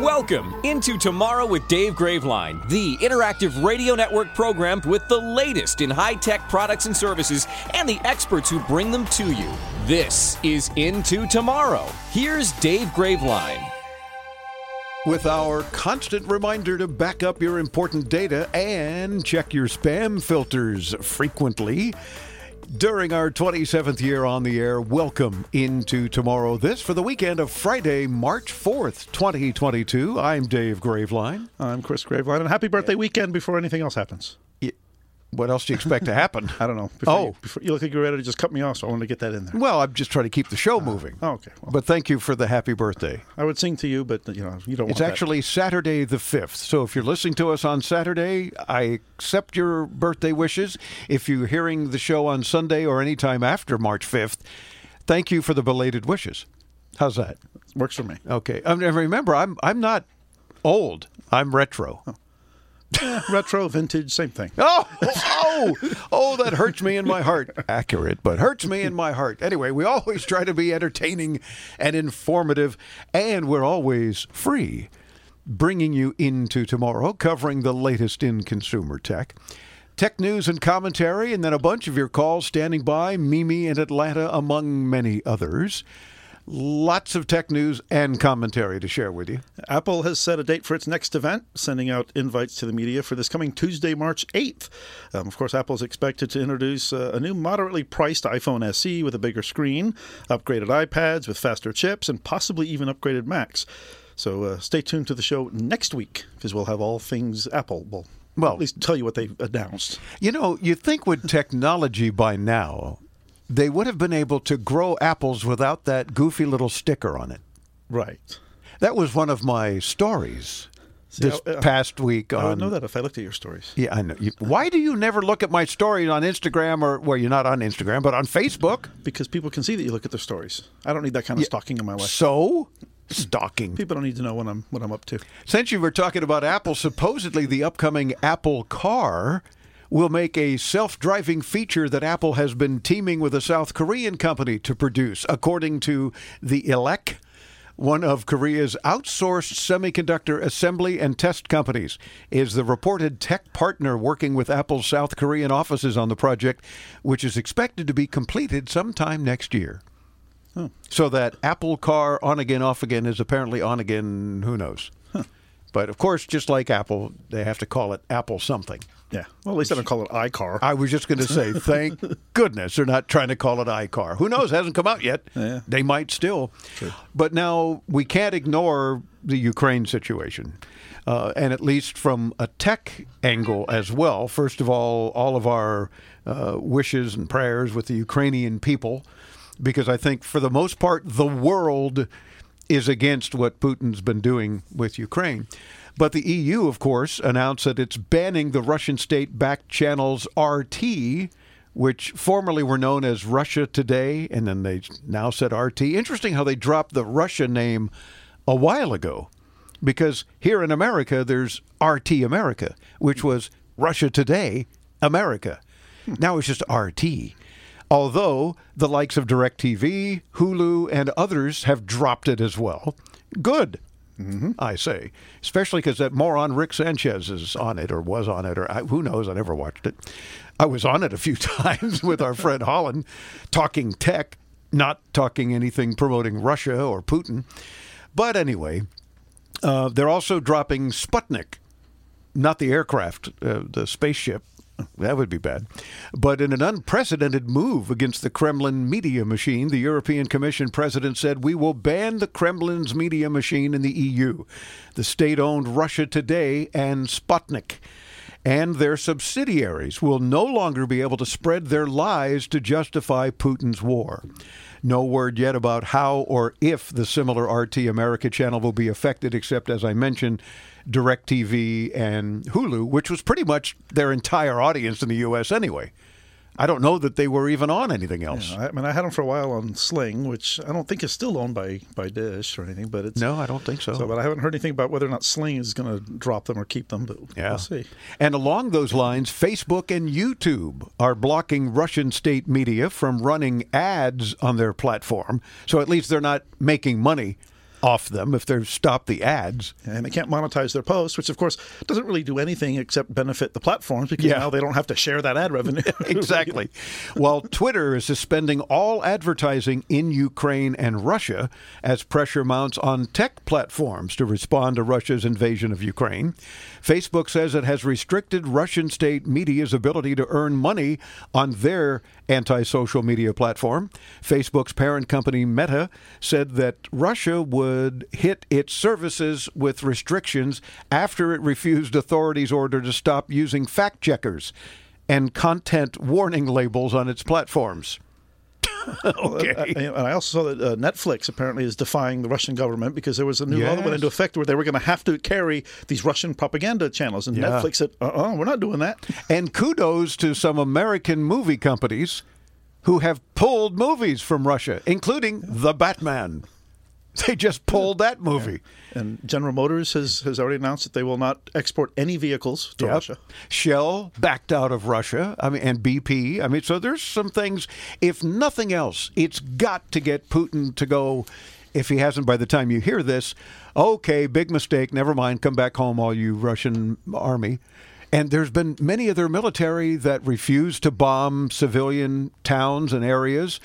Welcome into Tomorrow with Dave Graveline, the interactive radio network program with the latest in high tech products and services and the experts who bring them to you. This is Into Tomorrow. Here's Dave Graveline. With our constant reminder to back up your important data and check your spam filters frequently. During our 27th year on the air, welcome into tomorrow. This for the weekend of Friday, March 4th, 2022. I'm Dave Graveline. I'm Chris Graveline, and happy birthday weekend before anything else happens. What else do you expect to happen? I don't know. Before Oh. you, before, you look like you're ready to just cut me off, so I wanted to get that in there. Well, I'm just trying to keep the show moving. Oh, okay. Well, But thank you for the happy birthday. I would sing to you, but you know you don't. It's want that. actually Saturday the 5th. So if you're listening to us on Saturday, I accept your birthday wishes. If you're hearing the show on Sunday or anytime after March 5th, thank you for the belated wishes. How's that? works for me. Okay. Um, and remember, I'm I'm not old. I'm retro. Retro, vintage, same thing. Oh, oh, oh, that hurts me in my heart. Accurate, but hurts me in my heart. Anyway, we always try to be entertaining and informative, and we're always free, bringing you into tomorrow, covering the latest in consumer tech. Tech news and commentary, and then a bunch of your calls standing by, Mimi in Atlanta, among many others. Lots of tech news and commentary to share with you. Apple has set a date for its next event, sending out invites to the media for this coming Tuesday, March 8th. Um, of course, Apple is expected to introduce uh, a new moderately priced iPhone SE with a bigger screen, upgraded iPads with faster chips, and possibly even upgraded Macs. So uh, stay tuned to the show next week because we'll have all things Apple. Well, Well- at least tell you what they've announced. You know, you think with technology by now, they would have been able to grow apples without that goofy little sticker on it. Right. That was one of my stories this I- I- past week I on. would know that if I looked at your stories. Yeah, I know. You, why do you never look at my stories on Instagram or, well, you're not on Instagram, but on Facebook? Because people can see that you look at their stories. I don't need that kind of stalking in my life. So, stalking. People don't need to know what I'm what I'm up to. Since you were talking about Apple, supposedly the upcoming Apple car will make a self driving feature that Apple has been teaming with a South Korean company to produce, according to the ELEC. One of Korea's outsourced semiconductor assembly and test companies is the reported tech partner working with Apple's South Korean offices on the project, which is expected to be completed sometime next year. So that Apple car on again, off again is apparently on again, who knows? But of course, just like Apple, they have to call it Apple something. Yeah. Well, at least I don't call it iCar. I was just going to say, thank goodness they're not trying to call it iCar. Who knows? Hasn't come out yet. Yeah. They might still. But now we can't ignore the Ukraine situation. Uh, and at least from a tech angle as well. First of all, all of our uh, wishes and prayers with the Ukrainian people, because I think for the most part, the world is against what Putin's been doing with Ukraine. But the EU, of course, announced that it's banning the Russian state backed channels RT, which formerly were known as Russia Today, and then they now said RT. Interesting how they dropped the Russia name a while ago, because here in America, there's RT America, which was Russia Today America. Now it's just RT. Although the likes of DirecTV, Hulu, and others have dropped it as well. Good, I say. Especially because that moron Rick Sanchez is on it or was on it, or I, who knows? I never watched it. I was on it a few times with our friend Holland, talking tech, not talking anything promoting Russia or Putin. But anyway, uh, they're also dropping Sputnik not the aircraft, uh, the spaceship. That would be bad. But in an unprecedented move against the Kremlin media machine, the European Commission president said, We will ban the Kremlin's media machine in the EU, the state owned Russia Today and Sputnik. And their subsidiaries will no longer be able to spread their lies to justify Putin's war. No word yet about how or if the similar RT America channel will be affected, except, as I mentioned, DirecTV and Hulu, which was pretty much their entire audience in the U.S. anyway. I don't know that they were even on anything else. I mean, I had them for a while on Sling, which I don't think is still owned by, by Dish or anything, but it's No, I don't think so. So, but I haven't heard anything about whether or not Sling is going to drop them or keep them. But Yeah. we'll see. And along those lines, Facebook and YouTube are blocking Russian state media from running ads on their platform. So at least they're not making money off them if they've stopped the ads. And they can't monetize their posts, which of course doesn't really do anything except benefit the platforms because Yeah. now they don't have to share that ad revenue. exactly. While Twitter is suspending all advertising in Ukraine and Russia as pressure mounts on tech platforms to respond to Russia's invasion of Ukraine, Facebook says it has restricted Russian state media's ability to earn money on their anti social media platform. Facebook's parent company Meta said that Russia would hit its services with restrictions after it refused authorities' order to stop using fact checkers and content warning labels on its platforms. okay. And I also saw that uh, Netflix apparently is defying the Russian government because there was a new law that went into effect where they were going to have to carry these Russian propaganda channels. And Yeah. Netflix said, uh uh-uh, uh, we are not doing that. And kudos to some American movie companies who have pulled movies from Russia, including The Batman. They just pulled that movie. And General Motors has, has already announced that they will not export any vehicles to Yep. Russia. Shell backed out of Russia. I mean, and BP. I mean, so there's some things. If nothing else, it's got to get Putin to go. If he hasn't by the time you hear this, okay, big mistake. Never mind. Come back home, all you Russian army. And there's been many of their military that refuse to bomb civilian towns and areas.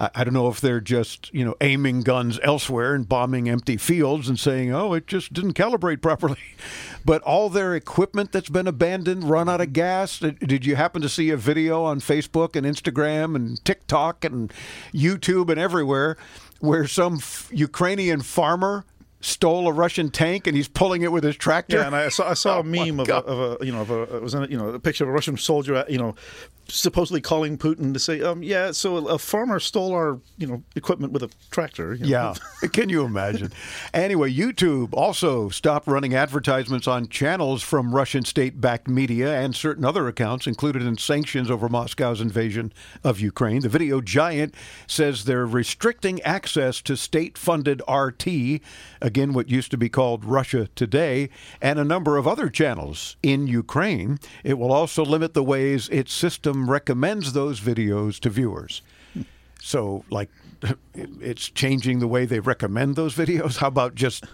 I I don't know if they're just, you know, aiming guns elsewhere and bombing empty fields and saying, oh, it just didn't calibrate properly. But all their equipment that's been abandoned, run out of gas. Did you happen to see a video on Facebook and Instagram and TikTok and YouTube and everywhere where some f- Ukrainian farmer stole a Russian tank and he's pulling it with his tractor? Yeah, and I saw I saw Oh, a meme of a, of a you know of a it was in a, you know a picture of a Russian soldier you know supposedly calling Putin to say um yeah so a farmer stole our you know equipment with a tractor. you know. Yeah. Can you imagine? Anyway, YouTube also stopped running advertisements on channels from Russian state backed media and certain other accounts included in sanctions over Moscow's invasion of Ukraine. The video giant says they're restricting access to state funded RT, again, what used to be called Russia Today, and a number of other channels in Ukraine. It will also limit the ways its system recommends those videos to viewers. So, like, it's changing the way they recommend those videos. How about just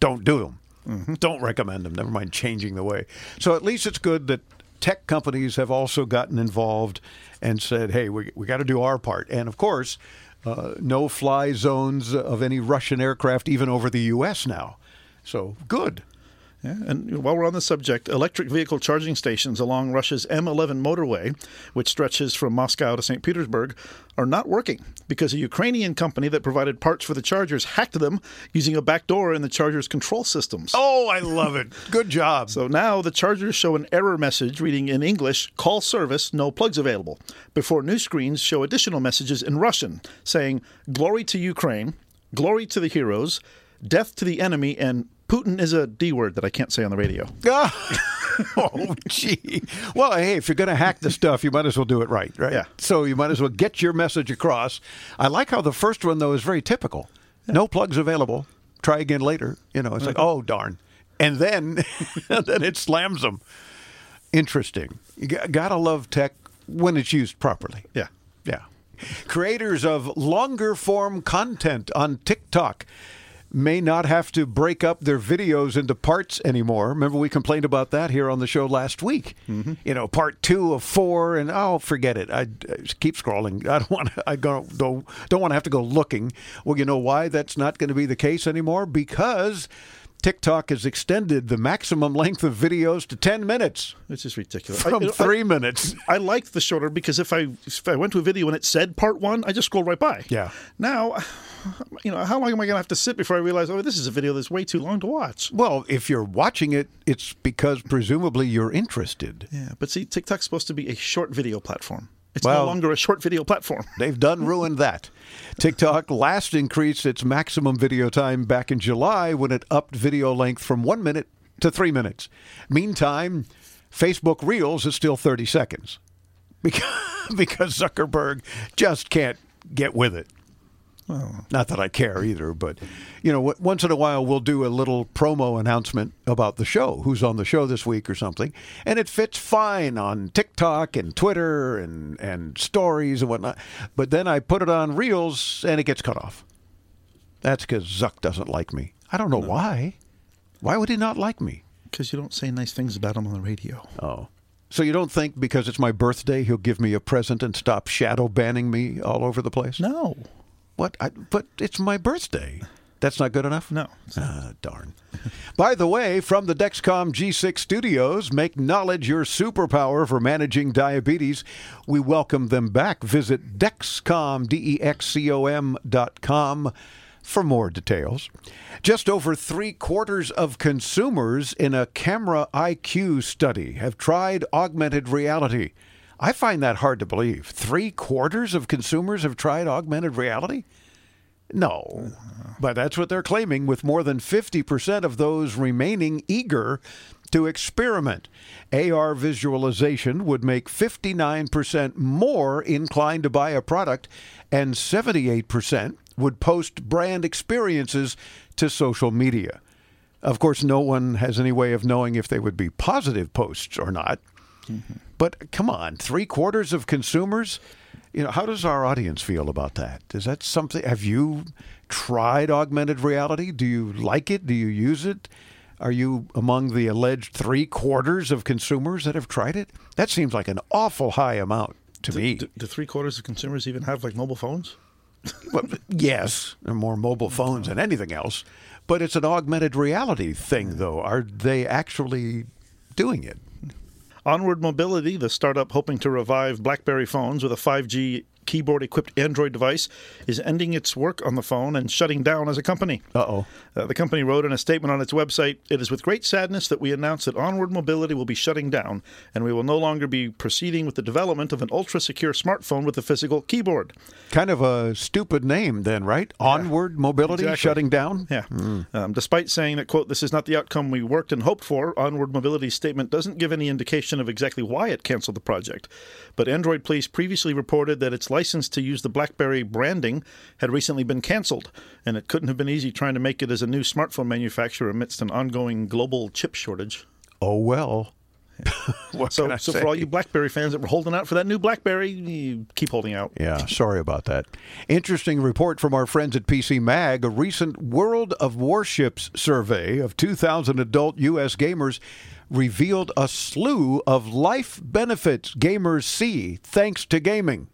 don't do them? Don't recommend them. Never mind changing the way. So, at least it's good that tech companies have also gotten involved and said, hey, we, we got to do our part. And of course, uh, no fly zones of any Russian aircraft, even over the U.S. now. So, good. Yeah, and while we're on the subject, electric vehicle charging stations along Russia's M11 motorway, which stretches from Moscow to St. Petersburg, are not working because a Ukrainian company that provided parts for the chargers hacked them using a backdoor in the chargers' control systems. Oh, I love it. Good job. So now the chargers show an error message reading in English, call service, no plugs available, before new screens show additional messages in Russian saying, glory to Ukraine, glory to the heroes, death to the enemy, and Putin is a D word that I can't say on the radio. oh, gee. Well, hey, if you're going to hack the stuff, you might as well do it right, right? Yeah. So you might as well get your message across. I like how the first one, though, is very typical. No plugs available. Try again later. You know, it's like, mm-hmm. oh, darn. And then, then it slams them. Interesting. You got, gotta love tech when it's used properly. Yeah. Yeah. Creators of longer form content on TikTok may not have to break up their videos into parts anymore. Remember, we complained about that here on the show last week. Mm-hmm. You know, part two of four, and oh, forget it. I, I keep scrolling. I don't want. I don't don't, don't want to have to go looking. Well, you know why that's not going to be the case anymore? Because. TikTok has extended the maximum length of videos to 10 minutes It's is ridiculous. from I, three minutes. I, I liked the shorter because if I if I went to a video and it said part one, I just scrolled right by. Yeah. Now, you know, how long am I going to have to sit before I realize, oh, this is a video that's way too long to watch? Well, if you're watching it, it's because presumably you're interested. Yeah, but see, TikTok's supposed to be a short video platform. It's Well- no longer a short video platform. They've done ruined that. TikTok last increased its maximum video time back in July when it upped video length from one minute to three minutes. Meantime, Facebook Reels is still 30 seconds because, because Zuckerberg just can't get with it. Not that I care either, but you know, once in a while we'll do a little promo announcement about the show, who's on the show this week or something, and it fits fine on TikTok and Twitter and and stories and whatnot. But then I put it on Reels and it gets cut off. That's because Zuck doesn't like me. I don't know why. Why would he not like me? Because you don't say nice things about him on the radio. Oh. So you don't think because it's my birthday he'll give me a present and stop shadow banning me all over the place? No. What? I, but it's my birthday. That's not good enough? No. Ah, darn. By the way, from the Dexcom G6 studios, make knowledge your superpower for managing diabetes. We welcome them back. Visit Dexcom, D-E-X-C-O-M dot com for more details. Just over three quarters of consumers in a Camera IQ study have tried augmented reality. I find that hard to believe. Three quarters of consumers have tried augmented reality? No, but that's what they're claiming, with more than 50% of those remaining eager to experiment. AR visualization would make 59% more inclined to buy a product, and 78% would post brand experiences to social media. Of course, no one has any way of knowing if they would be positive posts or not. Mm-hmm. But come on, three quarters of consumers you know, how does our audience feel about that? Is that something? Have you tried augmented reality? Do you like it? Do you use it? Are you among the alleged three quarters of consumers that have tried it? That seems like an awful high amount to do, me. Do, do three quarters of consumers even have like mobile phones? well, yes, more mobile phones than anything else. But it's an augmented reality thing, though. Are they actually doing it? Onward Mobility, the startup hoping to revive BlackBerry phones with a 5G keyboard equipped Android device, is ending its work on the phone and shutting down as a company. Uh-oh. Uh, the company wrote in a statement on its website It is with great sadness that we announce that Onward Mobility will be shutting down, and we will no longer be proceeding with the development of an ultra secure smartphone with a physical keyboard. Kind of a stupid name, then, right? Yeah. Onward Mobility exactly. shutting down? Yeah. Mm. Um, despite saying that, quote, this is not the outcome we worked and hoped for, Onward Mobility's statement doesn't give any indication of exactly why it canceled the project. But Android Police previously reported that its license to use the BlackBerry branding had recently been canceled, and it couldn't have been easy trying to make it as a new smartphone manufacturer amidst an ongoing global chip shortage. Oh, well. so, so for all you BlackBerry fans that were holding out for that new BlackBerry, keep holding out. Yeah, sorry about that. Interesting report from our friends at PC Mag. A recent World of Warships survey of 2,000 adult U.S. gamers revealed a slew of life benefits gamers see thanks to gaming.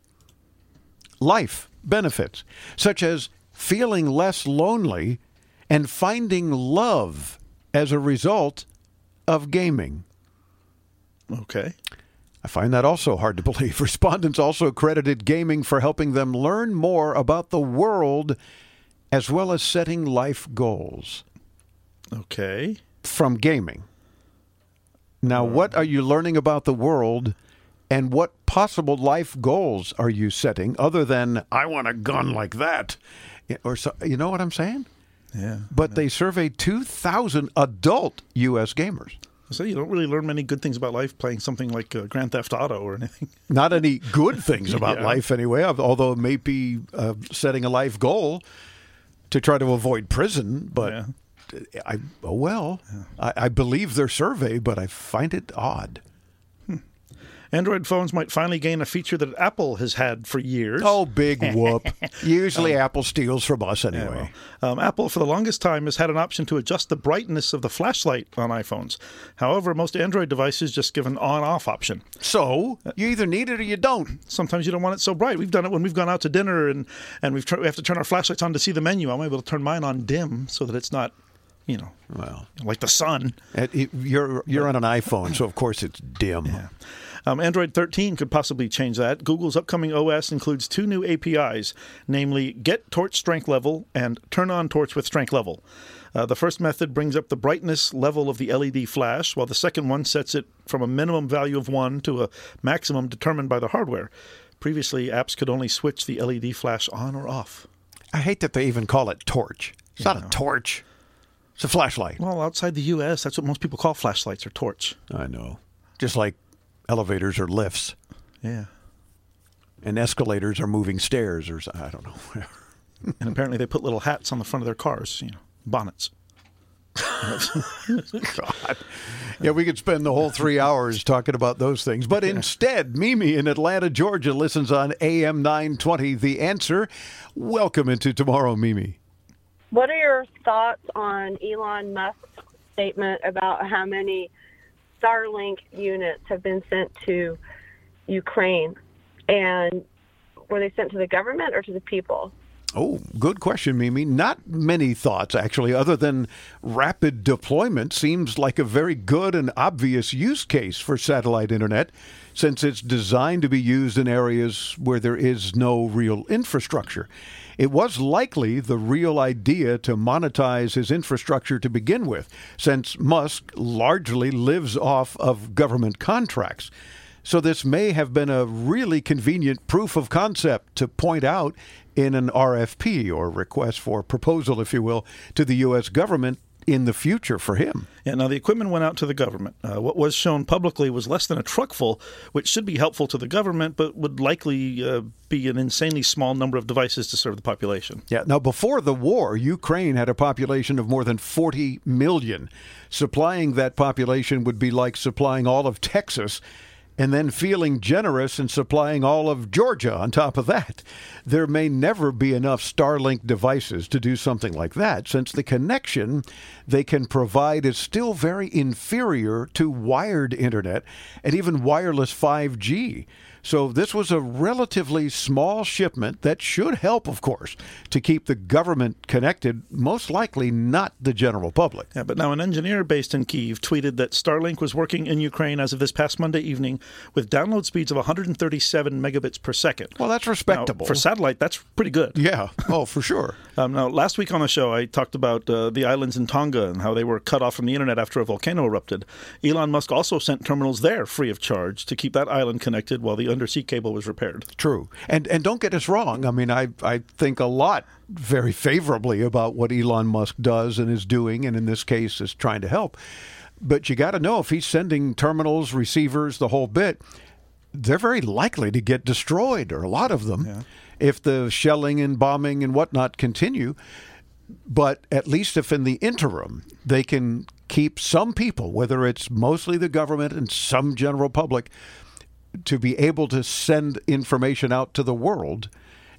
Life benefits, such as feeling less lonely and finding love as a result of gaming. Okay. I find that also hard to believe. Respondents also credited gaming for helping them learn more about the world as well as setting life goals. Okay. From gaming. Now, what are you learning about the world and what possible life goals are you setting other than, I want a gun like that? Or so, you know what I'm saying? Yeah. But yeah. they surveyed 2,000 adult U.S. gamers. So you don't really learn many good things about life playing something like uh, Grand Theft Auto or anything. Not any good things about Yeah. life, anyway. Although it may be uh, setting a life goal to try to avoid prison. But Yeah. I oh well. I, I believe their survey, but I find it odd. Android phones might finally gain a feature that Apple has had for years. Oh, big whoop! Usually, Apple steals from us Yeah, anyway. well, um, Apple, for the longest time, has had an option to adjust the brightness of the flashlight on iPhones. However, most Android devices just give an on-off option. So you either need it or you don't. Sometimes you don't want it so bright. We've done it when we've gone out to dinner and and we've tr- we have to turn our flashlights on to see the menu. I'm able to turn mine on dim so that it's not, you know, Well, like the sun. it- it- you're you're on an iPhone, so of course it's dim. Um, Android 13 could possibly change that. Google's upcoming OS includes two new APIs, namely Get Torch Strength Level and Turn On Torch with Strength Level. Uh, the first method brings up the brightness level of the LED flash, while the second one sets it from a minimum value of 1 to a maximum determined by the hardware. Previously, apps could only switch the LED flash on or off. I hate that they even call it torch. It's not a torch. It's a flashlight. Well, outside the US, that's what most people call flashlights or torch. I know. Just like elevators or lifts, Yeah. and escalators are moving stairs, or I don't know. And apparently they put little hats on the front of their cars, you know, bonnets. God. Yeah, we could spend the whole three hours talking about those things. But instead, Mimi in Atlanta, Georgia listens on AM 920. The answer. Welcome into tomorrow, Mimi. What are your thoughts on Elon Musk's statement about how many Starlink units have been sent to Ukraine? And were they sent to the government or to the people? Oh, good question, Mimi. Not many thoughts, actually, other than rapid deployment seems like a very good and obvious use case for satellite internet since it's designed to be used in areas where there is no real infrastructure. It was likely the real idea to monetize his infrastructure to begin with, since Musk largely lives off of government contracts. So, this may have been a really convenient proof of concept to point out in an RFP or request for proposal, if you will, to the U.S. government in the future for him. Yeah, now the equipment went out to the government. Uh, what was shown publicly was less than a truckful, which should be helpful to the government, but would likely uh, be an insanely small number of devices to serve the population. Yeah, now before the war, Ukraine had a population of more than 40 million. Supplying that population would be like supplying all of Texas and then feeling generous and supplying all of Georgia on top of that. There may never be enough Starlink devices to do something like that, since the connection they can provide is still very inferior to wired internet and even wireless 5G. So this was a relatively small shipment that should help, of course, to keep the government connected, most likely not the general public. Yeah, but now an engineer based in Kiev tweeted that Starlink was working in Ukraine as of this past Monday evening with download speeds of 137 megabits per second. Well, that's respectable. Now, for satellite, that's pretty good. Yeah. Oh, for sure. um, now, last week on the show, I talked about uh, the islands in Tonga and how they were cut off from the internet after a volcano erupted. Elon Musk also sent terminals there free of charge to keep that island connected while the undersea cable was repaired. True, and and don't get us wrong. I mean, I I think a lot very favorably about what Elon Musk does and is doing, and in this case is trying to help. But you got to know if he's sending terminals, receivers, the whole bit, they're very likely to get destroyed, or a lot of them, yeah. if the shelling and bombing and whatnot continue. But at least if in the interim they can keep some people, whether it's mostly the government and some general public, to be able to send information out to the world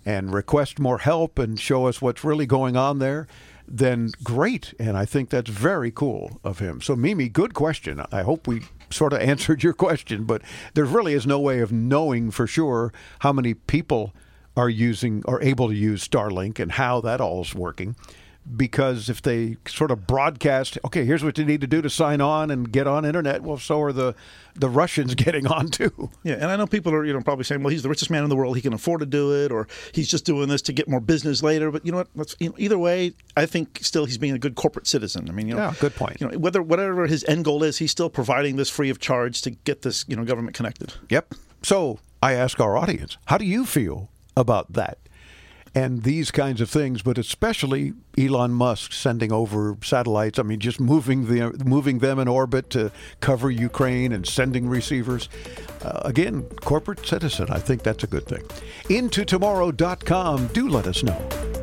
and request more help and show us what's really going on there, then great. And I think that's very cool of him. So, Mimi, good question. I hope we sort of answered your question, but there really is no way of knowing for sure how many people are using or able to use Starlink and how that all is working because if they sort of broadcast, okay, here's what you need to do to sign on and get on internet, well, so are the the Russians getting on too. Yeah, and I know people are you know probably saying, well, he's the richest man in the world, he can afford to do it, or he's just doing this to get more business later. But you know what? Let's, you know, either way, I think still he's being a good corporate citizen. I mean, you know, yeah, good point. You know, whether whatever his end goal is, he's still providing this free of charge to get this you know government connected. Yep. So I ask our audience, how do you feel about that? And these kinds of things, but especially Elon Musk sending over satellites. I mean, just moving the moving them in orbit to cover Ukraine and sending receivers. Uh, again, corporate citizen. I think that's a good thing. Into tomorrow.com. Do let us know.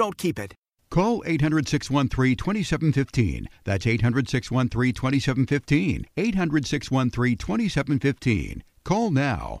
don't keep it. Call 800 613 2715. That's 800 613 2715. 800 613 2715. Call now.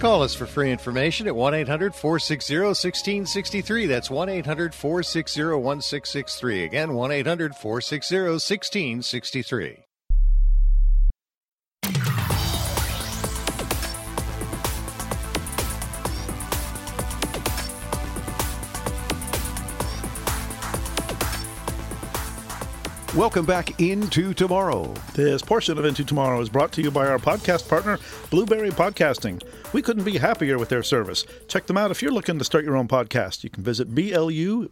Call us for free information at 1 800 460 1663. That's 1 800 460 1663. Again, 1 800 460 1663. Welcome back into tomorrow. This portion of Into Tomorrow is brought to you by our podcast partner, Blubrry Podcasting. We couldn't be happier with their service. Check them out if you're looking to start your own podcast. You can visit B-L-U-B-R-R-Y.com.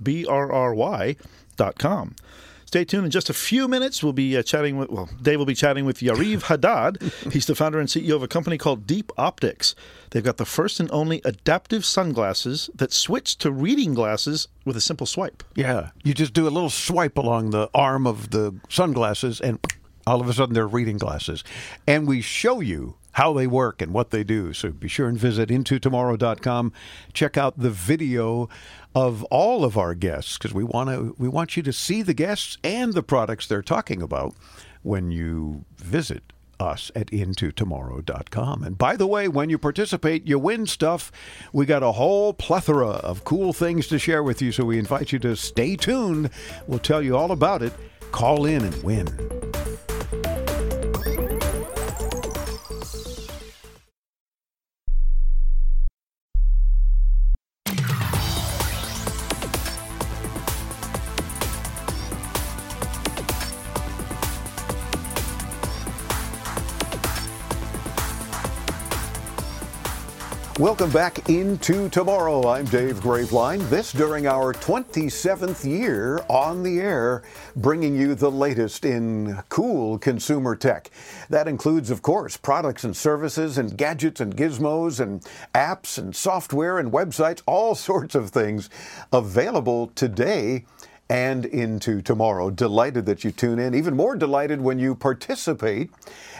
Stay tuned in just a few minutes. We'll be uh, chatting with, well, Dave will be chatting with Yariv Haddad. He's the founder and CEO of a company called Deep Optics. They've got the first and only adaptive sunglasses that switch to reading glasses with a simple swipe. Yeah, you just do a little swipe along the arm of the sunglasses, and all of a sudden they're reading glasses. And we show you how they work and what they do. So be sure and visit intotomorrow.com. Check out the video of all of our guests because we want to we want you to see the guests and the products they're talking about when you visit us at intotomorrow.com. And by the way, when you participate, you win stuff. We got a whole plethora of cool things to share with you, so we invite you to stay tuned. We'll tell you all about it. Call in and win. Welcome back into tomorrow. I'm Dave Graveline. This during our 27th year on the air, bringing you the latest in cool consumer tech. That includes, of course, products and services and gadgets and gizmos and apps and software and websites, all sorts of things available today and into tomorrow. Delighted that you tune in. Even more delighted when you participate.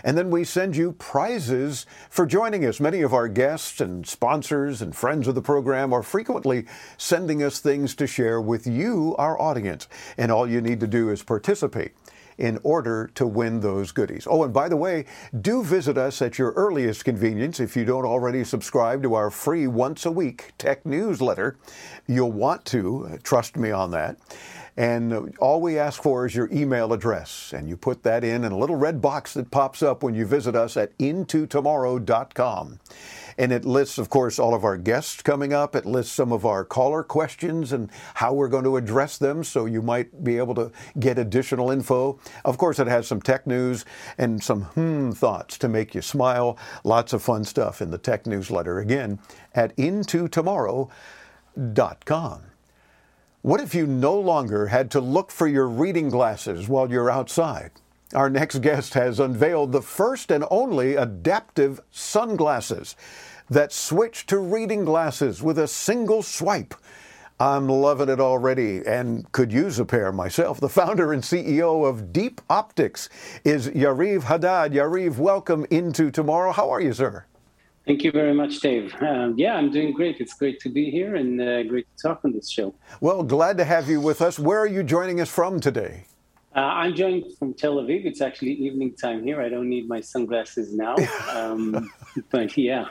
And then we send you prizes for joining us. Many of our guests and sponsors and friends of the program are frequently sending us things to share with you, our audience. And all you need to do is participate in order to win those goodies. Oh, and by the way, do visit us at your earliest convenience if you don't already subscribe to our free once a week tech newsletter. You'll want to, uh, trust me on that. And all we ask for is your email address. And you put that in in a little red box that pops up when you visit us at intotomorrow.com. And it lists, of course, all of our guests coming up. It lists some of our caller questions and how we're going to address them so you might be able to get additional info. Of course, it has some tech news and some hmm thoughts to make you smile. Lots of fun stuff in the tech newsletter. Again, at intotomorrow.com. What if you no longer had to look for your reading glasses while you're outside? Our next guest has unveiled the first and only adaptive sunglasses that switch to reading glasses with a single swipe. I'm loving it already and could use a pair myself. The founder and CEO of Deep Optics is Yariv Haddad. Yariv, welcome into tomorrow. How are you, sir? Thank you very much, Dave. Um, yeah, I'm doing great. It's great to be here and uh, great to talk on this show. Well, glad to have you with us. Where are you joining us from today? Uh, I'm joining from Tel Aviv. It's actually evening time here. I don't need my sunglasses now. Um, but yeah.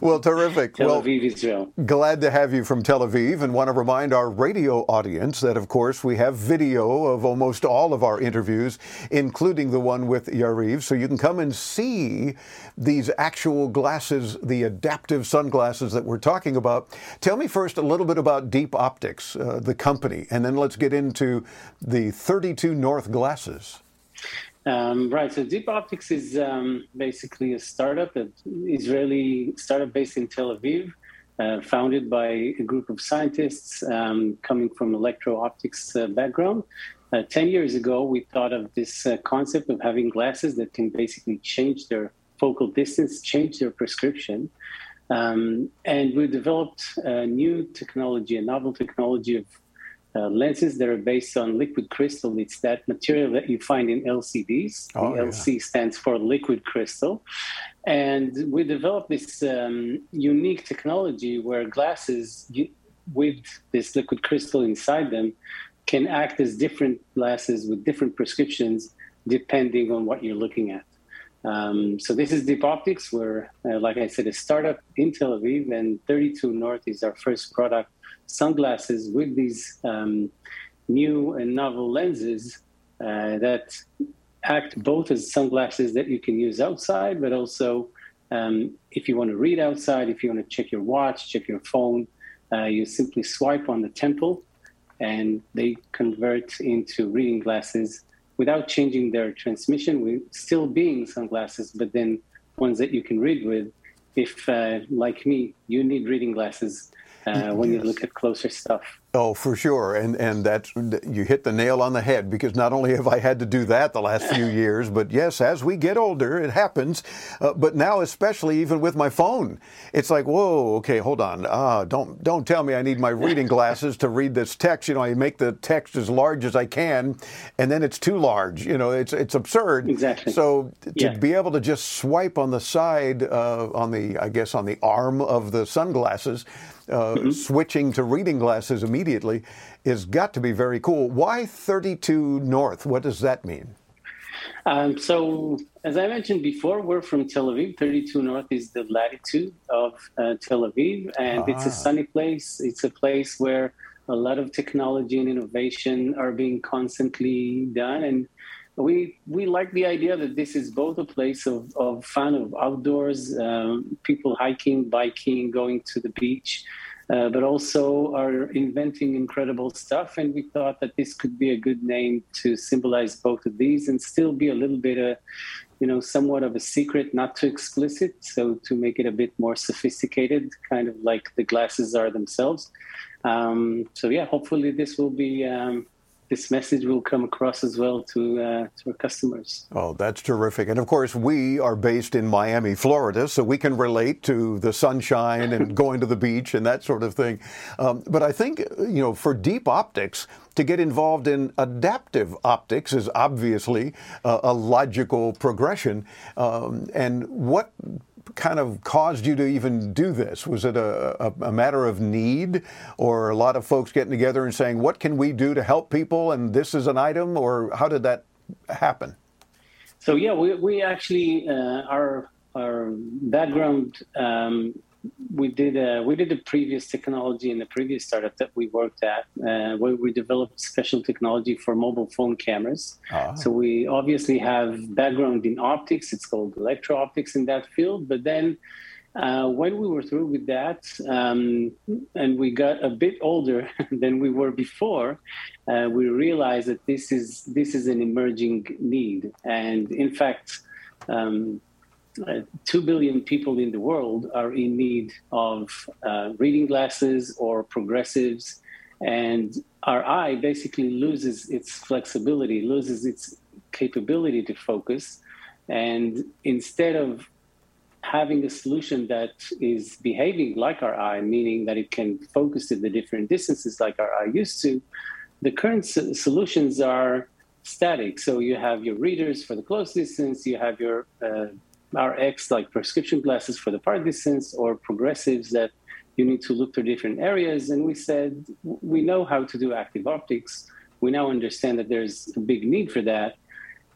Well, terrific. Tel well, Aviv, Israel. Glad to have you from Tel Aviv and want to remind our radio audience that, of course, we have video of almost all of our interviews, including the one with Yariv. So you can come and see these actual glasses, the adaptive sunglasses that we're talking about. Tell me first a little bit about Deep Optics, uh, the company, and then let's get into the 32 North glasses. Um, right. So Deep Optics is um, basically a startup, an Israeli startup based in Tel Aviv, uh, founded by a group of scientists um, coming from electro-optics uh, background. Uh, Ten years ago, we thought of this uh, concept of having glasses that can basically change their focal distance, change their prescription. Um, and we developed a new technology, a novel technology of uh, lenses that are based on liquid crystal. It's that material that you find in LCDs. Oh, the yeah. LC stands for liquid crystal. And we developed this um, unique technology where glasses you, with this liquid crystal inside them can act as different glasses with different prescriptions depending on what you're looking at. Um, so this is Deep Optics. We're, uh, like I said, a startup in Tel Aviv, and 32 North is our first product sunglasses with these um, new and novel lenses uh, that act both as sunglasses that you can use outside, but also um, if you want to read outside, if you want to check your watch, check your phone, uh, you simply swipe on the temple and they convert into reading glasses without changing their transmission, with still being sunglasses, but then ones that you can read with. If, uh, like me, you need reading glasses uh, when you look at closer stuff. Oh, for sure, and and that's you hit the nail on the head because not only have I had to do that the last few years, but yes, as we get older, it happens. Uh, but now, especially even with my phone, it's like, whoa, okay, hold on, ah, don't don't tell me I need my reading glasses to read this text. You know, I make the text as large as I can, and then it's too large. You know, it's it's absurd. Exactly. So to Yeah. be able to just swipe on the side, uh, on the I guess on the arm of the sunglasses. Uh, Mm-hmm. Switching to reading glasses immediately is got to be very cool. Why 32 North? What does that mean? Um, so, as I mentioned before, we're from Tel Aviv. 32 North is the latitude of uh, Tel Aviv, and it's Ah. a sunny place. It's a place where a lot of technology and innovation are being constantly done. And we we like the idea that this is both a place of, of fun, of outdoors, um, people hiking, biking, going to the beach, uh, but also are inventing incredible stuff. And we thought that this could be a good name to symbolize both of these and still be a little bit a, you know, somewhat of a secret, not too explicit. So to make it a bit more sophisticated, kind of like the glasses are themselves. Um, so yeah, hopefully this will be. Um, this message will come across as well to uh, to our customers. Oh, that's terrific. And of course, we are based in Miami, Florida, so we can relate to the sunshine and going to the beach and that sort of thing. Um, but I think, you know, for deep optics, to get involved in adaptive optics is obviously uh, a logical progression. Um, and what kind of caused you to even do this? Was it a, a, a matter of need, or a lot of folks getting together and saying, "What can we do to help people?" And this is an item, or how did that happen? So yeah, we we actually uh, our our background. Um, we did a, we did a previous technology in the previous startup that we worked at, uh, where we developed special technology for mobile phone cameras. Ah. So we obviously have background in optics. It's called electro optics in that field. But then uh, when we were through with that, um, and we got a bit older than we were before, uh, we realized that this is this is an emerging need. And in fact, um, uh, two billion people in the world are in need of uh, reading glasses or progressives, and our eye basically loses its flexibility, loses its capability to focus, and instead of having a solution that is behaving like our eye, meaning that it can focus at the different distances like our eye used to, the current so- solutions are static. So you have your readers for the close distance, you have your uh, RX, like prescription glasses for the distance, or progressives that you need to look to different areas. And we said, we know how to do active optics. We now understand that there's a big need for that.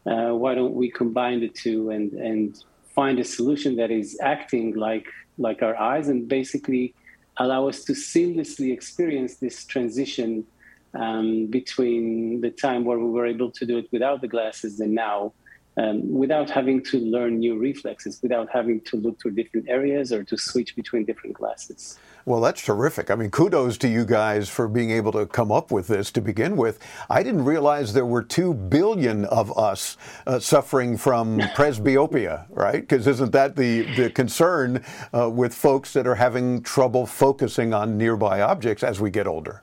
Uh, why don't we combine the two and, and find a solution that is acting like, like our eyes and basically allow us to seamlessly experience this transition um, between the time where we were able to do it without the glasses and now um, without having to learn new reflexes, without having to look to different areas or to switch between different glasses. Well, that's terrific. I mean, kudos to you guys for being able to come up with this to begin with. I didn't realize there were two billion of us uh, suffering from presbyopia, right? Because isn't that the, the concern uh, with folks that are having trouble focusing on nearby objects as we get older?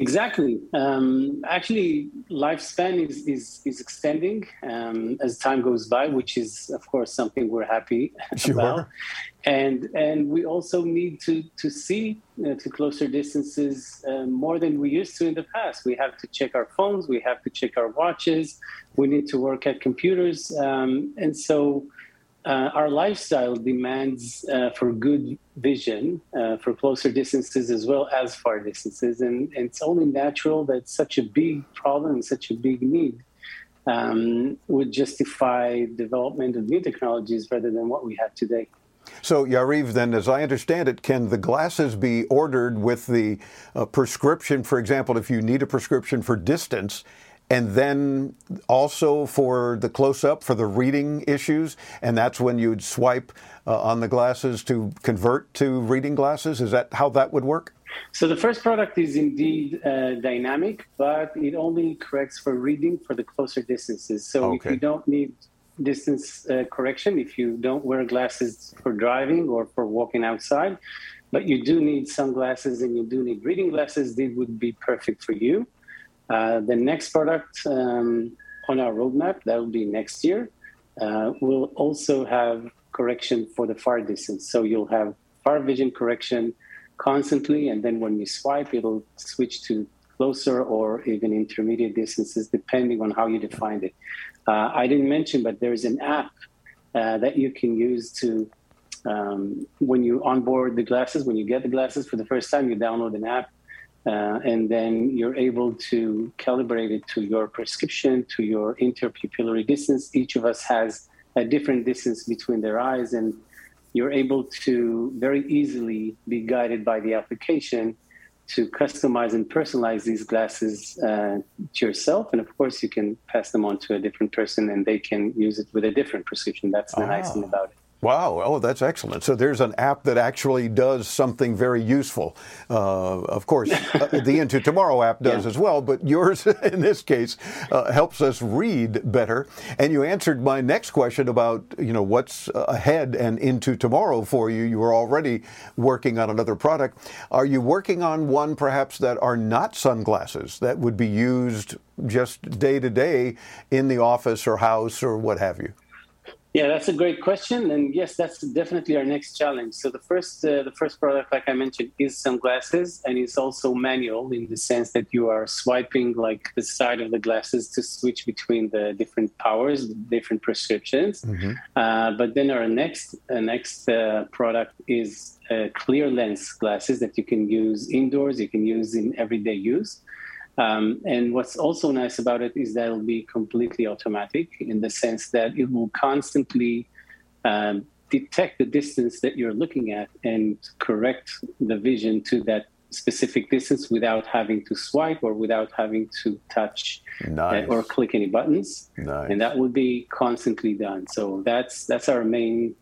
Exactly. Um, actually, lifespan is, is, is extending um, as time goes by, which is, of course, something we're happy sure. about. And and we also need to to see uh, to closer distances uh, more than we used to in the past. We have to check our phones, we have to check our watches, we need to work at computers, um, and so uh, our lifestyle demands uh, for good vision uh, for closer distances as well as far distances. And, and, it's only natural that such a big problem such a big need um, would justify development of new technologies rather than what we have today. So, Yariv, then, as I understand it, can the glasses be ordered with the uh, prescription? For example, if you need a prescription for distance, and then also for the close up for the reading issues, and that's when you'd swipe uh, on the glasses to convert to reading glasses. Is that how that would work? So the first product is indeed uh, dynamic, but it only corrects for reading for the closer distances. So okay. if you don't need distance uh, correction, if you don't wear glasses for driving or for walking outside, but you do need sunglasses and you do need reading glasses, it would be perfect for you. Uh, the next product um, on our roadmap, that will be next year, uh, will also have correction for the far distance. So you'll have far vision correction constantly, and then when you swipe, it'll switch to closer or even intermediate distances, depending on how you define it. Uh, I didn't mention, but there's an app uh, that you can use to um, when you onboard the glasses, when you get the glasses for the first time, you download an app uh, and then you're able to calibrate it to your prescription, to your interpupillary distance. Each of us has a different distance between their eyes, and you're able to very easily be guided by the application to customize and personalize these glasses uh, to yourself. And of course, you can pass them on to a different person and they can use it with a different prescription. That's the ah. nice thing about it. Wow. Oh, that's excellent. So there's an app that actually does something very useful. Uh, of course, uh, the Into Tomorrow app does yeah. as well, but yours, in this case, uh, helps us read better. And you answered my next question about, you know, what's ahead and into tomorrow for you. You were already working on another product. Are you working on one perhaps that are not sunglasses that would be used just day to day in the office or house or what have you? Yeah, that's a great question, and yes, that's definitely our next challenge. So the first, uh, the first product, like I mentioned, is sunglasses, and it's also manual in the sense that you are swiping like the side of the glasses to switch between the different powers, different prescriptions. Mm-hmm. Uh, but then our next, uh, next uh, product is uh, clear lens glasses that you can use indoors, you can use in everyday use. Um, and what's also nice about it is that it'll be completely automatic in the sense that it will constantly um, detect the distance that you're looking at and correct the vision to that specific distance without having to swipe or without having to touch uh, nice. or click any buttons. Nice. And that will be constantly done. So that's that's our main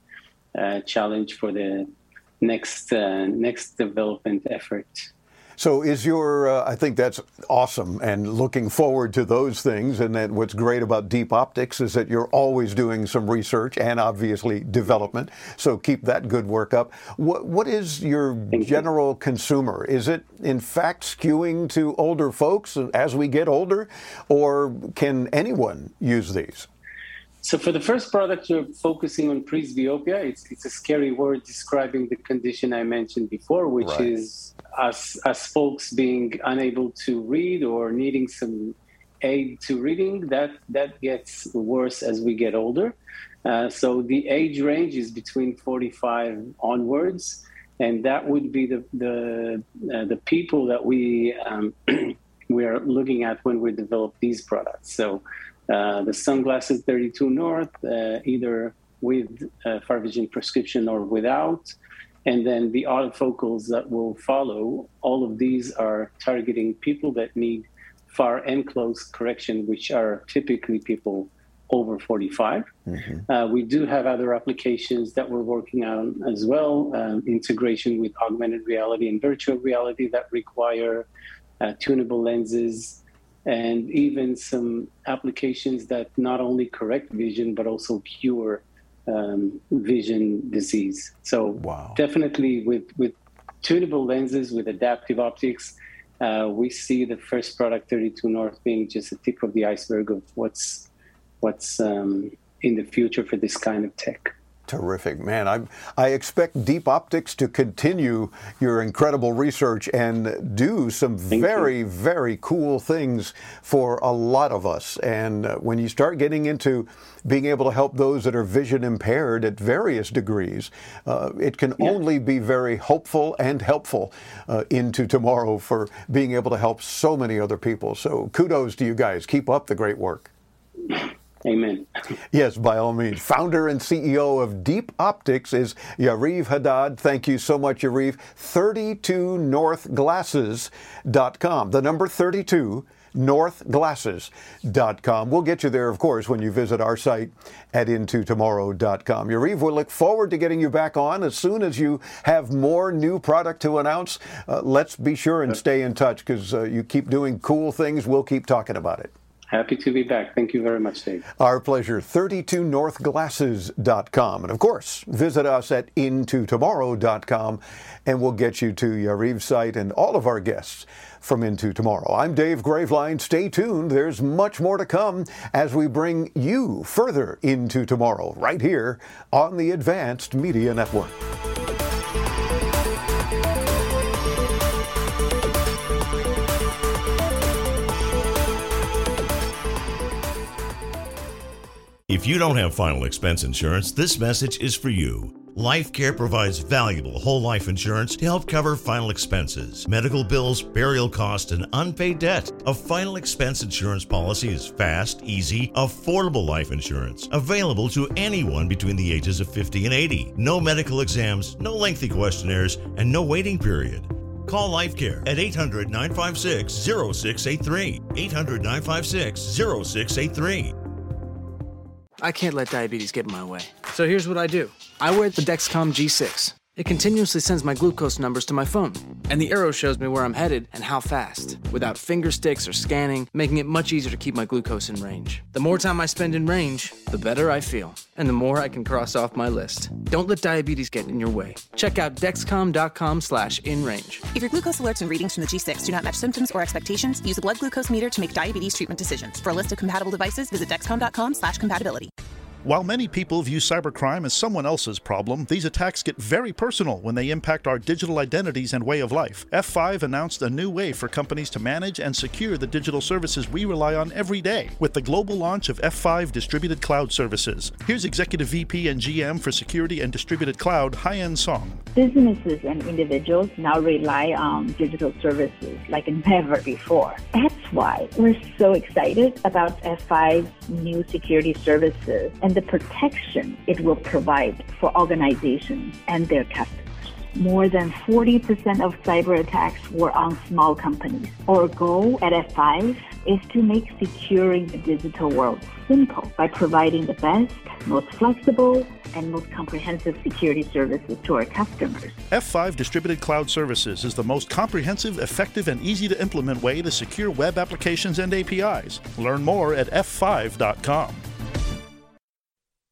uh, challenge for the next uh, next development effort. So, is your, uh, I think that's awesome and looking forward to those things. And that what's great about Deep Optics is that you're always doing some research and obviously development. So, keep that good work up. What, what is your general consumer? Is it in fact skewing to older folks as we get older, or can anyone use these? So for the first product, you're focusing on presbyopia. It's, it's a scary word describing the condition I mentioned before, which right. is us, us folks being unable to read or needing some aid to reading. That, that gets worse as we get older. Uh, so the age range is between 45 onwards, and that would be the the uh, the people that we um, we are looking at when we develop these products. So the sunglasses 32 North, uh, either with far vision prescription or without, and then the autofocals that will follow. All of these are targeting people that need far and close correction, which are typically people over 45. Mm-hmm. Uh, we do have other applications that we're working on as well, um, integration with augmented reality and virtual reality that require uh, tunable lenses, and even some applications that not only correct vision but also cure um, vision disease. So wow. definitely with with tunable lenses with adaptive optics. Uh, we see the first product 32 North being just a tip of the iceberg of what's what's um, in the future for this kind of tech. Terrific, man. I, I expect Deep Optics to continue your incredible research and do some Thank very, you. very cool things for a lot of us. And uh, when you start getting into being able to help those that are vision impaired at various degrees, uh, it can yeah. only be very hopeful and helpful uh, into tomorrow for being able to help so many other people. So kudos to you guys. Keep up the great work. Amen. Yes, by all means. Founder and CEO of Deep Optics is Yariv Haddad. Thank you so much, Yariv. 32northglasses.com. The number 32 northglasses.com. We'll get you there, of course, when you visit our site at intotomorrow.com. Yariv, we'll look forward to getting you back on as soon as you have more new product to announce. Uh, let's be sure and stay in touch because uh, you keep doing cool things. We'll keep talking about it. Happy to be back. Thank you very much, Dave. Our pleasure. 32northglasses.com. And of course, visit us at intotomorrow.com and we'll get you to Yariv's site and all of our guests from Into Tomorrow. I'm Dave Graveline. Stay tuned. There's much more to come as we bring you further into tomorrow right here on the Advanced Media Network. If you don't have final expense insurance, this message is for you. Life Care provides valuable whole life insurance to help cover final expenses, medical bills, burial costs, and unpaid debt. A final expense insurance policy is fast, easy, affordable life insurance available to anyone between the ages of 50 and 80. No medical exams, no lengthy questionnaires, and no waiting period. Call LifeCare at 800 956 0683. 800 956 0683. I can't let diabetes get in my way. So here's what I do I wear the Dexcom G6. It continuously sends my glucose numbers to my phone, and the arrow shows me where I'm headed and how fast, without finger sticks or scanning, making it much easier to keep my glucose in range. The more time I spend in range, the better I feel, and the more I can cross off my list. Don't let diabetes get in your way. Check out dexcom.com slash in range. If your glucose alerts and readings from the G6 do not match symptoms or expectations, use a blood glucose meter to make diabetes treatment decisions. For a list of compatible devices, visit dexcom.com slash compatibility. While many people view cybercrime as someone else's problem, these attacks get very personal when they impact our digital identities and way of life. F5 announced a new way for companies to manage and secure the digital services we rely on every day with the global launch of F5 Distributed Cloud Services. Here's Executive VP and GM for Security and Distributed Cloud, Haiyan Song. Businesses and individuals now rely on digital services like never before. That's why we're so excited about F5's new security services the protection it will provide for organizations and their customers. More than 40% of cyber attacks were on small companies. Our goal at F5 is to make securing the digital world simple by providing the best, most flexible, and most comprehensive security services to our customers. F5 Distributed Cloud Services is the most comprehensive, effective, and easy to implement way to secure web applications and APIs. Learn more at f5.com.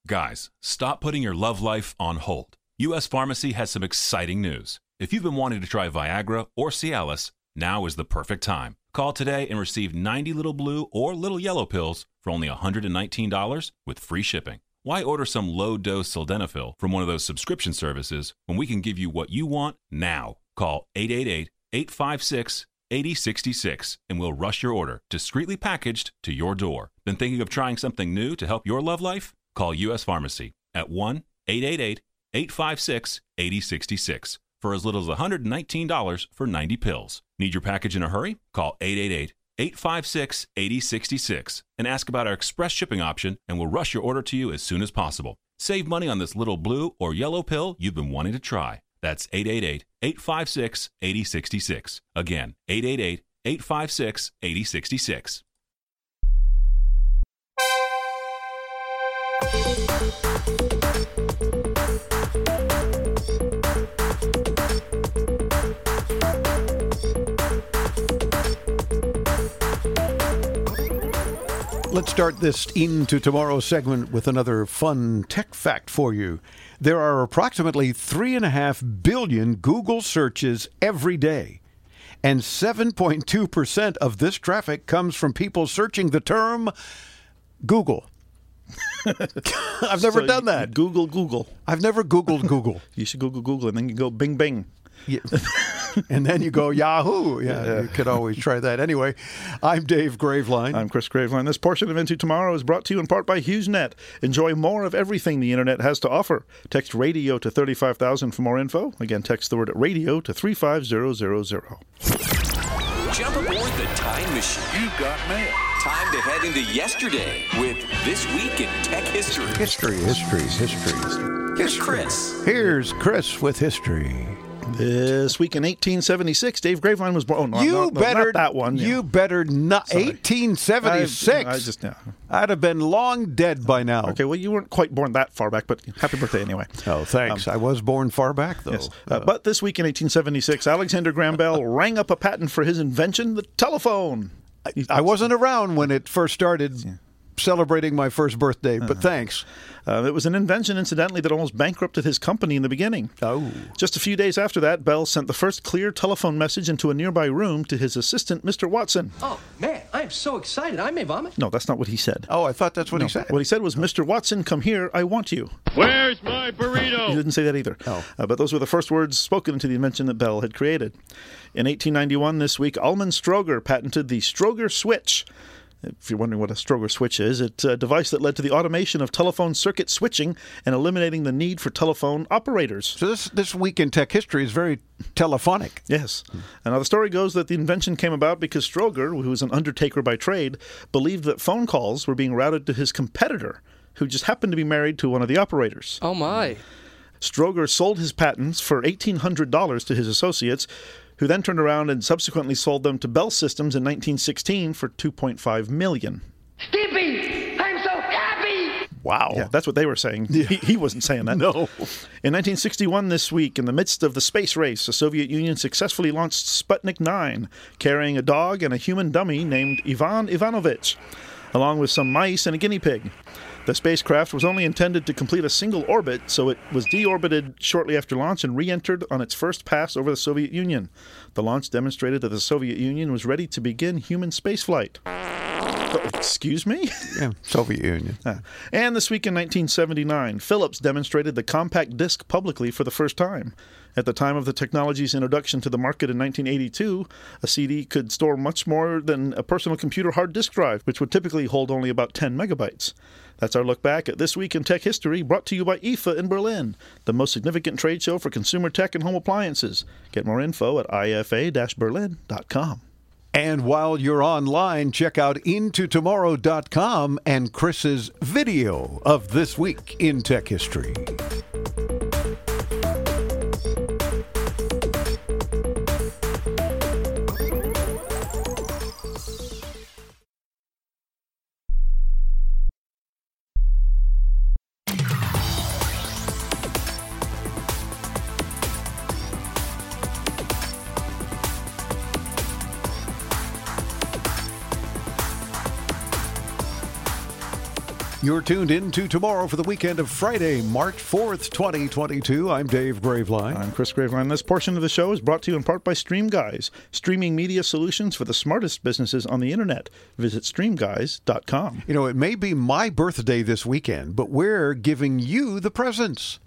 Guys, stop putting your love life on hold. U.S. Pharmacy has some exciting news. If you've been wanting to try Viagra or Cialis, now is the perfect time. Call today and receive 90 little blue or little yellow pills for only $119 with free shipping. Why order some low dose sildenafil from one of those subscription services when we can give you what you want now? Call 888 856 8066 and we'll rush your order discreetly packaged to your door. Been thinking of trying something new to help your love life? Call U.S. Pharmacy at 1 888 856 8066 for as little as $119 for 90 pills. Need your package in a hurry? Call 888 856 8066 and ask about our express shipping option, and we'll rush your order to you as soon as possible. Save money on this little blue or yellow pill you've been wanting to try. That's 888 856 8066. Again, 888 856 8066. Let's start this into tomorrow's segment with another fun tech fact for you. There are approximately 3.5 billion Google searches every day, and 7.2% of this traffic comes from people searching the term Google. I've never So done that. Google Google. I've never Googled Google. You should Google Google and then you go Bing Bing. Yeah. and then you go Yahoo. Yeah, Yeah. you could always try that. Anyway, I'm Dave Graveline. I'm Chris Graveline. This portion of Into Tomorrow is brought to you in part by HughesNet. Enjoy more of everything the internet has to offer. Text radio to 35000 for more info. Again, text the word radio to 35000. Jump aboard the time machine. You've got mail. Time to head into yesterday with This Week in Tech History. History, histories, histories. Here's Chris. Here's Chris with history. This week in 1876, Dave Graveline was born. Oh, no, you no, no, better not that one. You better not. Sorry. 1876. I, I just yeah. I'd have been long dead by now. Okay, well, you weren't quite born that far back, but happy birthday anyway. Oh, thanks. I was born far back though. Yes. Uh, but this week in 1876, Alexander Graham Bell rang up a patent for his invention, the telephone. I wasn't around when it first started celebrating my first birthday, but thanks. Uh, it was an invention, incidentally, that almost bankrupted his company in the beginning. Oh. Just a few days after that, Bell sent the first clear telephone message into a nearby room to his assistant, Mr. Watson. Oh, man, I am so excited. I may vomit. No, that's not what he said. Oh, I thought that's what No, he said. What he said was, Mr. Watson, come here. I want you. Where's my burrito? He didn't say that either. Oh. Uh, but those were the first words spoken into the invention that Bell had created. In 1891, this week, Almon Strowger patented the Strowger switch. If you're wondering what a Strowger switch is, it's a device that led to the automation of telephone circuit switching and eliminating the need for telephone operators. So this this week in tech history is very telephonic. Yes. And now the story goes that the invention came about because Strowger, who was an undertaker by trade, believed that phone calls were being routed to his competitor, who just happened to be married to one of the operators. Oh, my. Strowger sold his patents for $1,800 to his associates, who then turned around and subsequently sold them to Bell Systems in 1916 for $2.5 million. Skippy, I'm so happy. Wow. Yeah, that's what they were saying. He, he wasn't saying that. No. In 1961, this week, in the midst of the space race, the Soviet Union successfully launched Sputnik 9, carrying a dog and a human dummy named Ivan Ivanovich, along with some mice and a guinea pig. The spacecraft was only intended to complete a single orbit, so it was deorbited shortly after launch and re entered on its first pass over the Soviet Union. The launch demonstrated that the Soviet Union was ready to begin human spaceflight. Excuse me? Yeah, Soviet Union. And this week in 1979, Philips demonstrated the compact disc publicly for the first time. At the time of the technology's introduction to the market in 1982, a CD could store much more than a personal computer hard disk drive, which would typically hold only about 10 megabytes. That's our look back at This Week in Tech History, brought to you by IFA in Berlin, the most significant trade show for consumer tech and home appliances. Get more info at ifa-berlin.com. And while you're online, check out intotomorrow.com and Chris's video of this week in tech history. You're tuned in to tomorrow for the weekend of Friday, March 4th, 2022. I'm Dave Graveline. I'm Chris Graveline. This portion of the show is brought to you in part by Stream Guys, streaming media solutions for the smartest businesses on the internet. Visit streamguys.com. You know, it may be my birthday this weekend, but we're giving you the presents.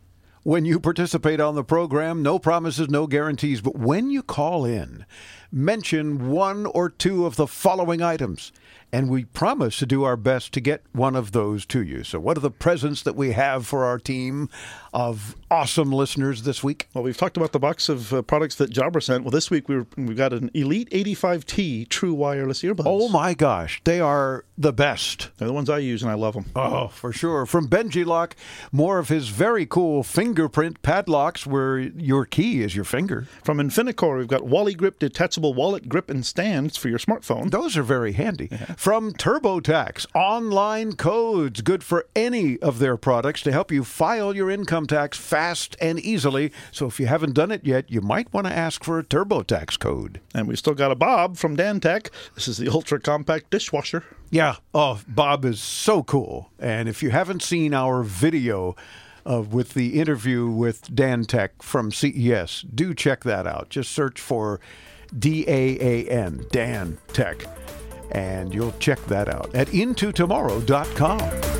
When you participate on the program, no promises, no guarantees, but when you call in, mention one or two of the following items, and we promise to do our best to get one of those to you. So, what are the presents that we have for our team of awesome listeners this week? Well, we've talked about the box of uh, products that Jabra sent. Well, this week we we got an Elite 85T true wireless earbuds. Oh my gosh, they are the best. They're the ones I use, and I love them. Oh, for sure. From BenjiLock, more of his very cool fingerprint padlocks where your key is your finger. From Infinicore, we've got Wally Grip detachable wallet grip and stands for your smartphone. Those are very handy. Yeah. From TurboTax, online codes good for any of their products to help you file your income tax fast and easily. So if you haven't done it yet, you might want to ask for a TurboTax code. And we still got a Bob from Daan Tech. This is the ultra compact dishwasher. Yeah. Oh, Bob is so cool. And if you haven't seen our video, uh, with the interview with Daan Tech from CES. Do check that out. Just search for D A A N, Daan Tech, and you'll check that out at intotomorrow.com.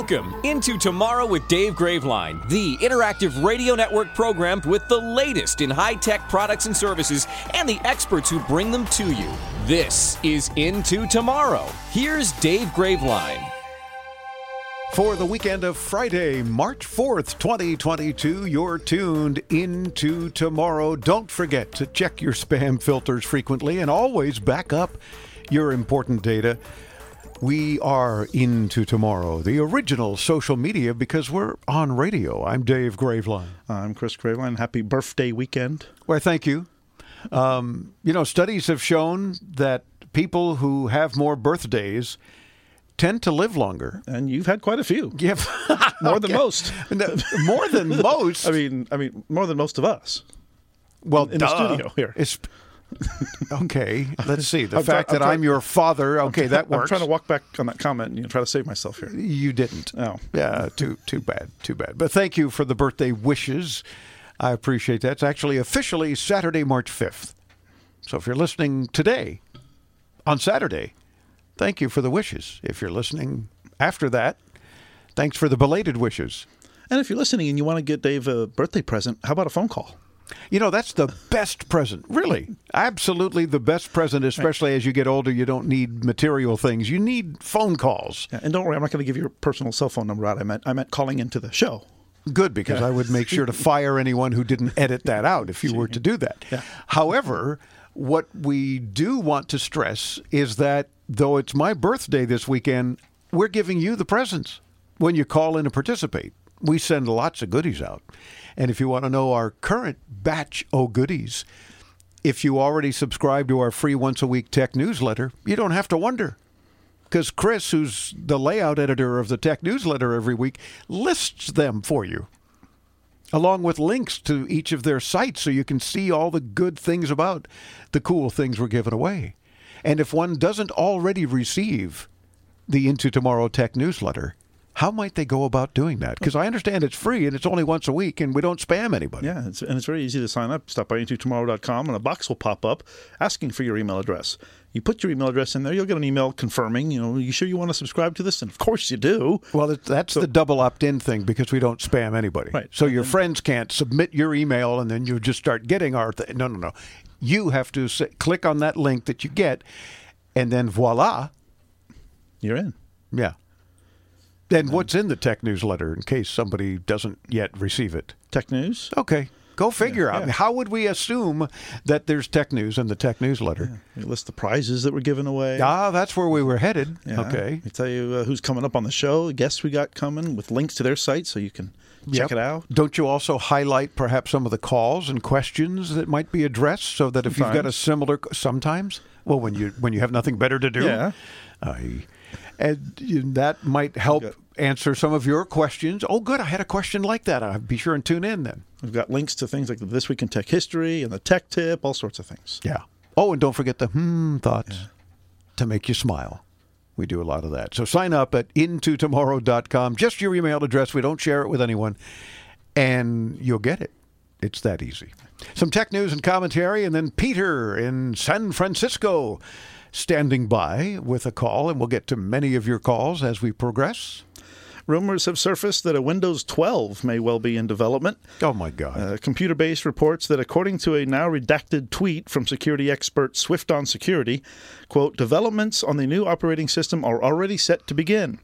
Welcome into Tomorrow with Dave Graveline, the interactive radio network program with the latest in high tech products and services and the experts who bring them to you. This is Into Tomorrow. Here's Dave Graveline. For the weekend of Friday, March 4th, 2022, you're tuned into tomorrow. Don't forget to check your spam filters frequently and always back up your important data. We are into tomorrow, the original social media, because we're on radio. I'm Dave Graveline. I'm Chris Graveline. Happy birthday weekend. Well, thank you. Um, you know, studies have shown that people who have more birthdays tend to live longer. And you've had quite a few. Yeah, more than most. more than most. I mean, I mean, more than most of us. Well, in, in the studio here. It's, okay, let's see. The I'm fact that I'm your father, okay, that works. I'm trying to walk back on that comment and you know, try to save myself here. You didn't. Oh. Yeah, too too bad, too bad. But thank you for the birthday wishes. I appreciate that. It's actually officially Saturday, March 5th. So if you're listening today, on Saturday, thank you for the wishes. If you're listening after that, thanks for the belated wishes. And if you're listening and you want to get Dave a birthday present, how about a phone call? You know, that's the best present, really. Absolutely the best present, especially as you get older. You don't need material things, you need phone calls. Yeah, and don't worry, I'm not going to give your personal cell phone number out. I meant, I meant calling into the show. Good, because yeah. I would make sure to fire anyone who didn't edit that out if you were to do that. Yeah. However, what we do want to stress is that though it's my birthday this weekend, we're giving you the presents when you call in and participate. We send lots of goodies out. And if you want to know our current batch of goodies, if you already subscribe to our free once a week tech newsletter, you don't have to wonder. Because Chris, who's the layout editor of the tech newsletter every week, lists them for you, along with links to each of their sites so you can see all the good things about the cool things we're giving away. And if one doesn't already receive the Into Tomorrow Tech newsletter, how might they go about doing that? Because I understand it's free and it's only once a week and we don't spam anybody. Yeah, it's, and it's very easy to sign up. Stop by intotomorrow.com and a box will pop up asking for your email address. You put your email address in there, you'll get an email confirming, you know, you sure you want to subscribe to this? And of course you do. Well, that's so, the double opt in thing because we don't spam anybody. Right. So your friends can't submit your email and then you just start getting our thing. No, no, no. You have to say, click on that link that you get and then voila. You're in. Yeah. Then what's in the tech newsletter in case somebody doesn't yet receive it? Tech news? Okay. Go figure yeah, out. Yeah. How would we assume that there's tech news in the tech newsletter? Yeah. We list the prizes that were given away. Ah, that's where we were headed. Okay. We tell you uh, who's coming up on the show, guests we got coming with links to their site so you can check yep. it out. Don't you also highlight perhaps some of the calls and questions that might be addressed so that if sometimes. you've got a similar sometimes, well when you when you have nothing better to do, yeah. I and that might help answer some of your questions. Oh, good. I had a question like that. I'll be sure and tune in then. We've got links to things like This Week in Tech History and the Tech Tip, all sorts of things. Yeah. Oh, and don't forget the hmm thoughts yeah. to make you smile. We do a lot of that. So sign up at intotomorrow.com. Just your email address. We don't share it with anyone. And you'll get it. It's that easy. Some tech news and commentary, and then Peter in San Francisco standing by with a call, and we'll get to many of your calls as we progress. Rumors have surfaced that a Windows 12 may well be in development. Oh my God! Uh, ComputerBase reports that according to a now redacted tweet from security expert Swift on Security, quote, developments on the new operating system are already set to begin.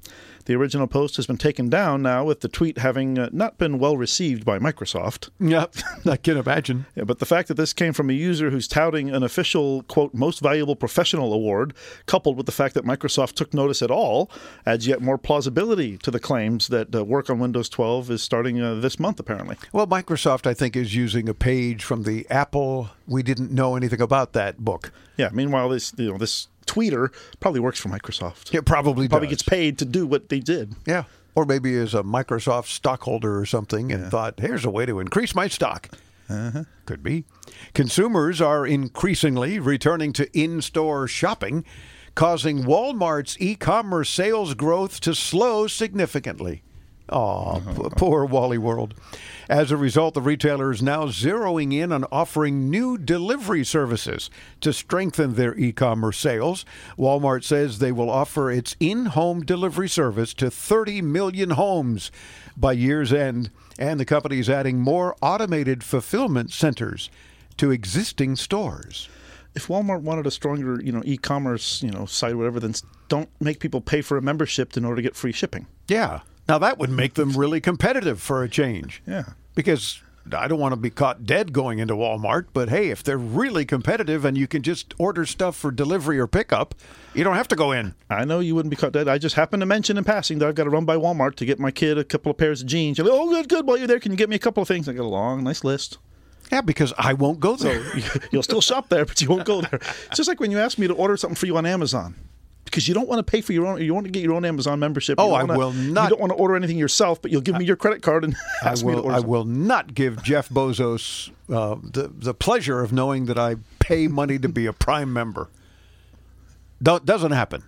The original post has been taken down now, with the tweet having uh, not been well received by Microsoft. Yep, I can imagine. Yeah, but the fact that this came from a user who's touting an official, quote, most valuable professional award, coupled with the fact that Microsoft took notice at all, adds yet more plausibility to the claims that uh, work on Windows 12 is starting uh, this month, apparently. Well, Microsoft, I think, is using a page from the Apple We Didn't Know Anything About That book. Yeah, meanwhile, this, you know, this tweeter probably works for Microsoft. It probably probably does. gets paid to do what they did. Yeah. Or maybe as a Microsoft stockholder or something and thought, here's a way to increase my stock. Uh-huh. Could be. Consumers are increasingly returning to in store shopping, causing Walmart's e commerce sales growth to slow significantly. Aw, p- poor Wally World. As a result, the retailer is now zeroing in on offering new delivery services to strengthen their e commerce sales. Walmart says they will offer its in home delivery service to 30 million homes by year's end, and the company is adding more automated fulfillment centers to existing stores. If Walmart wanted a stronger, you know, e-commerce, you know, site or whatever, then don't make people pay for a membership in order to get free shipping. Yeah. Now that would make them really competitive for a change. Yeah. Because I don't want to be caught dead going into Walmart, but hey, if they're really competitive and you can just order stuff for delivery or pickup, you don't have to go in. I know you wouldn't be caught dead. I just happened to mention in passing that I've got to run by Walmart to get my kid a couple of pairs of jeans. You're like, oh, good, good. While you're there, can you get me a couple of things? I got a long, nice list. Yeah, because I won't go there. So you'll still shop there, but you won't go there. It's just like when you ask me to order something for you on Amazon. Because you don't want to pay for your own, you want to get your own Amazon membership. Oh, I wanna- will not- You don't want to order anything yourself, but you'll give me your credit card and I ask me to will. order. I will not give Jeff Bezos uh, the the pleasure of knowing that I pay money to be a Prime member. Do- doesn't happen.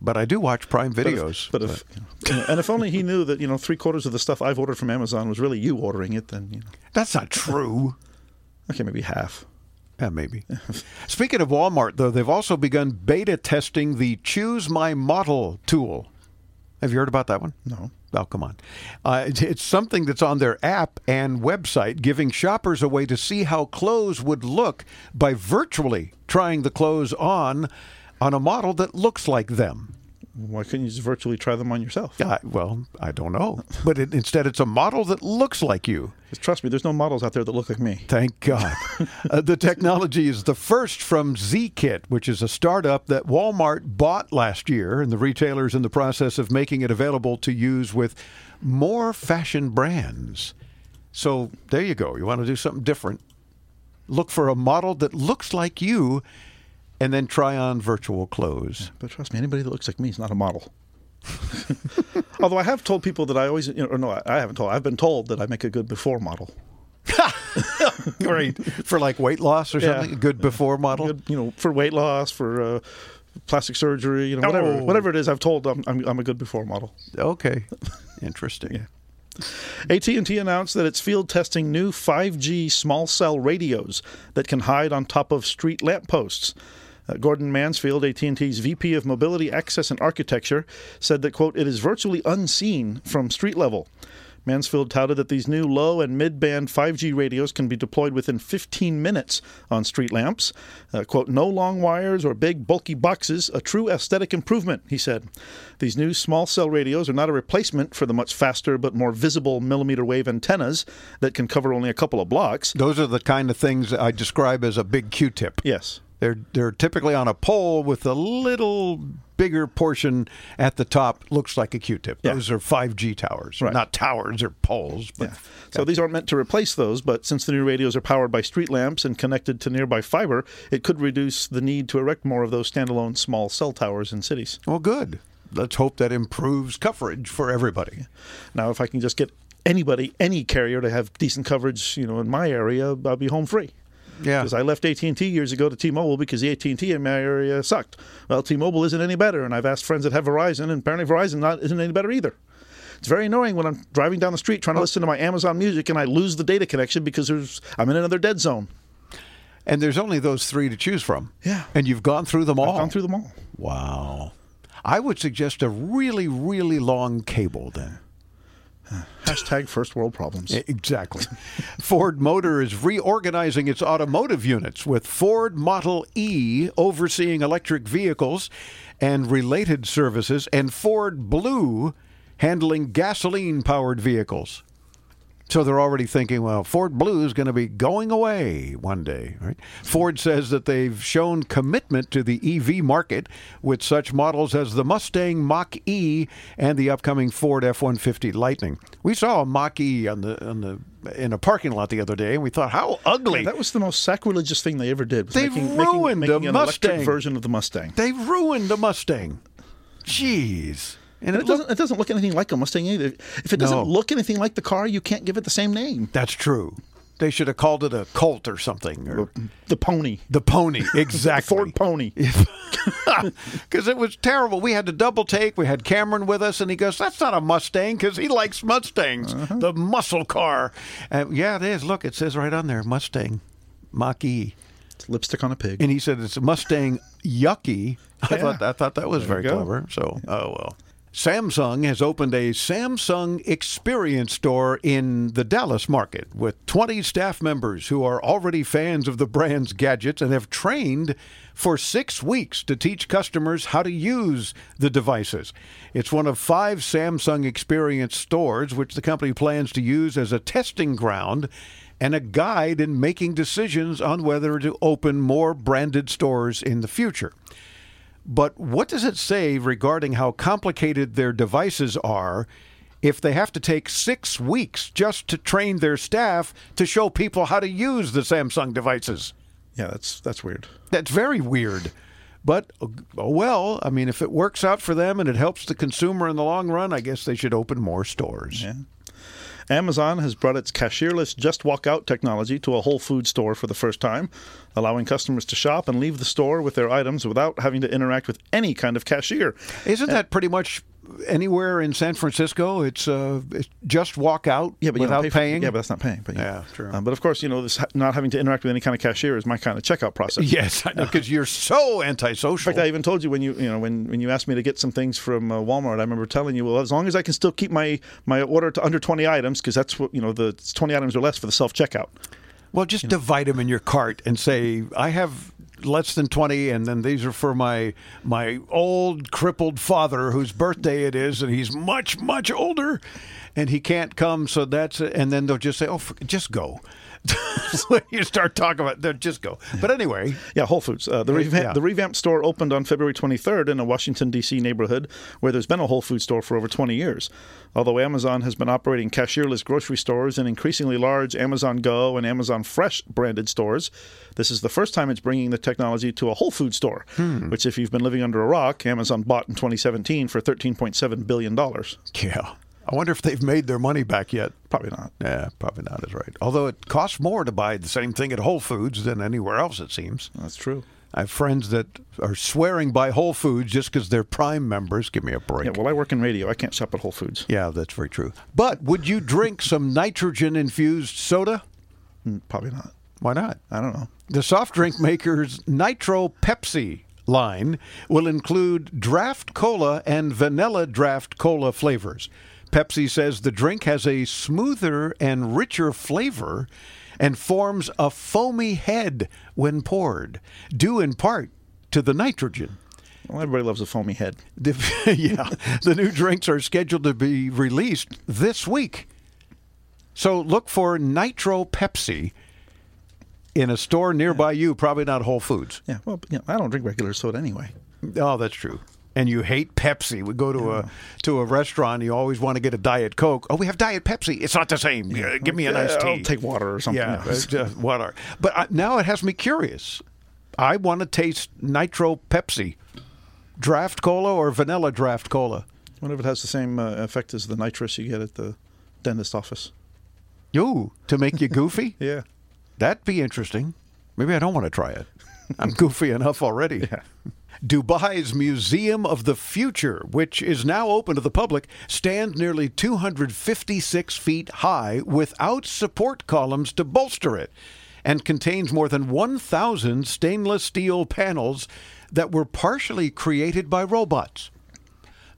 But I do watch Prime But if- videos. But if, you know, and if only he knew that you know three quarters of the stuff I've ordered from Amazon was really you ordering it, then you know. That's not true. Okay, maybe half. Yeah, maybe. Speaking of Walmart, though, they've also begun beta testing the Choose My Model tool. Have you heard about that one? No. Oh, come on. Uh, it's, it's something that's on their app and website, giving shoppers a way to see how clothes would look by virtually trying the clothes on on a model that looks like them. Why couldn't you just virtually try them on yourself? Uh, well, I don't know. But it, instead, it's a model that looks like you. Just trust me, there's no models out there that look like me. Thank God. uh, the technology is the first from Zeekit, which is a startup that Walmart bought last year, and the retailer's in the process of making it available to use with more fashion brands. So there you go. You want to do something different? Look for a model that looks like you and then try on virtual clothes. But trust me, anybody that looks like me is not a model. Although I have told people that I always, you know, or no, I haven't told. I've been told that I make a good before model. Great. For like weight loss or Yeah. something? A good before model? Good, you know, for weight loss, for uh, plastic surgery, you know, whatever, Oh. whatever it is. I've told I'm, I'm, I'm a good before model. Okay. Interesting. AT&T announced that it's field testing new 5G small cell radios that can hide on top of street lampposts. Uh, Gordon Mansfield, AT&T's VP of Mobility, Access and Architecture, said that quote it is virtually unseen from street level. Mansfield touted that these new low and mid band 5G radios can be deployed within 15 minutes on street lamps. Uh, quote, no long wires or big bulky boxes, a true aesthetic improvement, he said. These new small cell radios are not a replacement for the much faster but more visible millimeter wave antennas that can cover only a couple of blocks. Those are the kind of things I describe as a big Q-tip. Yes. They're they're typically on a pole with a little bigger portion at the top. Looks like a Q-tip. Those are 5G towers, Right. not towers. They're poles. But So these aren't meant to replace those, but since the new radios are powered by street lamps and connected to nearby fiber, it could reduce the need to erect more of those standalone small cell towers in cities. well, good. Let's hope that improves coverage for everybody. Now, if I can just get anybody, any carrier to have decent coverage, you know, in my area, I'll be home free. Yeah. Because I left AT and T years ago to T-Mobile because the AT and T in my area sucked. Well, T-Mobile isn't any better, and I've asked friends that have Verizon, and apparently Verizon not isn't any better either. It's very annoying when I'm driving down the street trying to listen to my Amazon Music and I lose the data connection because there's I'm in another dead zone. And there's only those three to choose from. Yeah. And you've gone through them all. I've gone through them all. Wow. I would suggest a really, really long cable then. Hashtag first world problems. Exactly. Ford Motor is reorganizing its automotive units with Ford Model E overseeing electric vehicles and related services, and Ford Blue handling gasoline powered vehicles. So they're already thinking, well, Ford Blue is going to be going away one day. Right? Ford says that they've shown commitment to the EV market with such models as the Mustang Mach E and the upcoming Ford F-150 Lightning. We saw a Mach E on the on the in a parking lot the other day, and we thought, how ugly! Yeah, that was the most sacrilegious thing they ever did. They making, ruined making, making the Mustang. version of the Mustang. They ruined the Mustang. Jeez. And it, doesn't. It doesn't look anything like a Mustang either. If it doesn't No. look anything like the car, you can't give it the same name. That's true. They should have called it a Colt or something. Or the Pony. The Pony, exactly. Ford Pony. Because it was terrible. We had to double take. We had Cameron with us, and he goes, That's not a Mustang because he likes Mustangs, Uh-huh. the muscle car. And yeah, it is. Look, it says right on there Mustang Mach E. It's lipstick on a pig. And he said it's a Mustang Yucky. I, thought, I thought that was There very clever. So, oh well. Samsung has opened a Samsung Experience store in the Dallas market with 20 staff members who are already fans of the brand's gadgets and have trained for six weeks to teach customers how to use the devices. It's one of five Samsung Experience stores which the company plans to use as a testing ground and a guide in making decisions on whether to open more branded stores in the future. But what does it say regarding how complicated their devices are if they have to take six weeks just to train their staff to show people how to use the Samsung devices? Yeah, that's that's weird. That's very weird. But oh well, I mean, if it works out for them and it helps the consumer in the long run, I guess they should open more stores. Yeah. Amazon has brought its cashierless Just Walk Out technology to a Whole Food store for the first time, allowing customers to shop and leave the store with their items without having to interact with any kind of cashier. Isn't that pretty much anywhere in San Francisco? It's, uh, it's just walk out Yeah, but you without pay for- paying. yeah, but that's not paying. But Yeah, true. Uh, but of course, you know, this not having to interact with any kind of cashier is my kind of checkout process. Yes, I know, because you're so antisocial. In fact, I even told you when you you know when, when you asked me to get some things from uh, Walmart, I remember telling you, well, as long as I can still keep my my order to under twenty items, because that's what you know the twenty items or less for the self checkout. Well, just divide them in your cart and say, I have less than 20 and then these are for my my old crippled father whose birthday it is and he's much much older and he can't come so that's and then they'll just say oh f- just go you start talking about they'll just go but anyway Yeah, Whole Foods. Uh, the, revamp, Yeah. the revamped store opened on February 23rd in a Washington, D.C. neighborhood where there's been a Whole Foods store for over 20 years. Although Amazon has been operating cashierless grocery stores and increasingly large Amazon Go and Amazon Fresh branded stores, this is the first time it's bringing the technology to a Whole Foods store, Hmm. which, if you've been living under a rock, Amazon bought in 2017 for $13.7 billion. yeah I wonder if they've made their money back yet. Probably not. Yeah, probably not is right. Although it costs more to buy the same thing at Whole Foods than anywhere else, it seems. That's true. I have friends that are swearing by Whole Foods just because they're Prime members. Give me a break. Yeah, well, I work in radio. I can't shop at Whole Foods. Yeah, that's very true. But would you drink some nitrogen infused soda? Mm, Probably not. Why not? I don't know. The soft drink maker's Nitro Pepsi line will include draft cola and vanilla draft cola flavors. Pepsi says the drink has a smoother and richer flavor and forms a foamy head when poured, due in part to the nitrogen. Well, everybody loves a foamy head. Yeah, the new drinks are scheduled to be released this week. So look for Nitro Pepsi in a store nearby you, probably not Whole Foods. Yeah, well, yeah, I don't drink regular soda anyway. Oh, that's true. And you hate Pepsi. We go to a to a restaurant. You always want to get a Diet Coke. Oh, we have Diet Pepsi. It's not the same. Uh, Give me a nice Yeah, tea. I'll take water or something. Yeah, water. But uh, now it has me curious. I want to taste Nitro Pepsi, draft cola or vanilla draft cola. wonder if it has the same uh, effect as the nitrous you get at the dentist office. You to make you goofy? Yeah. That'd be interesting. Maybe I don't want to try it. I'm goofy enough already. Dubai's Museum of the Future, which is now open to the public, stands nearly 256 feet high without support columns to bolster it and contains more than 1,000 stainless steel panels that were partially created by robots.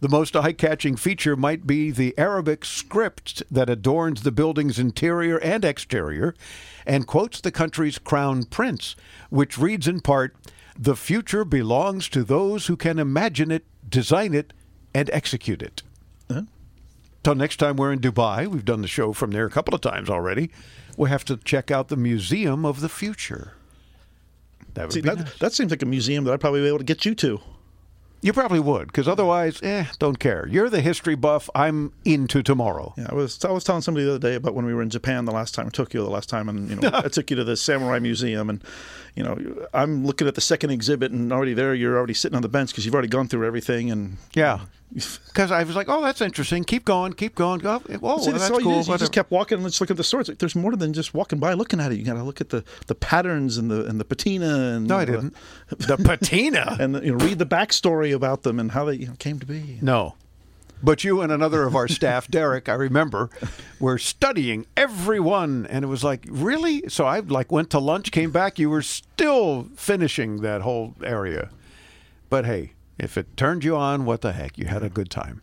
The most eye catching feature might be the Arabic script that adorns the building's interior and exterior and quotes the country's crown prince, which reads in part The future belongs to those who can imagine it, design it, and execute it. Uh-huh. So next time we're in Dubai, we've done the show from there a couple of times already. We'll have to check out the Museum of the Future. That would See, be that, that seems like a museum that I'd probably be able to get you to. You probably would, because otherwise, eh, don't care. You're the history buff. I'm into tomorrow. Yeah, I was I was telling somebody the other day about when we were in Japan the last time, Tokyo the last time, and you know I took you to the Samurai Museum, and you know I'm looking at the second exhibit, and already there you're already sitting on the bench because you've already gone through everything, and Yeah. Because I was like, oh, that's interesting. Keep going, keep going. Go. Oh, See, that's all cool. is you just kept walking and let's look at the swords. Like, there's more than just walking by looking at it. You got to look at the, the patterns and the and the patina and No, I the- didn't. The patina and you know, read the backstory about them and how they you know, came to be. No. But you and another of our staff, Derek, I remember, were studying every one, and it was like, really? So I like went to lunch, came back, you were still finishing that whole area. But hey, if it turned you on, what the heck? You had a good time.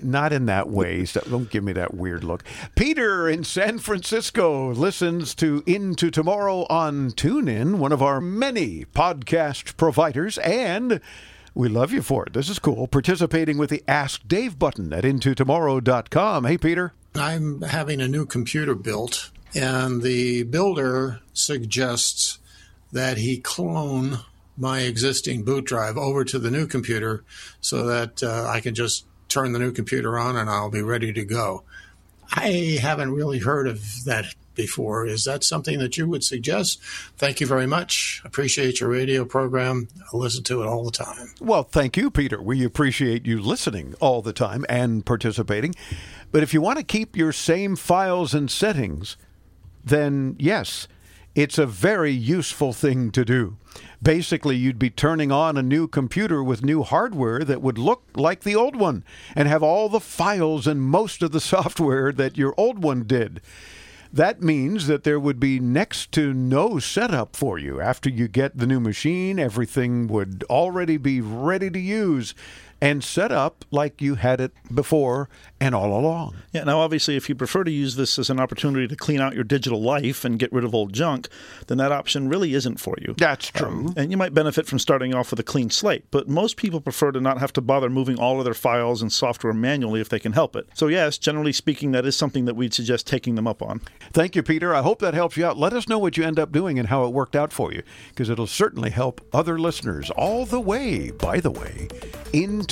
Not in that way. So don't give me that weird look. Peter in San Francisco listens to Into Tomorrow on TuneIn, one of our many podcast providers, and we love you for it. This is cool. Participating with the Ask Dave button at intotomorrow.com. Hey, Peter. I'm having a new computer built, and the builder suggests that he clone my existing boot drive over to the new computer so that uh, I can just turn the new computer on and I'll be ready to go. I haven't really heard of that before. Is that something that you would suggest? Thank you very much. Appreciate your radio program. I listen to it all the time. Well, thank you, Peter. We appreciate you listening all the time and participating. But if you want to keep your same files and settings, then yes, it's a very useful thing to do. Basically, you'd be turning on a new computer with new hardware that would look like the old one and have all the files and most of the software that your old one did. That means that there would be next to no setup for you. After you get the new machine, everything would already be ready to use and set up like you had it before and all along. Yeah, now obviously, if you prefer to use this as an opportunity to clean out your digital life and get rid of old junk, then that option really isn't for you. That's uh, true. and you might benefit from starting off with a clean slate, but most people prefer to not have to bother moving all of their files and software manually if they can help it. So, yes, generally speaking, that is something that we'd suggest taking them up on. Thank you, Peter. I hope that helps you out. Let us know what you end up doing and how it worked out for you, because it'll certainly help other listeners all the way, by the way, into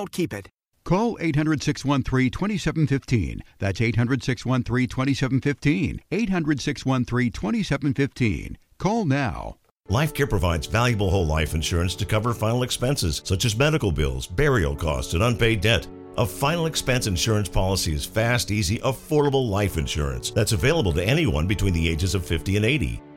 keep it. Call 800 613 2715. That's 800 613 2715. 800 613 2715. Call now. LifeCare provides valuable whole life insurance to cover final expenses such as medical bills, burial costs, and unpaid debt. A final expense insurance policy is fast, easy, affordable life insurance that's available to anyone between the ages of 50 and 80.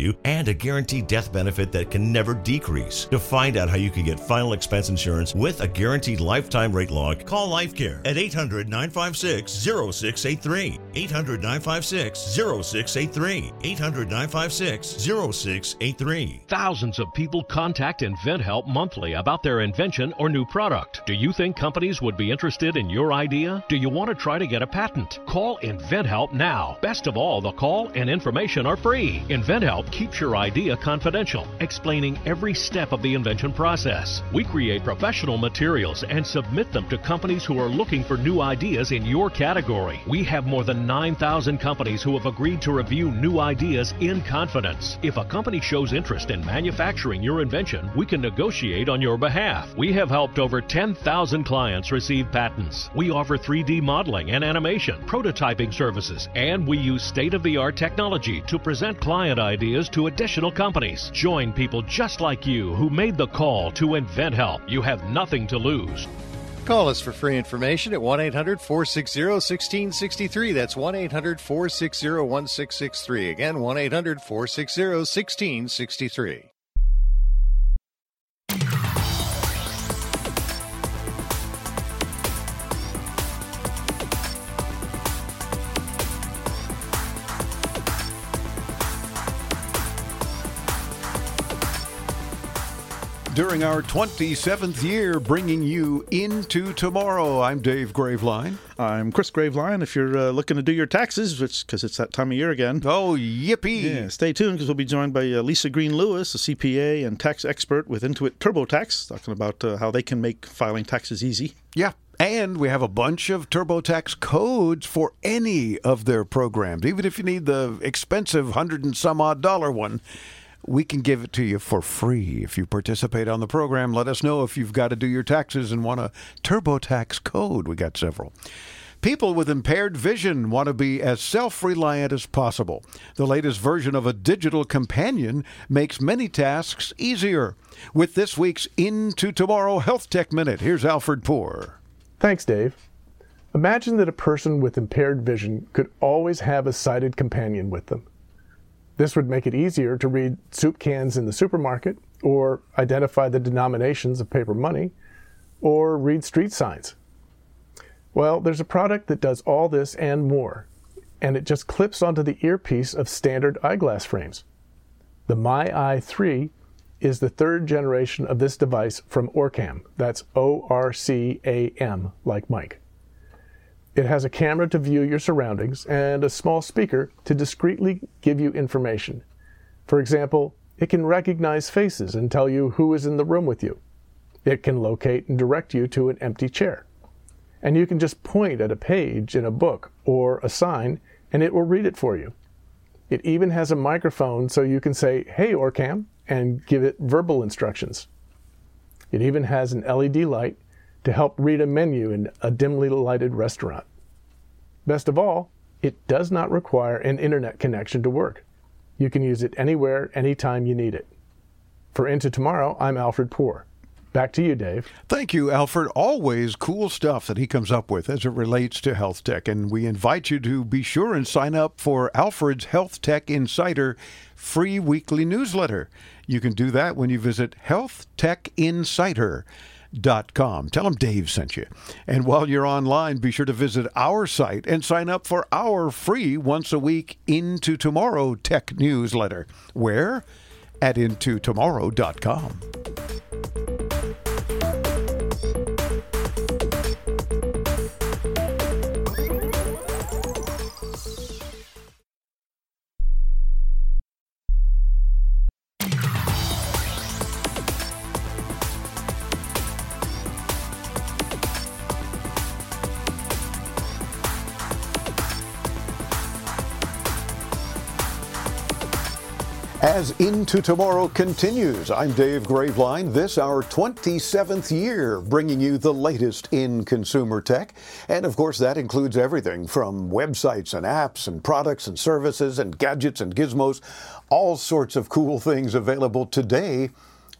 value and a guaranteed death benefit that can never decrease. To find out how you can get final expense insurance with a guaranteed lifetime rate lock, call LifeCare at 800 956 0683. 800 956 0683. 800 956 0683. Thousands of people contact InventHelp monthly about their invention or new product. Do you think companies would be interested in your idea? Do you want to try to get a patent? Call InventHelp now. Best of all, the call and information are free. InventHelp keeps your idea confidential, explaining every step of the invention process. We create professional materials and submit them to companies who are looking for new ideas in your category. We have more than 9,000 companies who have agreed to review new ideas in confidence. If a company shows interest in manufacturing your invention, we can negotiate on your behalf. We have helped over 10,000 clients receive patents. We offer 3D modeling and animation, prototyping services, and we use state of the art technology to present client ideas to additional companies. Join people just like you who made the call to InventHelp. You have nothing to lose. Call us for free information at 1 800 460 1663. That's 1 800 460 1663. Again, 1 800 460 1663. During our 27th year, bringing you into tomorrow, I'm Dave Graveline. I'm Chris Graveline. If you're uh, looking to do your taxes, which because it's that time of year again. Oh, yippee! Yeah, stay tuned because we'll be joined by uh, Lisa Greene-Lewis, a CPA and tax expert with Intuit TurboTax, talking about uh, how they can make filing taxes easy. Yeah. And we have a bunch of TurboTax codes for any of their programs. Even if you need the expensive hundred and some odd dollar one, we can give it to you for free. If you participate on the program, let us know if you've got to do your taxes and want a TurboTax code. We got several. People with impaired vision want to be as self reliant as possible. The latest version of a digital companion makes many tasks easier. With this week's Into Tomorrow Health Tech Minute, here's Alfred Poor. Thanks, Dave. Imagine that a person with impaired vision could always have a sighted companion with them. This would make it easier to read soup cans in the supermarket, or identify the denominations of paper money, or read street signs. Well, there's a product that does all this and more, and it just clips onto the earpiece of standard eyeglass frames. The MyEye 3 is the third generation of this device from Orcam. That's O R C A M, like Mike. It has a camera to view your surroundings and a small speaker to discreetly give you information. For example, it can recognize faces and tell you who is in the room with you. It can locate and direct you to an empty chair. And you can just point at a page in a book or a sign and it will read it for you. It even has a microphone so you can say, Hey, Orcam, and give it verbal instructions. It even has an LED light to help read a menu in a dimly lighted restaurant. Best of all, it does not require an internet connection to work. You can use it anywhere, anytime you need it. For Into Tomorrow, I'm Alfred Poor. Back to you, Dave. Thank you, Alfred. Always cool stuff that he comes up with as it relates to health tech. And we invite you to be sure and sign up for Alfred's Health Tech Insider free weekly newsletter. You can do that when you visit healthtechinsider.com. Tell them Dave sent you. And while you're online, be sure to visit our site and sign up for our free once a week Into Tomorrow Tech newsletter. Where? At intotomorrow.com. As Into Tomorrow continues, I'm Dave Graveline. This our 27th year bringing you the latest in consumer tech. And of course, that includes everything from websites and apps and products and services and gadgets and gizmos, all sorts of cool things available today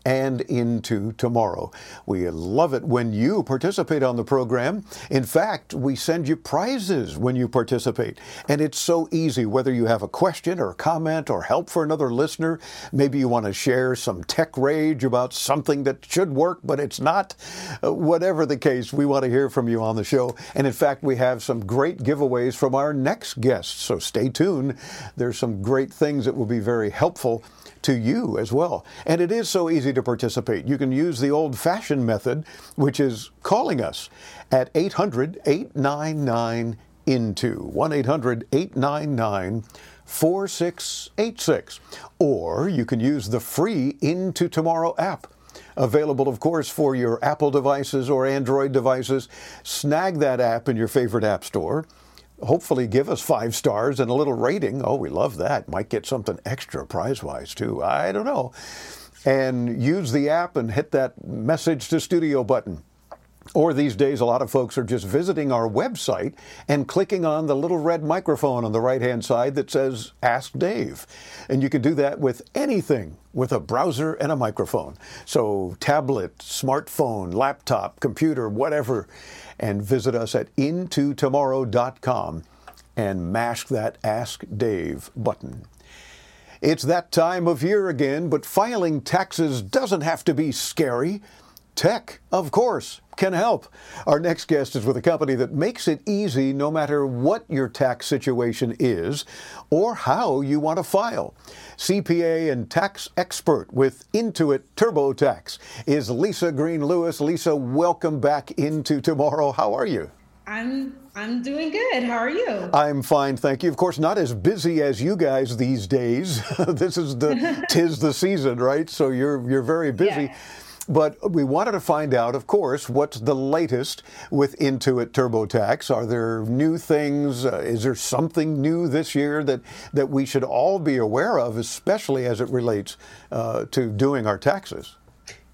and into tomorrow. We love it when you participate on the program. In fact, we send you prizes when you participate. And it's so easy, whether you have a question or a comment or help for another listener. Maybe you want to share some tech rage about something that should work, but it's not. Uh, whatever the case, we want to hear from you on the show. And in fact, we have some great giveaways from our next guests. So stay tuned. There's some great things that will be very helpful to you as well. And it is so easy to participate. You can use the old fashioned method, which is calling us at 800 899 INTO, 1 800 899 4686. Or you can use the free Into Tomorrow app. Available, of course, for your Apple devices or Android devices. Snag that app in your favorite app store hopefully give us five stars and a little rating. Oh, we love that. Might get something extra prize wise too. I don't know. And use the app and hit that message to studio button. Or these days, a lot of folks are just visiting our website and clicking on the little red microphone on the right hand side that says Ask Dave. And you can do that with anything with a browser and a microphone. So, tablet, smartphone, laptop, computer, whatever. And visit us at intotomorrow.com and mash that Ask Dave button. It's that time of year again, but filing taxes doesn't have to be scary. Tech, of course, can help. Our next guest is with a company that makes it easy no matter what your tax situation is or how you want to file. CPA and tax expert with Intuit TurboTax is Lisa Greene-Lewis. Lisa, welcome back into tomorrow. How are you? I'm I'm doing good. How are you? I'm fine, thank you. Of course, not as busy as you guys these days. this is the tis the season, right? So you're you're very busy. Yeah. But we wanted to find out, of course, what's the latest with Intuit TurboTax. Are there new things? Uh, is there something new this year that, that we should all be aware of, especially as it relates uh, to doing our taxes?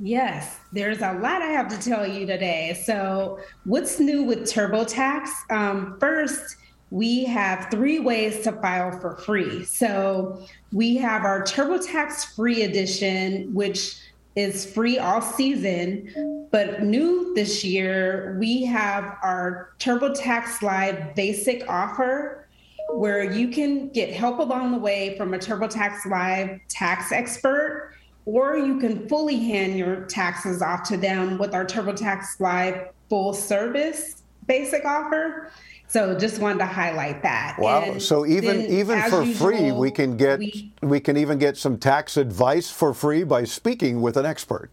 Yes, there's a lot I have to tell you today. So, what's new with TurboTax? Um, first, we have three ways to file for free. So, we have our TurboTax free edition, which is free all season. But new this year, we have our TurboTax Live basic offer where you can get help along the way from a TurboTax Live tax expert, or you can fully hand your taxes off to them with our TurboTax Live full service basic offer. So just wanted to highlight that. Wow! And so even even for usual, free, we can get we, we can even get some tax advice for free by speaking with an expert.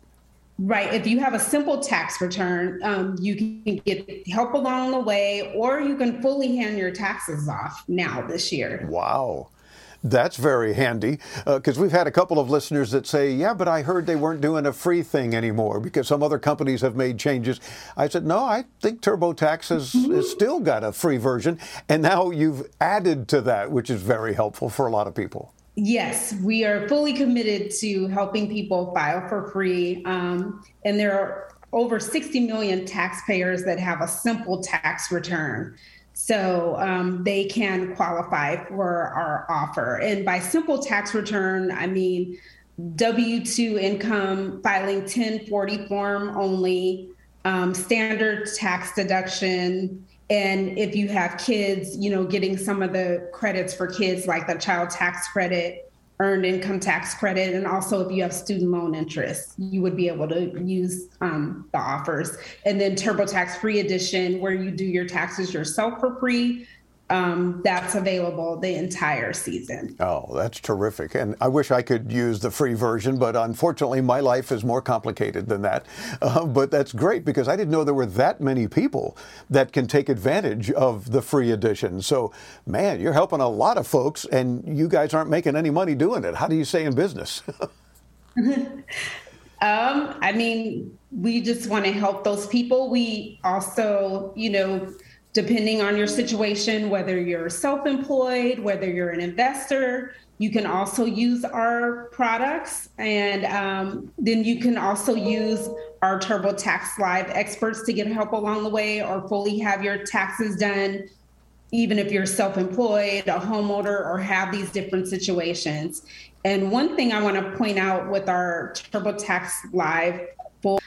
Right. If you have a simple tax return, um, you can get help along the way, or you can fully hand your taxes off now this year. Wow. That's very handy because uh, we've had a couple of listeners that say, Yeah, but I heard they weren't doing a free thing anymore because some other companies have made changes. I said, No, I think TurboTax has, has still got a free version. And now you've added to that, which is very helpful for a lot of people. Yes, we are fully committed to helping people file for free. Um, and there are over 60 million taxpayers that have a simple tax return. So um, they can qualify for our offer. And by simple tax return, I mean W 2 income filing 1040 form only, um, standard tax deduction. And if you have kids, you know, getting some of the credits for kids like the child tax credit earned income tax credit. And also, if you have student loan interest, you would be able to use um, the offers. And then TurboTax Free Edition, where you do your taxes yourself for free um, that's available the entire season. Oh, that's terrific. And I wish I could use the free version, but unfortunately, my life is more complicated than that. Uh, but that's great because I didn't know there were that many people that can take advantage of the free edition. So, man, you're helping a lot of folks, and you guys aren't making any money doing it. How do you stay in business? um, I mean, we just want to help those people. We also, you know, depending on your situation, whether you're self employed, whether you're an investor, you can also use our products. And um, then you can also use our TurboTax Live experts to get help along the way or fully have your taxes done, even if you're self employed, a homeowner, or have these different situations. And one thing I want to point out with our TurboTax Live,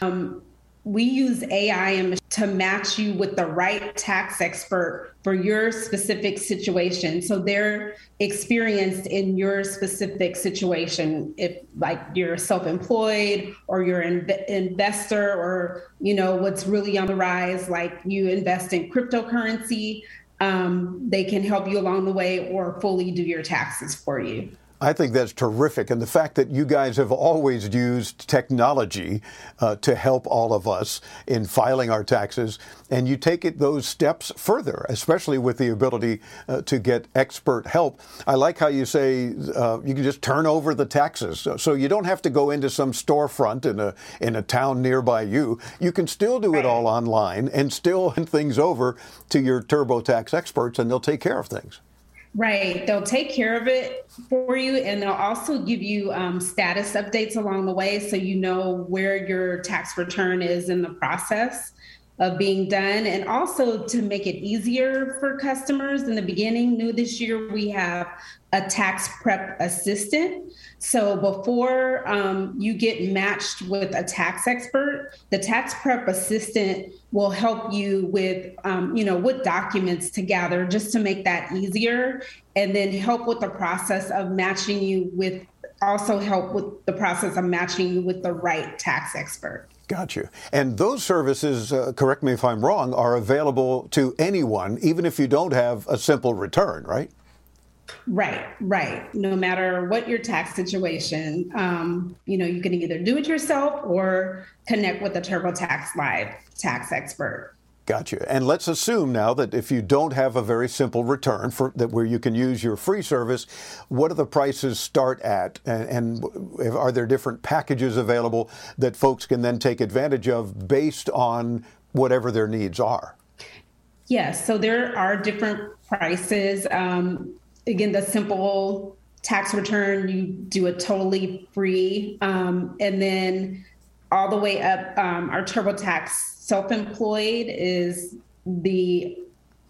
um, we use AI to match you with the right tax expert for your specific situation. So they're experienced in your specific situation. If like you're self-employed or you're an investor or you know what's really on the rise, like you invest in cryptocurrency, um, they can help you along the way or fully do your taxes for you. I think that's terrific. And the fact that you guys have always used technology uh, to help all of us in filing our taxes, and you take it those steps further, especially with the ability uh, to get expert help. I like how you say uh, you can just turn over the taxes. So, so, you don't have to go into some storefront in a, in a town nearby you. You can still do it all online and still hand things over to your TurboTax experts, and they'll take care of things. Right. They'll take care of it for you and they'll also give you um, status updates along the way so you know where your tax return is in the process of being done. And also to make it easier for customers in the beginning, new this year, we have a tax prep assistant. So before um, you get matched with a tax expert, the tax prep assistant will help you with, um, you know, what documents to gather just to make that easier, and then help with the process of matching you with, also help with the process of matching you with the right tax expert. Got you. And those services, uh, correct me if I'm wrong, are available to anyone, even if you don't have a simple return, right? Right, right. No matter what your tax situation, um, you know, you can either do it yourself or connect with a TurboTax Live tax expert. Gotcha. And let's assume now that if you don't have a very simple return for that where you can use your free service, what do the prices start at? And, and are there different packages available that folks can then take advantage of based on whatever their needs are? Yes. So there are different prices. Um, again, the simple tax return, you do a totally free. Um, and then all the way up, um, our TurboTax self employed is the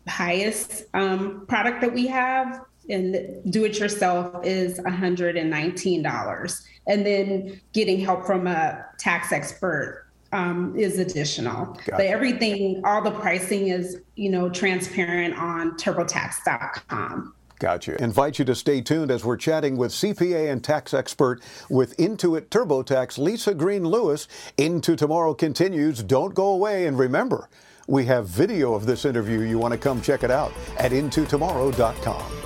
highest um, product that we have. And do it yourself is $119. And then getting help from a tax expert um, is additional. Gotcha. But everything, all the pricing is, you know, transparent on turbotax.com. Gotcha. Invite you to stay tuned as we're chatting with CPA and tax expert with Intuit TurboTax, Lisa Greene-Lewis. Into Tomorrow continues. Don't go away. And remember, we have video of this interview. You want to come check it out at intotomorrow.com.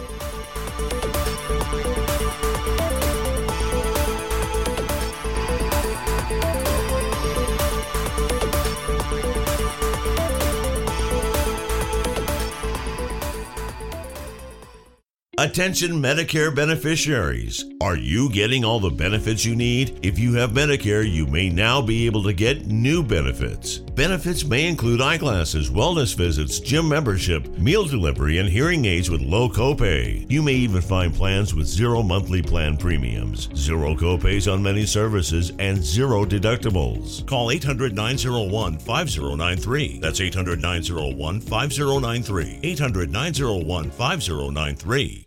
Attention Medicare beneficiaries. Are you getting all the benefits you need? If you have Medicare, you may now be able to get new benefits. Benefits may include eyeglasses, wellness visits, gym membership, meal delivery, and hearing aids with low copay. You may even find plans with zero monthly plan premiums, zero copays on many services, and zero deductibles. Call 800 901 5093. That's 800 901 5093. 800 901 5093.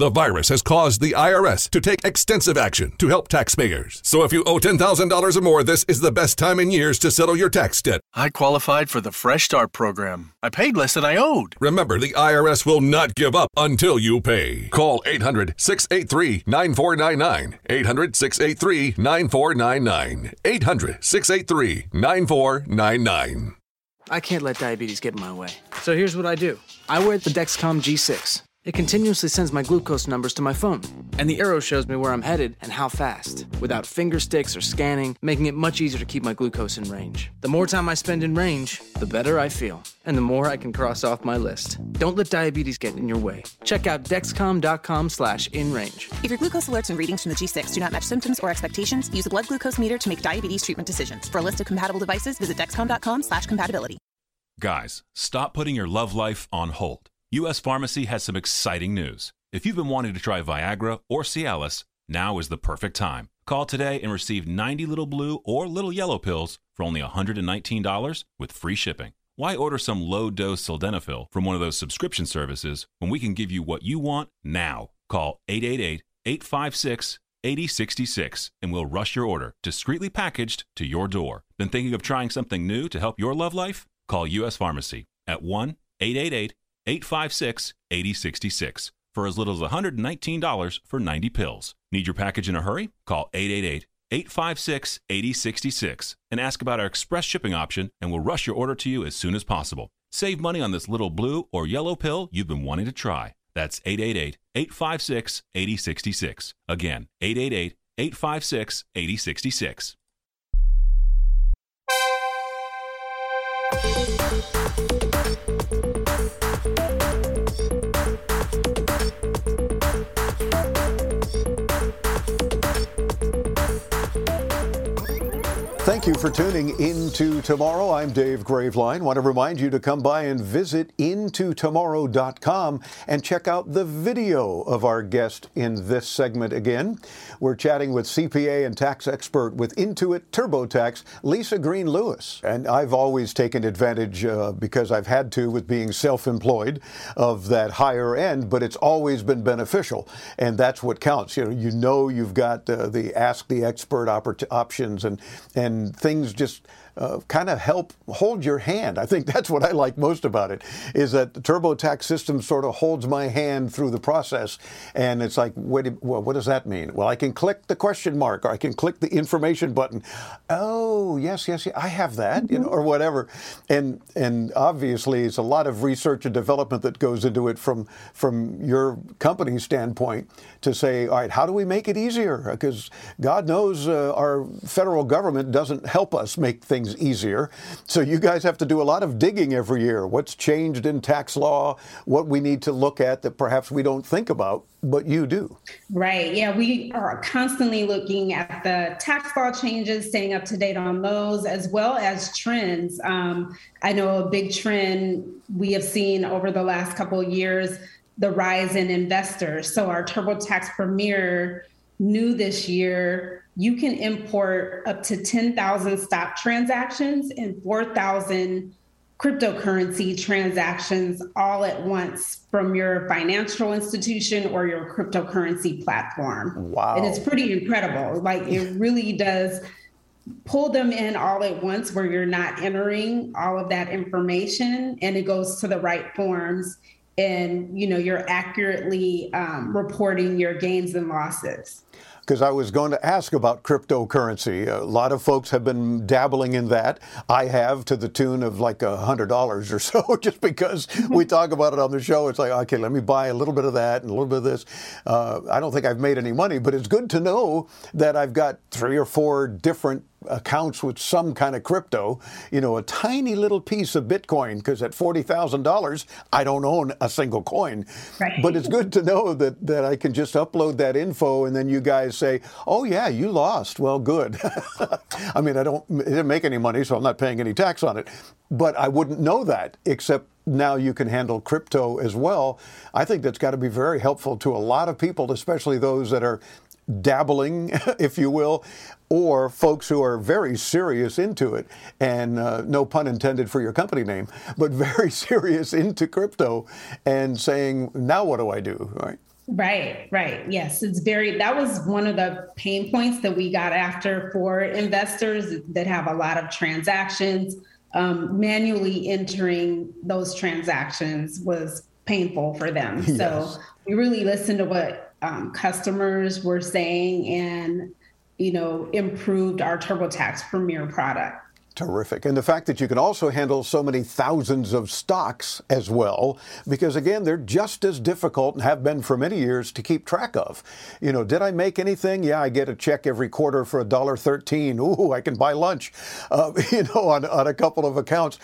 The virus has caused the IRS to take extensive action to help taxpayers. So if you owe $10,000 or more, this is the best time in years to settle your tax debt. I qualified for the Fresh Start program. I paid less than I owed. Remember, the IRS will not give up until you pay. Call 800 683 9499. 800 683 9499. 800 683 9499. I can't let diabetes get in my way. So here's what I do I wear the Dexcom G6. It continuously sends my glucose numbers to my phone, and the arrow shows me where I'm headed and how fast, without finger sticks or scanning, making it much easier to keep my glucose in range. The more time I spend in range, the better I feel, and the more I can cross off my list. Don't let diabetes get in your way. Check out dexcom.com slash in range. If your glucose alerts and readings from the G6 do not match symptoms or expectations, use a blood glucose meter to make diabetes treatment decisions. For a list of compatible devices, visit dexcom.com slash compatibility. Guys, stop putting your love life on hold. U.S. Pharmacy has some exciting news. If you've been wanting to try Viagra or Cialis, now is the perfect time. Call today and receive 90 little blue or little yellow pills for only $119 with free shipping. Why order some low dose sildenafil from one of those subscription services when we can give you what you want now? Call 888 856 8066 and we'll rush your order discreetly packaged to your door. Been thinking of trying something new to help your love life? Call U.S. Pharmacy at 1 888 856 8066 for as little as $119 for 90 pills. Need your package in a hurry? Call 888 856 8066 and ask about our express shipping option, and we'll rush your order to you as soon as possible. Save money on this little blue or yellow pill you've been wanting to try. That's 888 856 8066. Again, 888 856 8066. Thank you for tuning into tomorrow. I'm Dave Graveline. Want to remind you to come by and visit intotomorrow.com and check out the video of our guest in this segment again. We're chatting with CPA and tax expert with Intuit TurboTax, Lisa Greene-Lewis. And I've always taken advantage uh, because I've had to with being self-employed of that higher end, but it's always been beneficial, and that's what counts. You know, you know you've got uh, the ask the expert options and and and things just uh, kind of help hold your hand. I think that's what I like most about it is that the TurboTax system sort of holds my hand through the process, and it's like, what, well, what does that mean? Well, I can click the question mark, or I can click the information button. Oh, yes, yes, yes I have that, mm-hmm. you know, or whatever. And and obviously, it's a lot of research and development that goes into it from from your company's standpoint to say, all right, how do we make it easier? Because God knows uh, our federal government doesn't help us make things things easier. So you guys have to do a lot of digging every year. What's changed in tax law? What we need to look at that perhaps we don't think about, but you do. Right. Yeah, we are constantly looking at the tax law changes, staying up to date on those, as well as trends. Um, I know a big trend we have seen over the last couple years the rise in investors. So our TurboTax Premier new this year you can import up to 10,000 stock transactions and 4,000 cryptocurrency transactions all at once from your financial institution or your cryptocurrency platform. Wow. And it's pretty incredible. Like it really does pull them in all at once where you're not entering all of that information and it goes to the right forms and you know you're accurately um, reporting your gains and losses because I was going to ask about cryptocurrency. A lot of folks have been dabbling in that. I have to the tune of like a hundred dollars or so, just because we talk about it on the show. It's like, okay, let me buy a little bit of that and a little bit of this. Uh, I don't think I've made any money, but it's good to know that I've got three or four different accounts with some kind of crypto, you know, a tiny little piece of Bitcoin, because at $40,000, I don't own a single coin. Right. But it's good to know that, that I can just upload that info and then you guys say, oh, yeah, you lost. Well, good. I mean, I don't, it didn't make any money, so I'm not paying any tax on it. But I wouldn't know that except now you can handle crypto as well. I think that's got to be very helpful to a lot of people, especially those that are dabbling, if you will, or folks who are very serious into it, and uh, no pun intended for your company name, but very serious into crypto and saying, now what do I do? Right. Right, right. Yes, it's very, that was one of the pain points that we got after for investors that have a lot of transactions. Um, manually entering those transactions was painful for them. Yes. So we really listened to what um, customers were saying and you know improved our TurboTax Premier product. Terrific. And the fact that you can also handle so many thousands of stocks as well, because again, they're just as difficult and have been for many years to keep track of. You know, did I make anything? Yeah, I get a check every quarter for $1.13. Ooh, I can buy lunch, uh, you know, on, on a couple of accounts.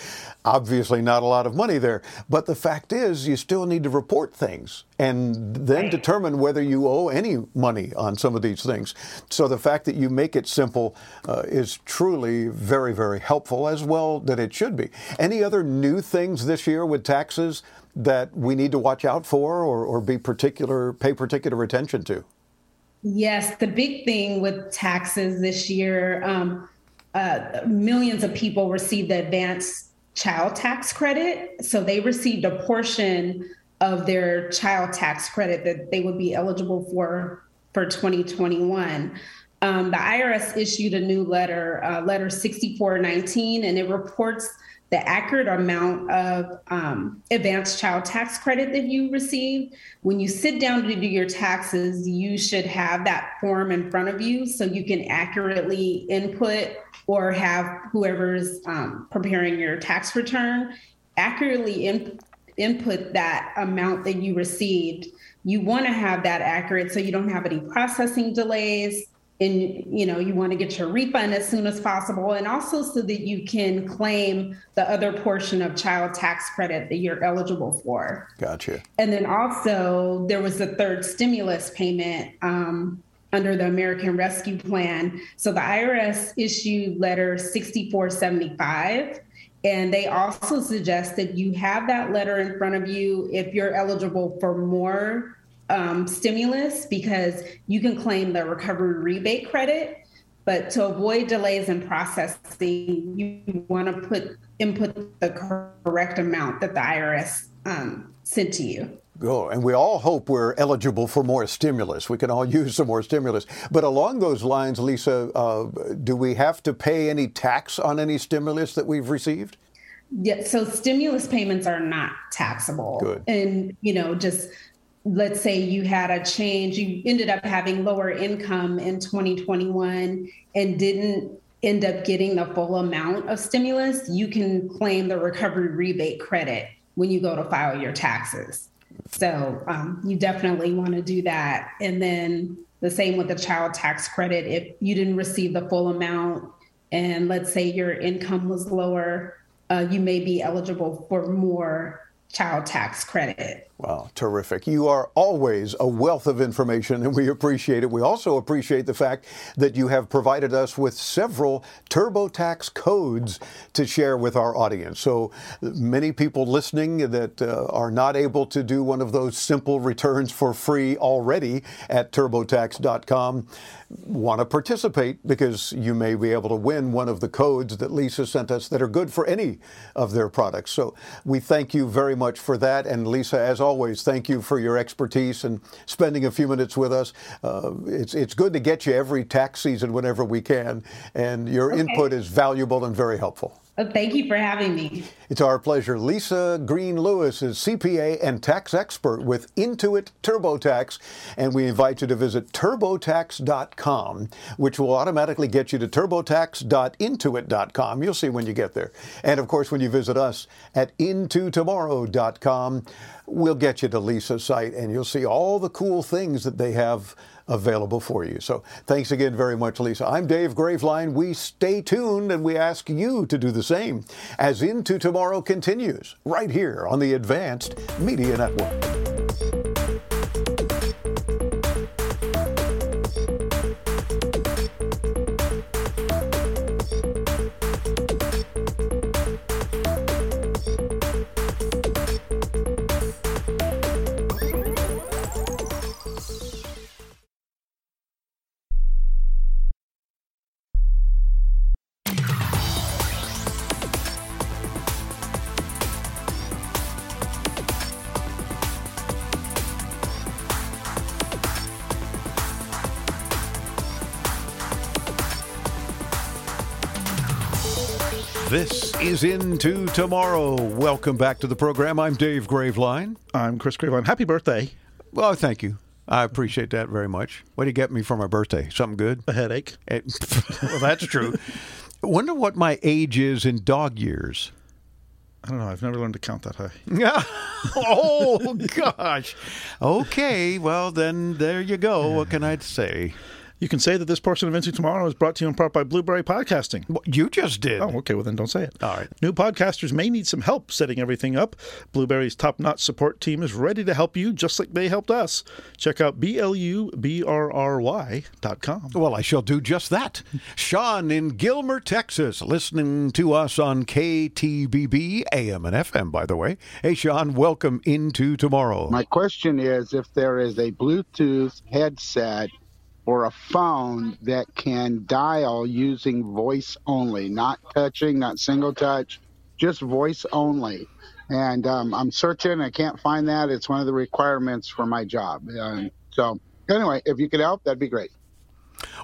Obviously, not a lot of money there. But the fact is, you still need to report things and then determine whether you owe any money on some of these things. So the fact that you make it simple uh, is truly very, very helpful as well that it should be. Any other new things this year with taxes that we need to watch out for or, or be particular, pay particular attention to? Yes, the big thing with taxes this year, um, uh, millions of people received the advanced child tax credit. So they received a portion of their child tax credit that they would be eligible for for 2021. Um, the IRS issued a new letter, uh, letter 6419, and it reports the accurate amount of um, advanced child tax credit that you received. When you sit down to do your taxes, you should have that form in front of you so you can accurately input or have whoever's um, preparing your tax return accurately in, input that amount that you received. You want to have that accurate so you don't have any processing delays and you know you want to get your refund as soon as possible and also so that you can claim the other portion of child tax credit that you're eligible for. Gotcha. And then also there was a third stimulus payment um, under the american rescue plan. So the irs issued letter 6475 and they also suggest that you have that letter in front of you if you're eligible for more um, stimulus because you can claim the recovery rebate credit. But to avoid delays in processing, you want to put input the correct amount that the IRS um, sent to you. Oh, and we all hope we're eligible for more stimulus. We can all use some more stimulus. But along those lines, Lisa, uh, do we have to pay any tax on any stimulus that we've received? Yeah, so stimulus payments are not taxable. Good. And, you know, just let's say you had a change, you ended up having lower income in 2021 and didn't end up getting the full amount of stimulus, you can claim the recovery rebate credit when you go to file your taxes. So um, you definitely want to do that. And then the same with the child tax credit. If you didn't receive the full amount, and let's say your income was lower, uh, you may be eligible for more child tax credit. Wow, terrific. You are always a wealth of information, and we appreciate it. We also appreciate the fact that you have provided us with several TurboTax codes to share with our audience. So many people listening that uh, are not able to do one of those simple returns for free already at turbotax.com want to participate because you may be able to win one of the codes that Lisa sent us that are good for any of their products. So we thank you very much for that. And Lisa, as always, thank you for your expertise and spending a few minutes with us. Uh, it's, it's good to get you every tax season whenever we can, and your okay. input is valuable and very helpful. Thank you for having me. It's our pleasure. Lisa Greene-Lewis is CPA and tax expert with Intuit TurboTax, and we invite you to visit turbotax.com, which will automatically get you to turbotax.intuit.com. You'll see when you get there. And of course, when you visit us at intotomorrow.com, we'll get you to Lisa's site and you'll see all the cool things that they have available for you. So thanks again very much, Lisa. I'm Dave Graveline. We stay tuned and we ask you to do the same as Into Tomorrow continues right here on the Advanced Media Network. Is Into Tomorrow. Welcome back to the program. I'm Dave Graveline. I'm Chris Graveline. Happy birthday. Well, thank you. I appreciate that very much. What did you get me for my birthday? Something good? A headache. It, eh, well, that's true. I wonder what my age is in dog years. I don't know. I've never learned to count that high. Yeah. oh gosh. Okay. Well, then there you go. What can I say? You can say that this portion of Into Tomorrow is brought to you in part by Blubrry Podcasting. You just did. Oh, okay. Well, then don't say it. All right. New podcasters may need some help setting everything up. Blubrry's top notch support team is ready to help you just like they helped us. Check out BLUBRRY.com. Well, I shall do just that. Sean in Gilmer, Texas, listening to us on KTBB, AM and FM, by the way. Hey, Sean, welcome into tomorrow. My question is if there is a Bluetooth headset or a phone that can dial using voice only, not touching, not single touch, just voice only. And um, I'm searching, I can't find that. It's one of the requirements for my job. Um, so, anyway, if you could help, that'd be great.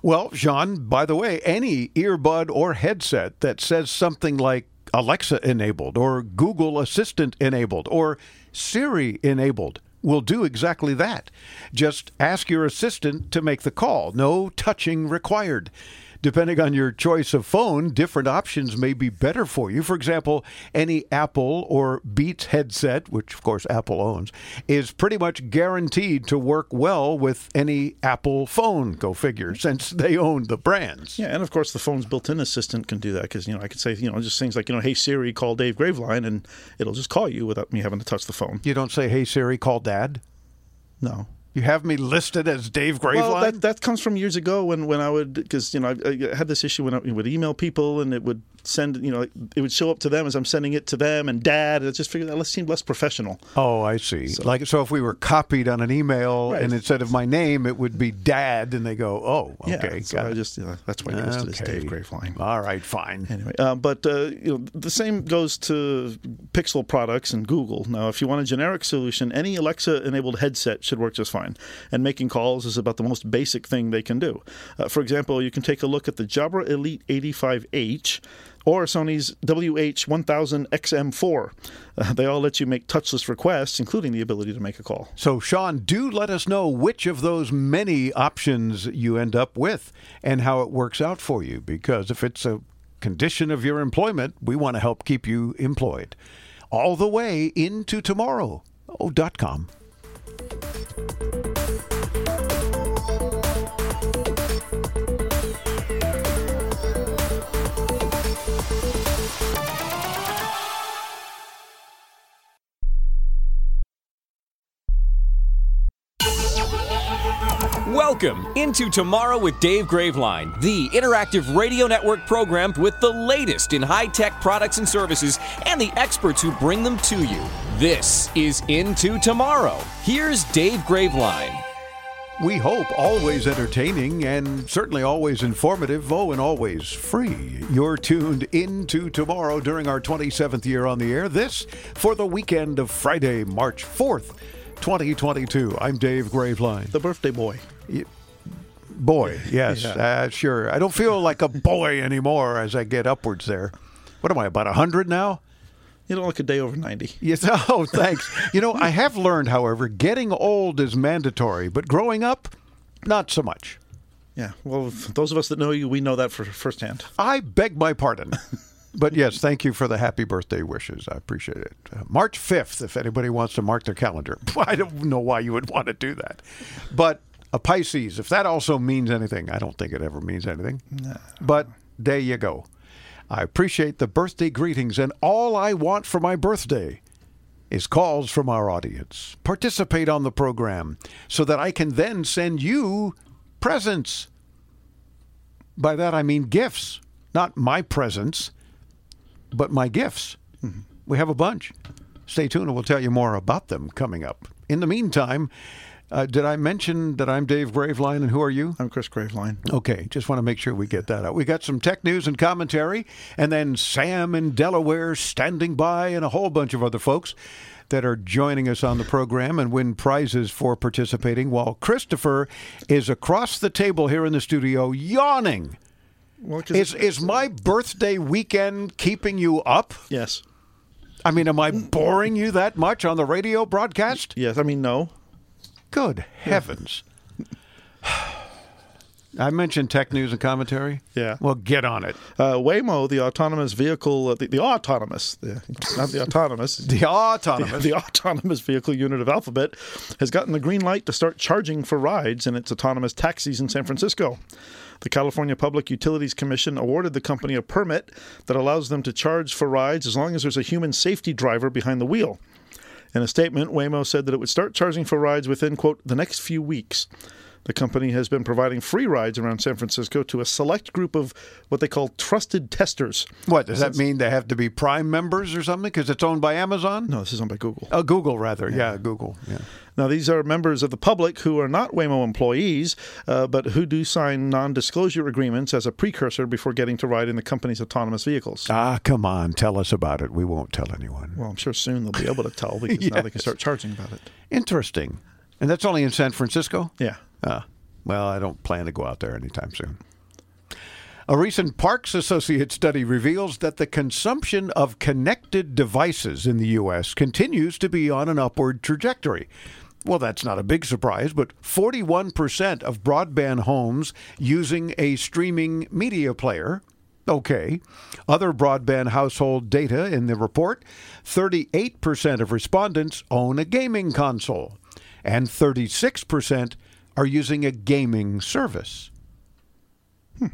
Well, Sean, by the way, any earbud or headset that says something like Alexa enabled or Google Assistant enabled or Siri enabled will do exactly that. Just ask your assistant to make the call. No touching required. Depending on your choice of phone, different options may be better for you. For example, any Apple or Beats headset, which of course Apple owns, is pretty much guaranteed to work well with any Apple phone. Go figure, since they own the brands. Yeah, and of course the phone's built-in assistant can do that because you know I could say you know just things like you know Hey Siri, call Dave Graveline, and it'll just call you without me having to touch the phone. You don't say Hey Siri, call Dad. No. You have me listed as Dave Graveline. Well, that, that comes from years ago when, when I would because you know I, I, had this issue when I would email people and it would send you know it would show up to them as I'm sending it to them and Dad. And I just figured that seemed less professional. Oh, I see. So, like so, if we were copied on an email right. and instead of my name it would be Dad, and they go, oh, okay, yeah, so I just you know, that's why I listed okay. as Dave Graveline. All right, fine. Anyway, uh, but uh, you know the same goes to Pixel products and Google. Now, if you want a generic solution, any Alexa-enabled headset should work just fine, and making calls is about the most basic thing they can do. Uh, for example, you can take a look at the Jabra Elite 85H or Sony's WH-1000XM4. Uh, they all let you make touchless requests, including the ability to make a call. So, Sean, do let us know which of those many options you end up with and how it works out for you, because if it's a condition of your employment, we want to help keep you employed. All the way into tomorrow.com. Welcome into Tomorrow with Dave Graveline, the interactive radio network program with the latest in high tech products and services and the experts who bring them to you. This is Into Tomorrow. Here's Dave Graveline. We hope always entertaining and certainly always informative, oh, and always free. You're tuned into tomorrow during our 27th year on the air. This for the weekend of Friday, March 4th. 2022. I'm Dave Graveline. The birthday boy. Boy, yes, yeah. uh, sure. I don't feel like a boy anymore as I get upwards there. What am I, about 100 now? You don't look a day over 90. Yes. Oh, thanks. you know, I have learned, however, getting old is mandatory, but growing up, not so much. Yeah. Well, those of us that know you, we know that for firsthand. I beg my pardon. but yes, thank you for the happy birthday wishes. I appreciate it. Uh, March 5th, if anybody wants to mark their calendar. I don't know why you would want to do that. But a Pisces, if that also means anything, I don't think it ever means anything. No. But there you go. I appreciate the birthday greetings, and all I want for my birthday is calls from our audience. Participate on the program so that I can then send you presents. By that I mean gifts, not my presents, but my gifts. Mm-hmm. We have a bunch. Stay tuned and we'll tell you more about them coming up. In the meantime, uh, did I mention that I'm Dave Graveline and who are you? I'm Chris Graveline. Okay, just want to make sure we get that out. We got some tech news and commentary, and then Sam in Delaware standing by, and a whole bunch of other folks that are joining us on the program and win prizes for participating, while Christopher is across the table here in the studio yawning. Well, is, is my birthday weekend keeping you up? Yes. I mean, am I boring you that much on the radio broadcast? Yes. I mean, no. Good heavens. I mentioned tech news and commentary. Yeah. Well, get on it. Uh, Waymo, the autonomous vehicle, uh, the, the autonomous, the, not the autonomous, the autonomous, the, the, autonomous vehicle unit of Alphabet, has gotten the green light to start charging for rides in its autonomous taxis in San Francisco. The California Public Utilities Commission awarded the company a permit that allows them to charge for rides as long as there's a human safety driver behind the wheel. In a statement, Waymo said that it would start charging for rides within, quote, the next few weeks. The company has been providing free rides around San Francisco to a select group of what they call trusted testers. What does that mean? They have to be Prime members or something because it's owned by Amazon? No, this is owned by Google. Oh, Google rather. Yeah, yeah Google. Yeah. Now, these are members of the public who are not Waymo employees, uh, but who do sign non disclosure agreements as a precursor before getting to ride in the company's autonomous vehicles. Ah, come on. Tell us about it. We won't tell anyone. Well, I'm sure soon they'll be able to tell because yes. now they can start charging about it. Interesting. And that's only in San Francisco? Yeah. Ah. Well, I don't plan to go out there anytime soon. A recent Parks Associate study reveals that the consumption of connected devices in the U.S. continues to be on an upward trajectory. Well, that's not a big surprise, but 41% of broadband homes using a streaming media player. Okay. Other broadband household data in the report 38% of respondents own a gaming console, and 36% are using a gaming service. Hmm.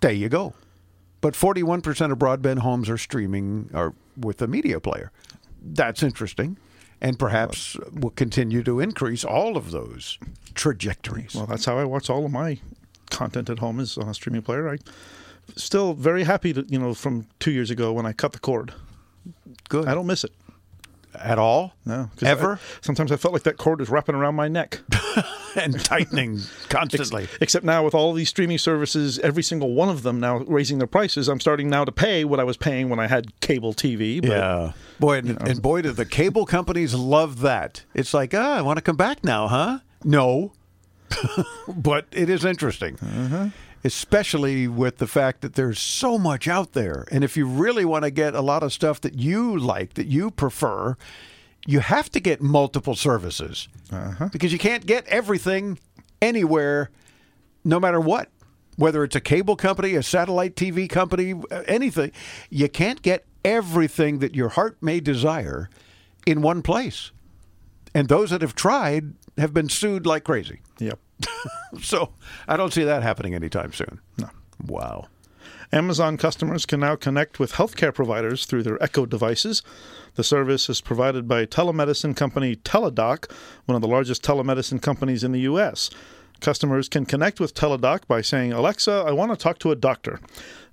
There you go. But 41% of broadband homes are streaming or with a media player. That's interesting. And perhaps will continue to increase all of those trajectories. Well, that's how I watch all of my content at home is on a streaming player. I still very happy to, you know, from two years ago when I cut the cord. Good. I don't miss it at all? No. Ever? I, sometimes I felt like that cord was wrapping around my neck. and tightening constantly. Ex- except now with all these streaming services, every single one of them now raising their prices, I'm starting now to pay what I was paying when I had cable TV. But, yeah. Boy, and, and, boy, do the cable companies love that. It's like, ah, I want to come back now, huh? No. but it is interesting. Uh-huh especially with the fact that there's so much out there. And if you really want to get a lot of stuff that you like, that you prefer, you have to get multiple services uh-huh. because you can't get everything anywhere, no matter what. Whether it's a cable company, a satellite TV company, uh, anything, you can't get everything that your heart may desire in one place. And those that have tried have been sued like crazy. Yep. so I don't see that happening anytime soon. No. Wow. Amazon customers can now connect with healthcare providers through their Echo devices. The service is provided by telemedicine company Teladoc, one of the largest telemedicine companies in the U.S. Customers can connect with Teladoc by saying, Alexa, I want to talk to a doctor.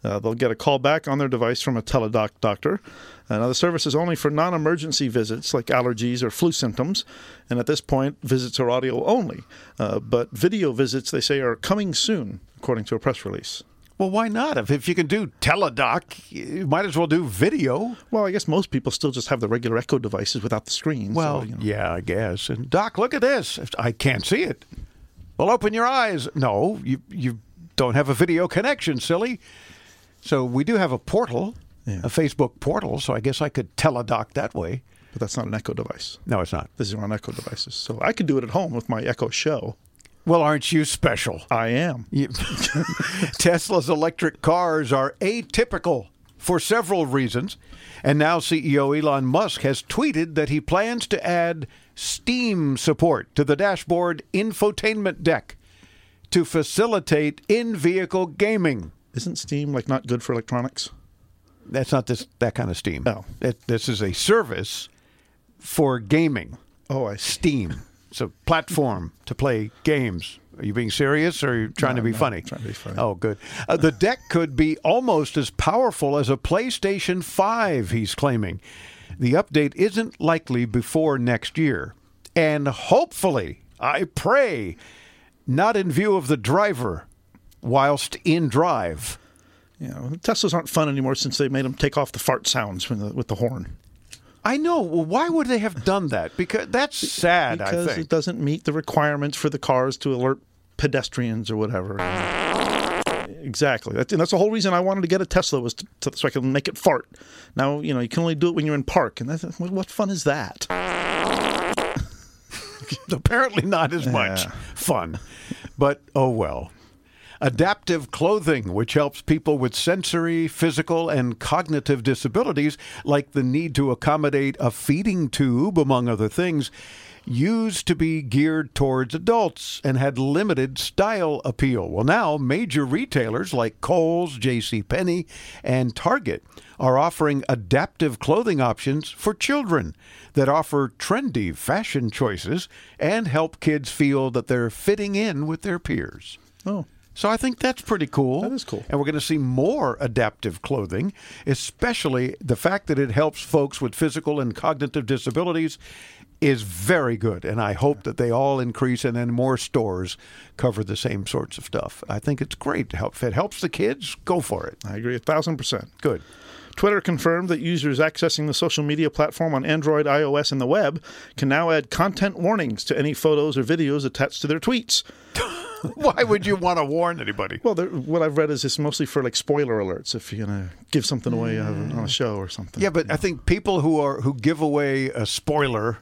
Uh, they'll get a call back on their device from a Teladoc doctor. Uh, now, the service is only for non emergency visits like allergies or flu symptoms. And at this point, visits are audio only. Uh, but video visits, they say, are coming soon, according to a press release. Well, why not? If, if you can do Teladoc, you might as well do video. Well, I guess most people still just have the regular Echo devices without the screens. Well, so, you know. yeah, I guess. And Doc, look at this. I can't see it. Well, open your eyes. No, you you don't have a video connection, silly. So we do have a portal, yeah. a Facebook portal. So I guess I could teledoc that way. But that's not an Echo device. No, it's not. This is on Echo devices. So I could do it at home with my Echo Show. Well, aren't you special? I am. You, Tesla's electric cars are atypical for several reasons. And now CEO Elon Musk has tweeted that he plans to add Steam support to the dashboard infotainment deck to facilitate in vehicle gaming. Isn't Steam like not good for electronics? That's not this that kind of Steam. No. It, this is a service for gaming. Oh, I see. Steam. It's a platform to play games. Are you being serious or are you trying no, to be no, funny? Trying to be funny. Oh, good. Uh, the deck could be almost as powerful as a PlayStation 5, he's claiming. The update isn't likely before next year. And hopefully, I pray, not in view of the driver whilst in drive. You know, Teslas aren't fun anymore since they made them take off the fart sounds with the, with the horn. I know. Well, why would they have done that? Because that's sad. Because I think it doesn't meet the requirements for the cars to alert pedestrians or whatever. Exactly. That's, and that's the whole reason I wanted to get a Tesla was to, to, so I can make it fart. Now you know you can only do it when you're in park, and that's, what fun is that? Apparently not as much Yeah. fun. But oh well. Adaptive clothing, which helps people with sensory, physical, and cognitive disabilities, like the need to accommodate a feeding tube, among other things, used to be geared towards adults and had limited style appeal. Well, now major retailers like Kohl's, JCPenney, and Target are offering adaptive clothing options for children that offer trendy fashion choices and help kids feel that they're fitting in with their peers. Oh. So I think that's pretty cool. That is cool. And we're going to see more adaptive clothing, especially the fact that it helps folks with physical and cognitive disabilities is very good. And I hope that they all increase and then more stores cover the same sorts of stuff. I think it's great to help. If it helps the kids, go for it. I agree a thousand percent. Good. Twitter confirmed that users accessing the social media platform on Android, iOS, and the web can now add content warnings to any photos or videos attached to their tweets. Why would you want to warn anybody? Well, what I've read is it's mostly for like spoiler alerts if you're gonna give something away on a mm. show or something. Yeah, but I think people who are who give away a spoiler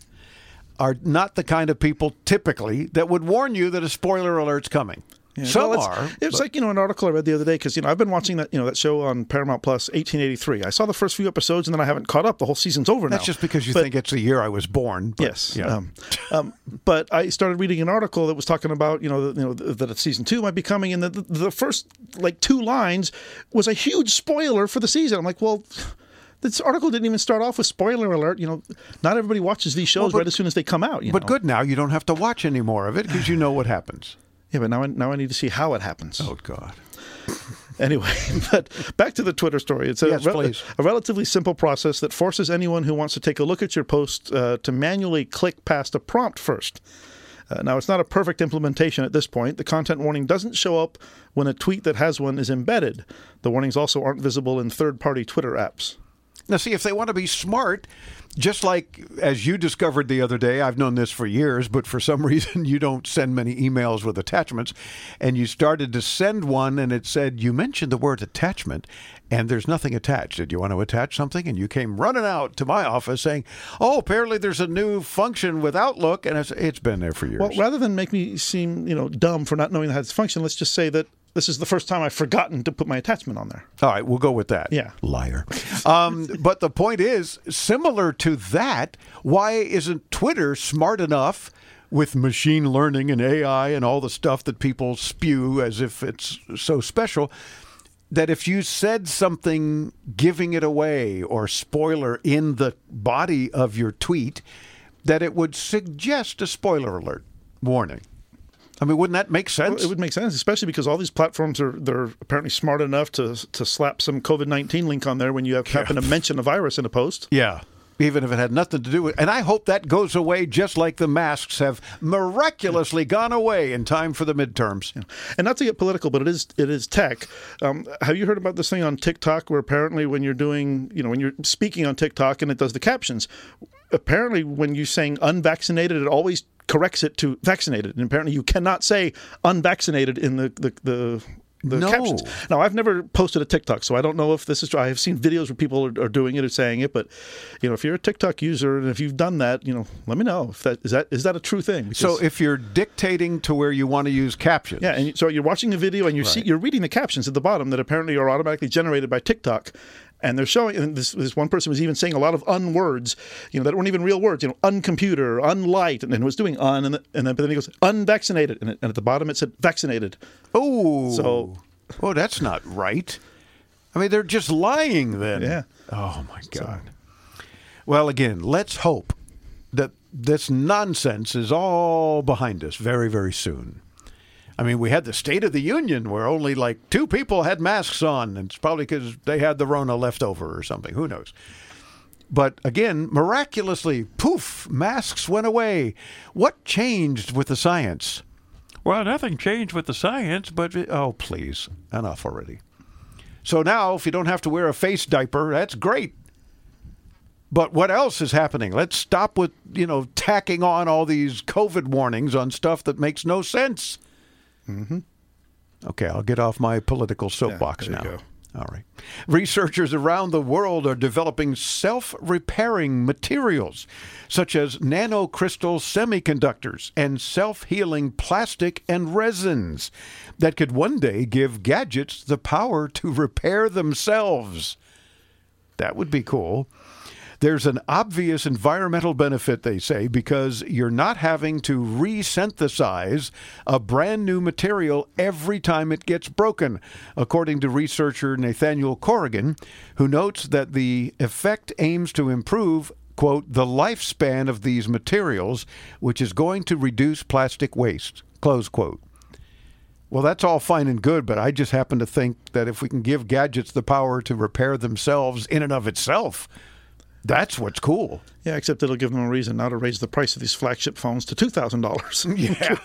are not the kind of people typically that would warn you that a spoiler alert's coming. Yeah, Some well, it's, are. It's like you know an article I read the other day because you know I've been watching that you know that show on Paramount Plus, 1883. I saw the first few episodes and then I haven't caught up. The whole season's over That's now. just because you But- think it's the year I was born. but, yes. yeah. Um, um, but I started reading an article that was talking about you know the, you know that season two might be coming, and the, the the first like two lines was a huge spoiler for the season. I'm like, well. This article didn't even start off with spoiler alert. You know, not everybody watches these shows Well, but- right as soon as they come out. You but know? good now, you don't have to watch any more of it because you know what happens. Yeah, but now I, now I need to see how it happens. Oh God. Anyway, but back to the Twitter story. It's a, Yes, please. a relatively simple process that forces anyone who wants to take a look at your post uh, to manually click past a prompt first. Uh, now, it's not a perfect implementation at this point. The content warning doesn't show up when a tweet that has one is embedded. The warnings also aren't visible in third party Twitter apps. Now, see, if they want to be smart, just like as you discovered the other day, I've known this for years, but for some reason you don't send many emails with attachments, and you started to send one and it said, You mentioned the word attachment, and there's nothing attached. Did you want to attach something? And you came running out to my office saying, Oh, apparently there's a new function with Outlook, and it's been there for years. Well, rather than make me seem you know dumb for not knowing how this function, let's just say that this is the first time I've forgotten to put my attachment on there. All right, we'll go with that. Yeah. Liar. Um, but the point is, similar to that, why isn't Twitter smart enough with machine learning and AI and all the stuff that people spew as if it's so special? That if you said something giving it away or spoiler in the body of your tweet, that it would suggest a spoiler alert warning. I mean, wouldn't that make sense? Well, it would make sense, especially because all these platforms are they're apparently smart enough to to slap some COVID nineteen link on there when you have, happen to mention a virus in a post. Yeah. Even if it had nothing to do with And I hope that goes away just like the masks have miraculously gone away in time for the midterms. And not to get political, but it is it is tech. Um, have you heard about this thing on TikTok where apparently when you're doing you know when you're speaking on TikTok and it does the captions, apparently when you're saying unvaccinated, it always corrects it to vaccinated, and apparently you cannot say unvaccinated in the the. the the No. captions. Now, I've never posted a TikTok, so I don't know if this is true. I have seen videos where people are, are doing it or saying it, but you know, if you're a TikTok user and if you've done that, you know, let me know if that is that is that a true thing. So if you're dictating to where you want to use captions. yeah, and so you're watching a video and you see you're reading the captions at the bottom that apparently are automatically generated by TikTok, and they're showing. And this, this one person was even saying a lot of unwords, you know, that weren't even real words. You know, uncomputer, unlight, and, and was doing un, and, and then but then he goes unvaccinated, and, and at the bottom it said vaccinated. Oh, So- oh, that's not right. I mean, they're just lying then. Yeah. Oh my God. Well, again, let's hope that this nonsense is all behind us very, very soon. I mean, we had the State of the Union where only like two people had masks on, and it's probably because they had the Rona left over or something. Who knows? But again, miraculously, poof, masks went away. What changed with the science? Well, nothing changed with the science, but oh, please, enough already. So now, if you don't have to wear a face diaper, that's great. But what else is happening? Let's stop with, you know, tacking on all these COVID warnings on stuff that makes no sense. Mm-hmm. Okay, I'll get off my political soapbox you now. go. All right. Researchers around the world are developing self repairing materials such as nanocrystal semiconductors and self healing plastic and resins that could one day give gadgets the power to repair themselves. That would be cool. There's an obvious environmental benefit, they say, because you're not having to resynthesize a brand new material every time it gets broken, according to researcher Nathaniel Corrigan, who notes that the effect aims to improve quote, the lifespan of these materials, which is going to reduce plastic waste, close quote. Well, that's all fine and good, but I just happen to think that if we can give gadgets the power to repair themselves in and of itself, that's what's cool. Yeah, except it'll give them a reason now to raise the price of these flagship phones to two thousand dollars. yeah,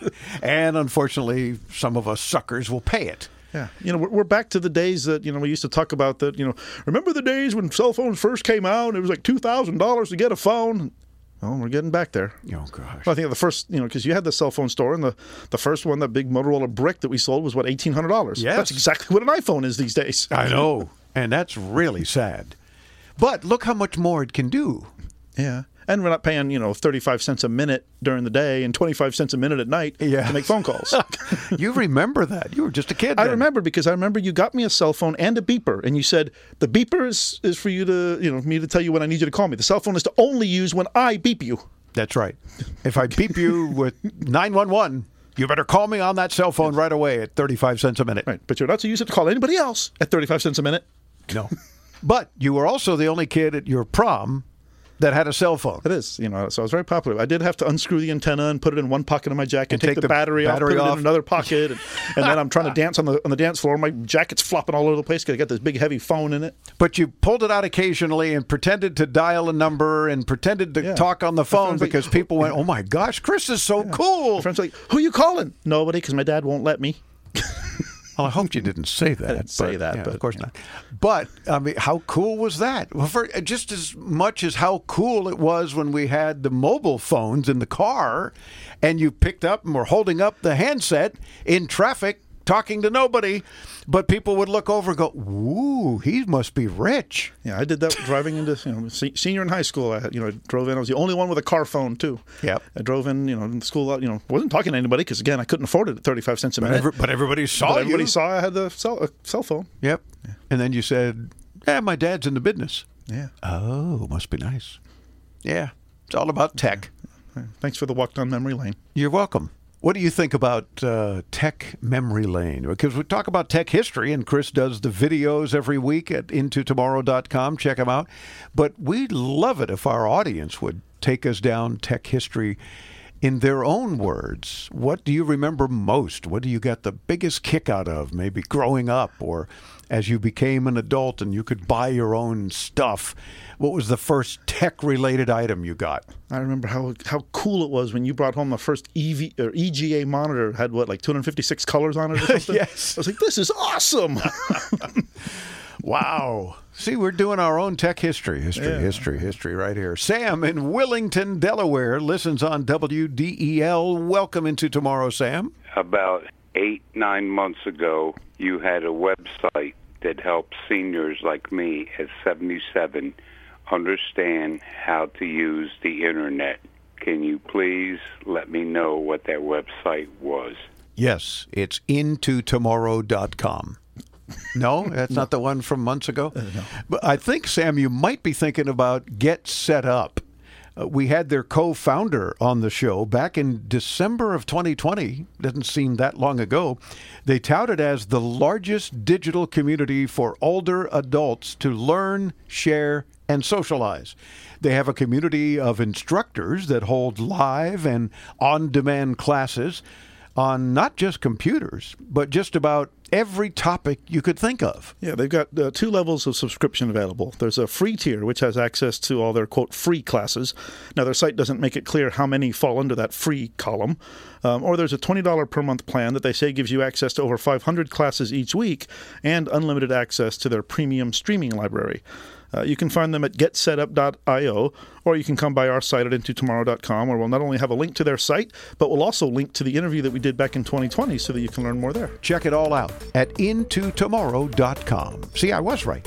and unfortunately, some of us suckers will pay it. Yeah, you know, we're back to the days that you know we used to talk about. That you know, remember the days when cell phones first came out? and It was like two thousand dollars to get a phone. Well, we're getting back there. Oh gosh! Well, I think the first, you know, because you had the cell phone store, and the, the first one, that big Motorola brick that we sold, was what eighteen hundred dollars. Yeah, that's exactly what an iPhone is these days. I know, and that's really sad. But look how much more it can do. Yeah. And we're not paying, you know, 35 cents a minute during the day and 25 cents a minute at night yeah. to make phone calls. you remember that. You were just a kid. I remember because I remember you got me a cell phone and a beeper and you said the beeper is, is for you to, you know, me to tell you when I need you to call me. The cell phone is to only use when I beep you. That's right. If I beep you with 911, you better call me on that cell phone right away at 35 cents a minute. Right. But you're not to use it to call anybody else at 35 cents a minute. No. But you were also the only kid at your prom that had a cell phone. It is, you know, so I was very popular. I did have to unscrew the antenna and put it in one pocket of my jacket, And take, take the, the battery, battery off, put off. it in another pocket, and, and then I'm trying to dance on the on the dance floor. My jacket's flopping all over the place because I got this big heavy phone in it. But you pulled it out occasionally and pretended to dial a number and pretended to Yeah. talk on the phone friends like, because people went, "Oh my gosh, Chris is so cool." My friends like, "Who you calling?" Nobody, because my dad won't let me. Well, I hope you didn't say that. I didn't say but- that, yeah, but- of course not. But I mean, how cool was that? Well, for uh, just as much as how cool it was when we had the mobile phones in the car, and you picked up and were holding up the handset in traffic, talking to nobody, but people would look over and go, "Ooh, he must be rich." Yeah, I did that driving into you know se- senior in high school. I you know I drove in. I was the only one with a car phone too. Yep. I drove in. You know, in school. You know, wasn't talking to anybody because again I couldn't afford it at thirty five cents a But, minute. every, but everybody saw But everybody you. saw I had the cell a cell phone. Yep. And then you said, "Yeah, my dad's in the business." Yeah. Oh, must be nice. Yeah, it's all about tech. Thanks for the walk down memory lane. You're welcome. What do you think about uh, Tech Memory Lane? Because we talk about tech history, and Chris does the videos every week at intotomorrow.com. Check them out. But we'd love it if our audience would take us down tech history in their own words. What do you remember most? What do you got the biggest kick out of? Maybe growing up or as you became an adult and you could buy your own stuff. What was the first tech related item you got? I remember how how cool it was when you brought home the first EV or EGA monitor. Had what like 256 colors on it or something. Yes. I was like, this is awesome. Wow. See, we're doing our own tech history, history, Yeah. history, history right here. Sam in Wilmington, Delaware, listens on WDEL. Welcome into tomorrow, Sam. about eight, nine months ago, you had a website that helps seniors like me at 77 understand how to use the internet. Can you please let me know what that website was? Yes, it's intotomorrow.com. No, that's not the one from months ago. Uh, no, But I think, Sam, you might be thinking about Get Set Up. Uh, we had their co founder on the show back in December of 2020. Doesn't seem that long ago. They touted as the largest digital community for older adults to learn, share, and socialize. They have a community of instructors that hold live and on demand classes on not just computers, but just about every topic you could think of. Yeah, they've got uh, two levels of subscription available. There's a free tier, which has access to all their quote free classes. Now, their site doesn't make it clear how many fall under that free column. Um, or there's a $20 per month plan that they say gives you access to over 500 classes each week and unlimited access to their premium streaming library. Uh, you can find them at getsetup.io, or you can come by our site at intotomorrow.com, where we'll not only have a link to their site, but we'll also link to the interview that we did back in 2020 so that you can learn more there. Check it all out at intotomorrow.com. See, I was right.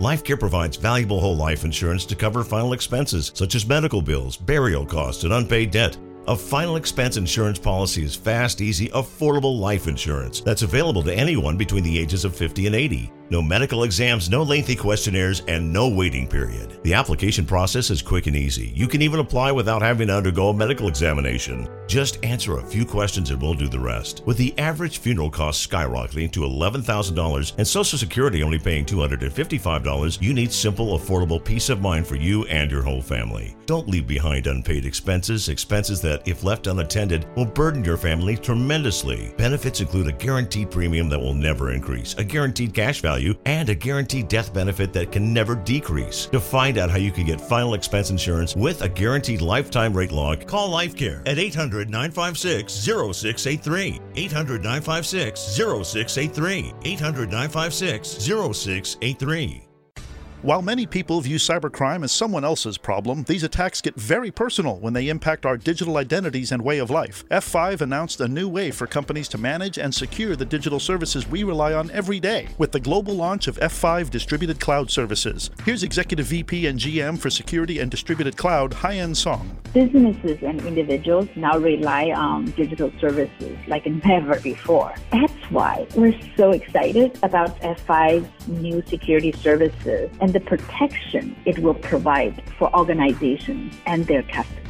LifeCare provides valuable whole life insurance to cover final expenses such as medical bills, burial costs, and unpaid debt. A final expense insurance policy is fast, easy, affordable life insurance that's available to anyone between the ages of 50 and 80. No medical exams, no lengthy questionnaires, and no waiting period. The application process is quick and easy. You can even apply without having to undergo a medical examination. Just answer a few questions and we'll do the rest. With the average funeral cost skyrocketing to $11,000 and Social Security only paying $255, you need simple, affordable peace of mind for you and your whole family. Don't leave behind unpaid expenses, expenses that, if left unattended, will burden your family tremendously. Benefits include a guaranteed premium that will never increase, a guaranteed cash value and a guaranteed death benefit that can never decrease. To find out how you can get final expense insurance with a guaranteed lifetime rate lock, call LifeCare at 800 956 0683. 800 956 0683. 800 956 0683. While many people view cybercrime as someone else's problem, these attacks get very personal when they impact our digital identities and way of life. F5 announced a new way for companies to manage and secure the digital services we rely on every day with the global launch of F5 Distributed Cloud Services. Here's Executive VP and GM for Security and Distributed Cloud, Haiyan Song. Businesses and individuals now rely on digital services like never before. That's why we're so excited about F5's new security services and the protection it will provide for organizations and their customers.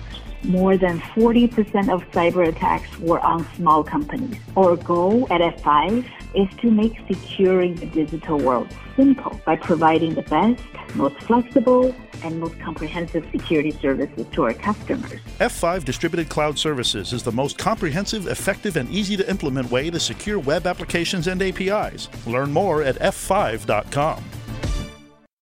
More than 40% of cyber attacks were on small companies. Our goal at F5 is to make securing the digital world simple by providing the best, most flexible, and most comprehensive security services to our customers. F5 Distributed Cloud Services is the most comprehensive, effective, and easy to implement way to secure web applications and APIs. Learn more at f5.com.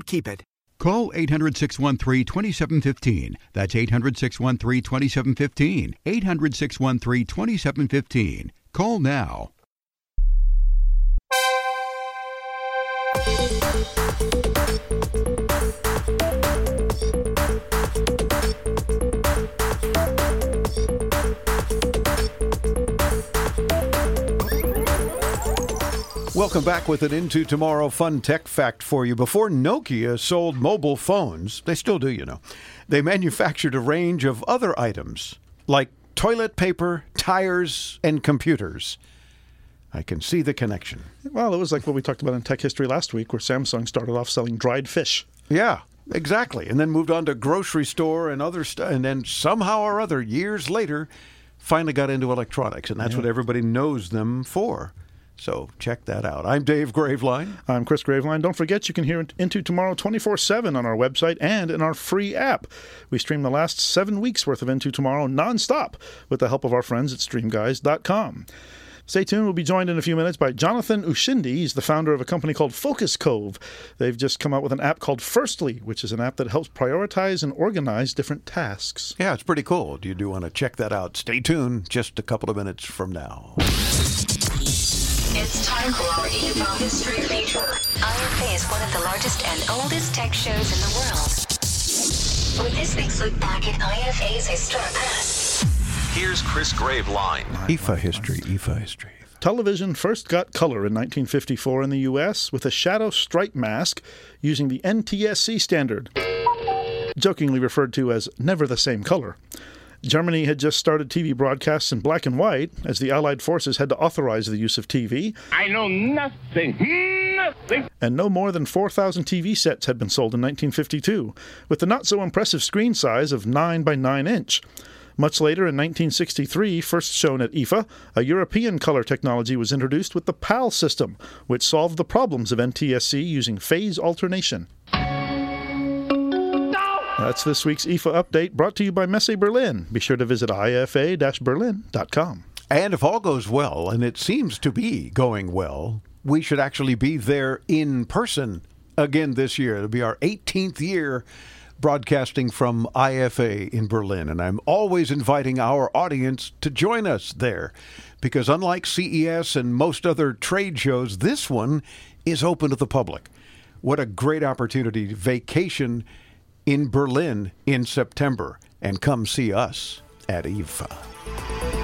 keep it. Call 800 613 2715. That's 800 613 2715. 800 613 2715. Call now. Welcome back with an Into Tomorrow fun tech fact for you. Before Nokia sold mobile phones, they still do, you know, they manufactured a range of other items like toilet paper, tires, and computers. I can see the connection. Well, it was like what we talked about in tech history last week, where Samsung started off selling dried fish. Yeah, exactly. And then moved on to grocery store and other stuff. And then somehow or other, years later, finally got into electronics. And that's Yeah. what everybody knows them for. So check that out. I'm Dave Graveline. I'm Chris Graveline. Don't forget you can hear Into Tomorrow 24 7 on our website and in our free app. We stream the last seven weeks worth of Into Tomorrow nonstop with the help of our friends at streamguys.com. Stay tuned. We'll be joined in a few minutes by Jonathan Ushindi. He's the founder of a company called Focus Cove. They've just come out with an app called Firstly, which is an app that helps prioritize and organize different tasks. Yeah, it's pretty cool. Do you do want to check that out? Stay tuned just a couple of minutes from now. It's time for our IFA History feature. IFA is one of the largest and oldest tech shows in the world. With this week's look back at IFA's historic past. Here's Chris Graveline. IFA history, IFA history. Television first got color in 1954 in the U.S. with a shadow stripe mask using the NTSC standard. jokingly referred to as never the same color. Germany had just started TV broadcasts in black and white as the Allied forces had to authorize the use of TV. I know nothing, nothing. And no more than 4,000 TV sets had been sold in 1952, with the not so impressive screen size of 9 by 9 inch. Much later, in 1963, first shown at IFA, a European color technology was introduced with the PAL system, which solved the problems of NTSC using phase alternation. That's this week's IFA update brought to you by Messe Berlin. Be sure to visit ifa berlin.com. And if all goes well, and it seems to be going well, we should actually be there in person again this year. It'll be our 18th year broadcasting from IFA in Berlin. And I'm always inviting our audience to join us there because, unlike CES and most other trade shows, this one is open to the public. What a great opportunity to vacation in Berlin in September and come see us at IFA.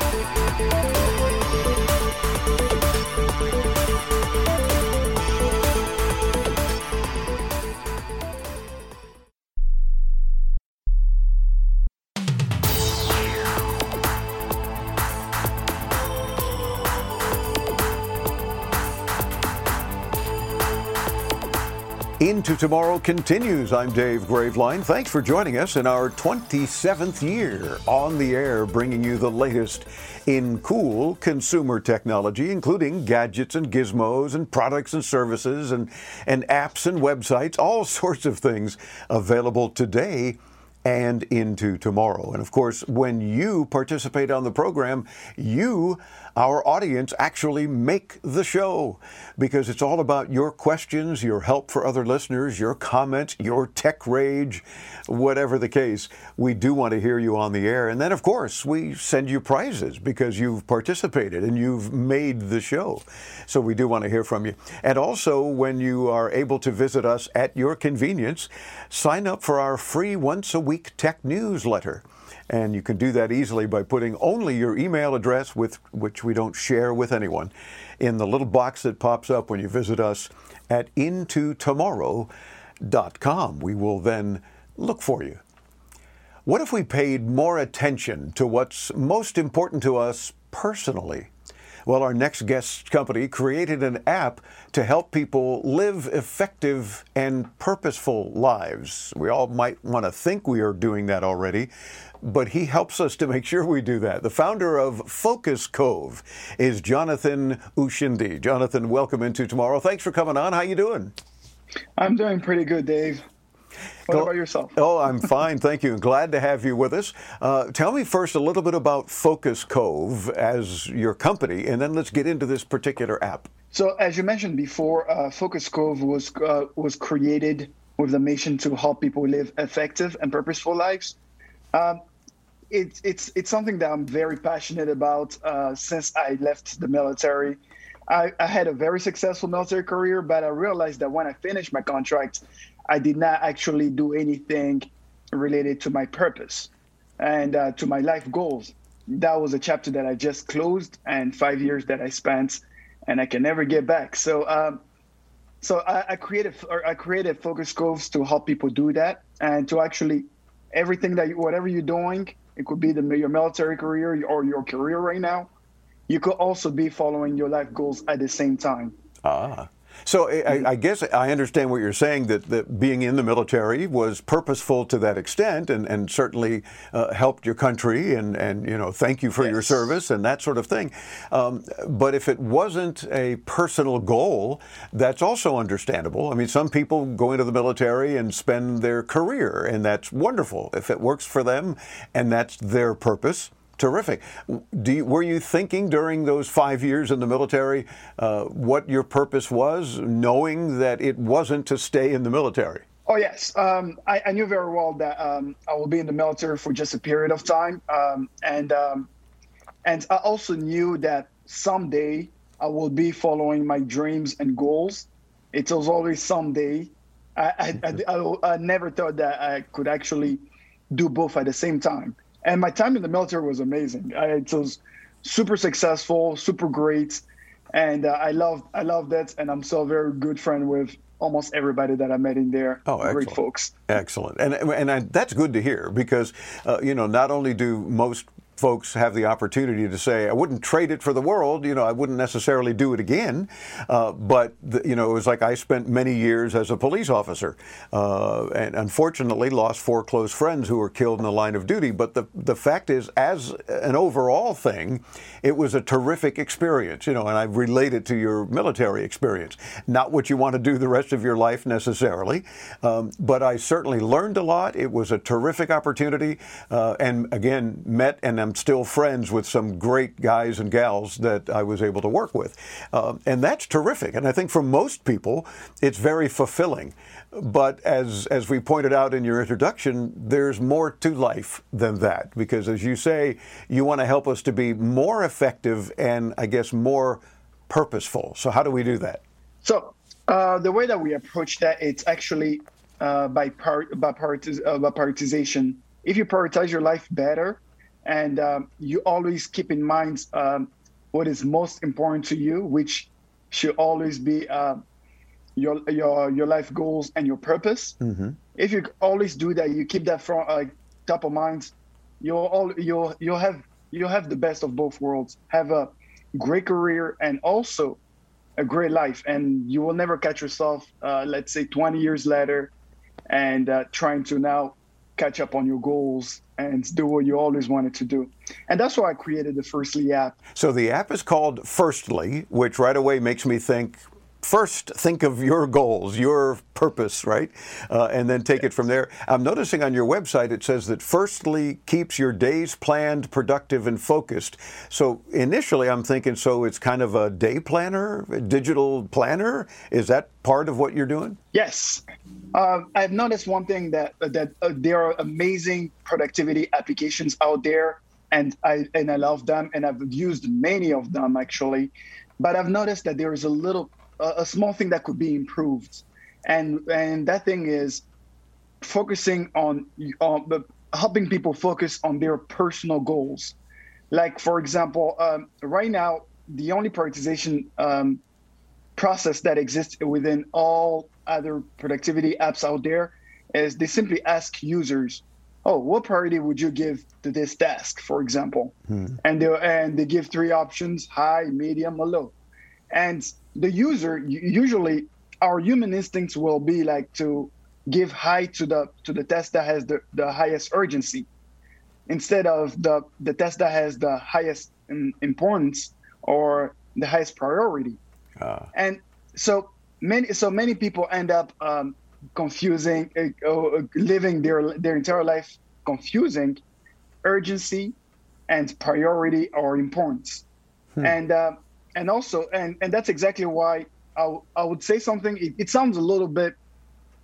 Into Tomorrow continues. I'm Dave Graveline. Thanks for joining us in our 27th year on the air, bringing you the latest in cool consumer technology, including gadgets and gizmos and products and services and, and apps and websites, all sorts of things available today and into tomorrow. And of course, when you participate on the program, you, our audience, actually make the show because it's all about your questions, your help for other listeners, your comments, your tech rage, whatever the case. We do want to hear you on the air. And then, of course, we send you prizes because you've participated and you've made the show. So we do want to hear from you. And also, when you are able to visit us at your convenience, sign up for our free once a week tech newsletter. And you can do that easily by putting only your email address, with which we don't share with anyone, in the little box that pops up when you visit us at intotomorrow.com. We will then look for you. What if we paid more attention to what's most important to us personally? Well, our next guest company created an app to help people live effective and purposeful lives. We all might want to think we are doing that already, but he helps us to make sure we do that. The founder of Focus Cove is Jonathan Ushindi. Jonathan, welcome into tomorrow. Thanks for coming on. How you doing? I'm doing pretty good, Dave. What Go- about yourself? Oh, I'm fine, thank you. Glad to have you with us. Uh, tell me first a little bit about Focus Cove as your company, and then let's get into this particular app. So, as you mentioned before, uh, Focus Cove was uh, was created with the mission to help people live effective and purposeful lives. Um, it's it's it's something that I'm very passionate about uh, since I left the military. I, I had a very successful military career, but I realized that when I finished my contract, I did not actually do anything related to my purpose and uh, to my life goals. That was a chapter that I just closed, and five years that I spent, and I can never get back. So, um, so I, I created or I created Focus Cove to help people do that, and to actually everything that you, whatever you're doing, it could be the your military career or your career right now. You could also be following your life goals at the same time. Ah. So I, I guess I understand what you're saying that, that being in the military was purposeful to that extent and, and certainly uh, helped your country and, and you know thank you for your service and that sort of thing. Um, but if it wasn't a personal goal, that's also understandable. I mean, some people go into the military and spend their career, and that's wonderful if it works for them and that's their purpose terrific. You, were you thinking during those five years in the military uh, what your purpose was, knowing that it wasn't to stay in the military? Oh yes, um, I, I, knew very well that um, I will be in the military for just a period of time, um, and um, and I also knew that someday I will be following my dreams and goals. It was always someday. I, I, I, I never thought that I could actually do both at the same time and my time in the military was amazing. I, it was super successful, super great, and uh, I loved I loved it. And I'm still a very good friend with almost everybody that I met in there. Oh, Great folks. Excellent, and and I, that's good to hear because uh, you know not only do most folks have the opportunity to say I wouldn't trade it for the world, you know I wouldn't necessarily do it again, uh, but the, you know it was like I spent many years as a police officer, uh, and unfortunately lost four close friends who were killed in the line of duty. But the the fact is, as an overall thing, it was a terrific experience, you know, and I relate it to your military experience. Not what you want to do the rest of your life necessarily, um, but I certainly learned a lot. It was a terrific opportunity, uh, and again, met and am still friends with some great guys and gals that I was able to work with. Um, and that's terrific. And I think for most people, it's very fulfilling. But as, as we pointed out in your introduction, there's more to life than that. Because as you say, you want to help us to be more effective and, I guess, more purposeful. So, how do we do that? So uh, the way that we approach that, it's actually uh, by part by, prioritiz- uh, by prioritization. If you prioritize your life better, and um, you always keep in mind um, what is most important to you, which should always be uh, your your your life goals and your purpose. Mm-hmm. If you always do that, you keep that front like top of mind. You'll all you'll you'll have you'll have the best of both worlds. Have a great career and also a great life, and you will never catch yourself, uh, let's say, 20 years later, and uh, trying to now catch up on your goals and do what you always wanted to do. And that's why I created the Firstly app. So the app is called Firstly, which right away makes me think. First, think of your goals, your purpose, right? Uh, and then take it from there. I'm noticing on your website it says that Firstly keeps your days planned, productive, and focused. So initially I'm thinking, so it's kind of a day planner, a digital planner? Is that part of what you're doing? Yes, uh, I've noticed one thing that that uh, there are amazing productivity applications out there, and I and I love them, and I've used many of them actually, but I've noticed that there is a little a, a small thing that could be improved, and and that thing is focusing on the helping people focus on their personal goals. Like for example, um, right now the only prioritization um, process that exists within all other productivity apps out there is they simply ask users, "Oh, what priority would you give to this task?" For example, and they and they give three options: high, medium, or low. And the user usually our human instincts will be like to give high to the to the test that has the, the highest urgency. Instead of the the test that has the highest importance or the highest priority. And so many so many people end up um, confusing uh, uh, living their their entire life confusing urgency and priority or importance. And uh, and also and and that's exactly why I, I would say something. It, it sounds a little bit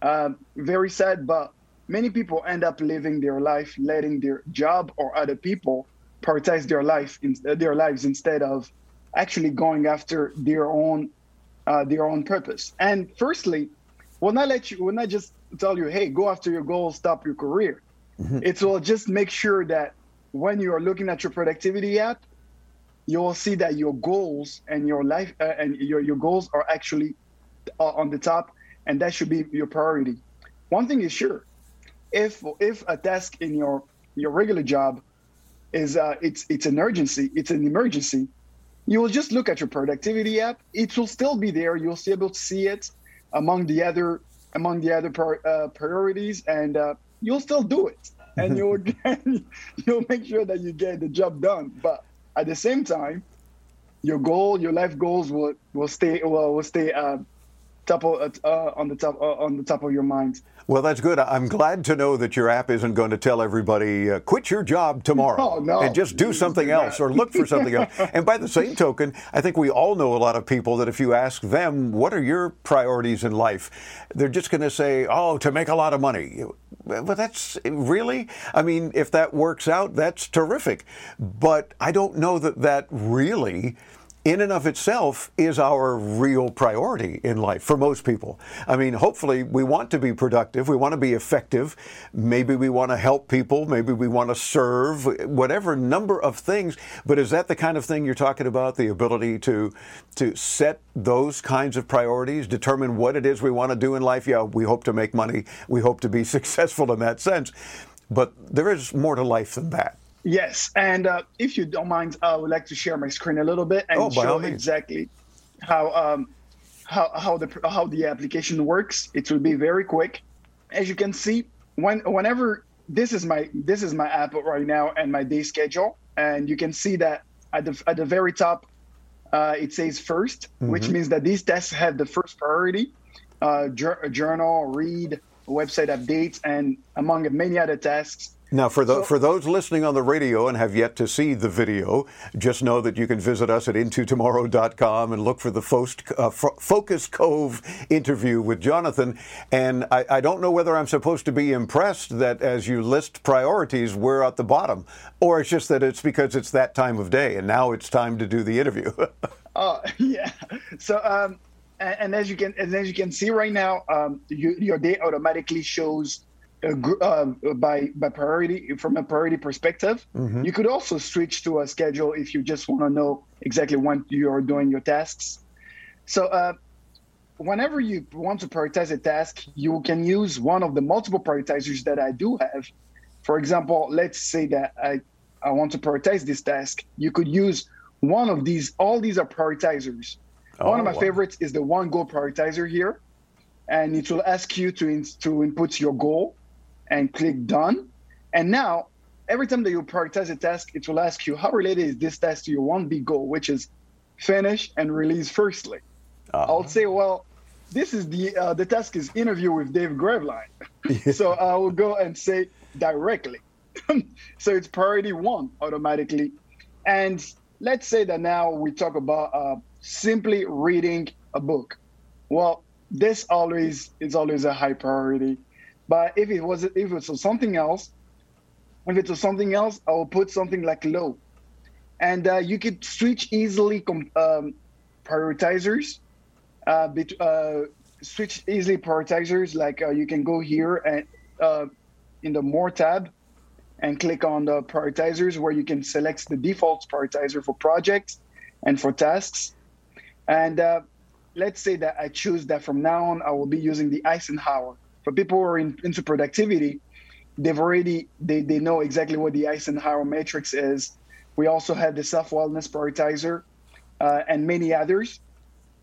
uh, very sad but many people end up living their life letting their job or other people prioritize their life in, their lives instead of actually going after their own uh, their own purpose. And firstly will not let you will not just tell you hey go after your goals stop your career it will just make sure that when you are looking at your productivity app you will see that your goals and your life uh, and your, your goals are actually uh, on the top and that should be your priority. One thing is sure if if a task in your your regular job is uh, it's it's an urgency it's an emergency you will just look at your productivity app. It will still be there. You'll still be able to see it among the other among the other pri- uh, priorities and uh, you'll still do it. And you'll you'll make sure that you get the job done. But at the same time your goal your life goals will will stay will, will stay uh, top of, uh, on the top uh, on the top of your mind Well, that's good. I'm glad to know that your app isn't going to tell everybody, uh, quit your job tomorrow Oh, no. and just do something else or look for something else. And by the same token, I think we all know a lot of people that if you ask them, what are your priorities in life? They're just going to say, oh, to make a lot of money. But that's really, I mean, if that works out, that's terrific. But I don't know that that really in and of itself is our real priority in life for most people. I mean, hopefully we want to be productive, we want to be effective, maybe we want to help people, maybe we want to serve, whatever number of things. But is that the kind of thing you're talking about? The ability to to set those kinds of priorities, determine what it is we want to do in life? Yeah, we hope to make money, we hope to be successful in that sense. But there is more to life than that. Yes, and uh, if you don't mind, I would like to share my screen a little bit and Oh, show exactly how um, how how the how the application works. It will be very quick. As you can see, when whenever this is my this is my app right now and my day schedule, and you can see that at the at the very top, uh, it says 1st which Mhm. means that these tests have the first priority. Uh, jour- journal, read, website updates, and among many other tasks. Now, for, the, for those listening on the radio and have yet to see the video, just know that you can visit us at intotomorrow.com and look for the uh, Fo- Focus Cove interview with Jonathan. And I, I don't know whether I'm supposed to be impressed that as you list priorities, we're at the bottom, or it's just that it's because it's that time of day and now it's time to do the interview. Oh yeah. So um, and, and as you can and as you can see right now, um, you, your day automatically shows uh, by by priority from a priority perspective. Mhm. You could also switch to a schedule if you just want to know exactly when you are doing your tasks. So uh, whenever you want to prioritize a task, you can use one of the multiple prioritizers that I do have. For example, let's say that I, I want to prioritize this task. You could use one of these, all these are prioritizers. one Oh, of my wow. favorites is the one goal prioritizer here. And it will ask you to, in, to input your goal and click done. And now, every time that you prioritize a task, it will ask you how related is this task to your one big goal, which is finish and release firstly. I'll say, well, this is the uh, the task is interview with Dave Graveline. so I will go and say directly. so it's priority one automatically. And let's say that now we talk about uh, simply reading a book. Well, this always is always a high priority. But if it was if it was something else, if it was something else, I will put something like low. And uh, you could switch easily com- um, prioritizers uh, bet- uh, switch easily prioritizers. Like uh, you can go here and uh, in the more tab and click on the prioritizers where you can select the default prioritizer for projects and for tasks. And uh, let's say that I choose that from now on I will be using the Eisenhower. For people who are in, into productivity, they've already they, they know exactly what the Eisenhower matrix is. We also have the self wellness prioritizer uh, and many others.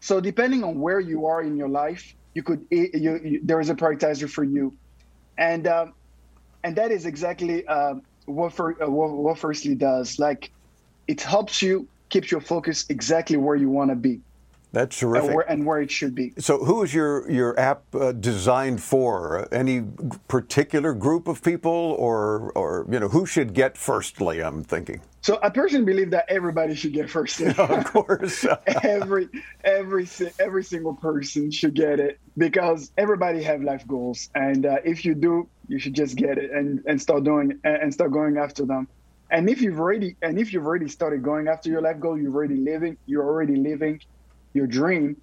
So depending on where you are in your life, you could you, you, there is a prioritizer for you, and um, and that is exactly uh, what, for, uh, what what Firstly does. Like it helps you keep your focus exactly where you want to be That's and terrific. where, and where it should be. So, who is your your app uh, designed for? Any particular group of people, or or you know, who should get firstly? I'm thinking. So I personally believe that everybody should get first. of course. every every every single person should get it because everybody have life goals, and uh, if you do, you should just get it and and start doing and and start going after them. And if you've already and if you've already started going after your life goal, you're already living. You're already living your dream.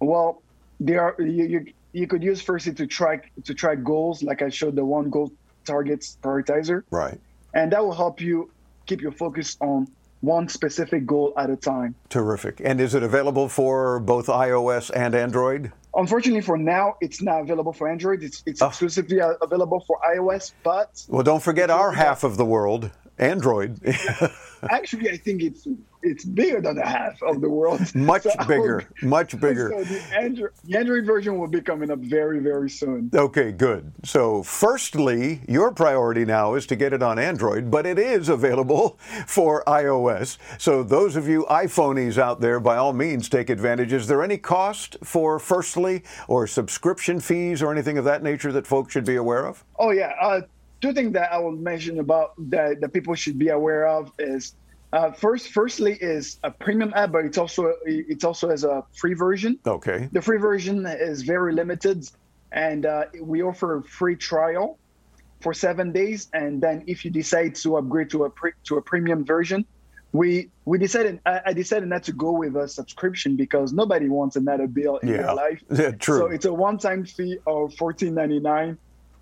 Well, there are you you, you could use firstly to track to track goals, like I showed the one goal targets prioritizer Right. and that will help you keep your focus on one specific goal at a time. Terrific. And is it available for both iOS and Android? Unfortunately, for now, it's not available for Android. It's, it's exclusively uh, available for iOS. But Well, don't forget our half of the world, Android. actually, I think it's it's bigger than a half of the world. much So bigger, much bigger. So the Android, the Android version will be coming up very, very soon. Okay, good. So, firstly, your priority now is to get it on Android, but it is available for iOS. So, those of you iPhonies out there, by all means, take advantage. Is there any cost for Firstly or subscription fees or anything of that nature that folks should be aware of? Oh yeah. Uh, two things that I will mention about that that people should be aware of is uh, first, firstly, is a premium app, but it's also it's also as a free version. Okay. The free version is very limited, and uh, we offer a free trial for seven days. And then, if you decide to upgrade to a pre- to a premium version, we we decided I, I, decided not to go with a subscription because nobody wants another bill in yeah. their life. Yeah, true. So it's a one-time fee of fourteen ninety nine,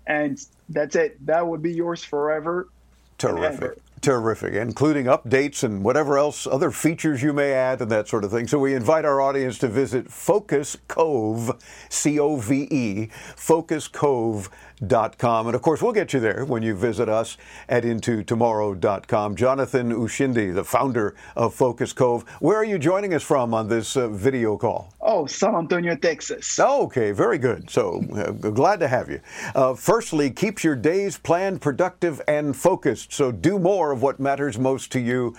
and that's it. That would be yours forever. Terrific. Terrific, including updates and whatever else, other features you may add and that sort of thing. So we invite our audience to visit Focus Cove, C O V E, Focus Cove intotomorrow.com. And of course, we'll get you there when you visit us at intotomorrow.com. Jonathan Ushindi, the founder of Focus Cove. Where are you joining us from on this uh, video call? Oh, San Antonio, Texas. Oh, okay, very good. So uh, glad to have you. Uh, firstly, keeps your days planned, productive, and focused. So do more of what matters most to you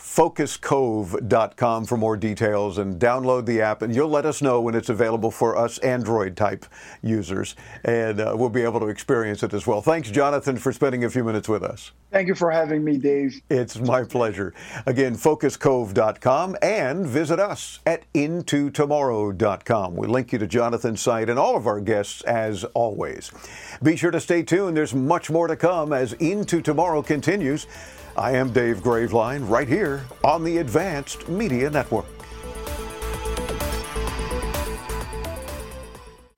focuscove.com for more details and download the app and you'll let us know when it's available for us android type users and uh, we'll be able to experience it as well. Thanks jonathan for spending a few minutes with us. Thank you for having me dave. It's my pleasure. Again focuscove.com and visit us at intotomorrow.com we link you to jonathan's site and all of our guests as always. Be sure to stay tuned. There's much more to come as into tomorrow continues I am Dave Graveline, right here on the Advanced Media Network.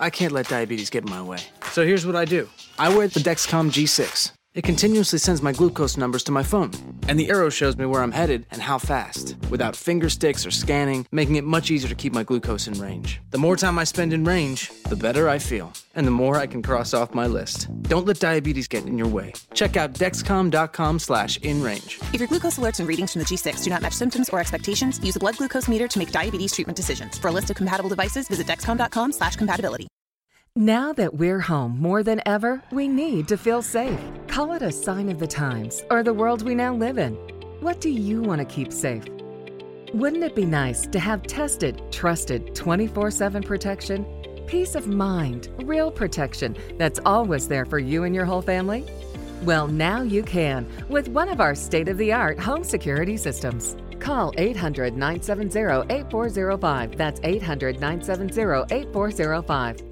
I can't let diabetes get in my way. So here's what I do I wear the Dexcom G6. It continuously sends my glucose numbers to my phone, and the arrow shows me where I'm headed and how fast, without finger sticks or scanning, making it much easier to keep my glucose in range. The more time I spend in range, the better I feel, and the more I can cross off my list. Don't let diabetes get in your way. Check out dexcom.com slash in range. If your glucose alerts and readings from the G6 do not match symptoms or expectations, use a blood glucose meter to make diabetes treatment decisions. For a list of compatible devices, visit dexcom.com slash compatibility. Now that we're home more than ever, we need to feel safe. Call it a sign of the times or the world we now live in. What do you want to keep safe? Wouldn't it be nice to have tested, trusted 24 7 protection? Peace of mind, real protection that's always there for you and your whole family? Well, now you can with one of our state of the art home security systems. Call 800 970 8405. That's 800 970 8405.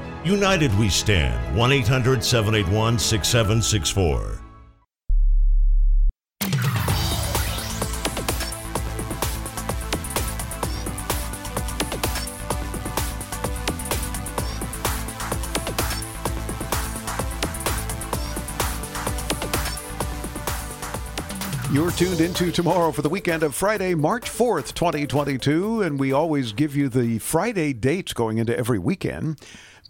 United we stand. 1 800 781 6764. You're tuned into tomorrow for the weekend of Friday, March 4th, 2022, and we always give you the Friday dates going into every weekend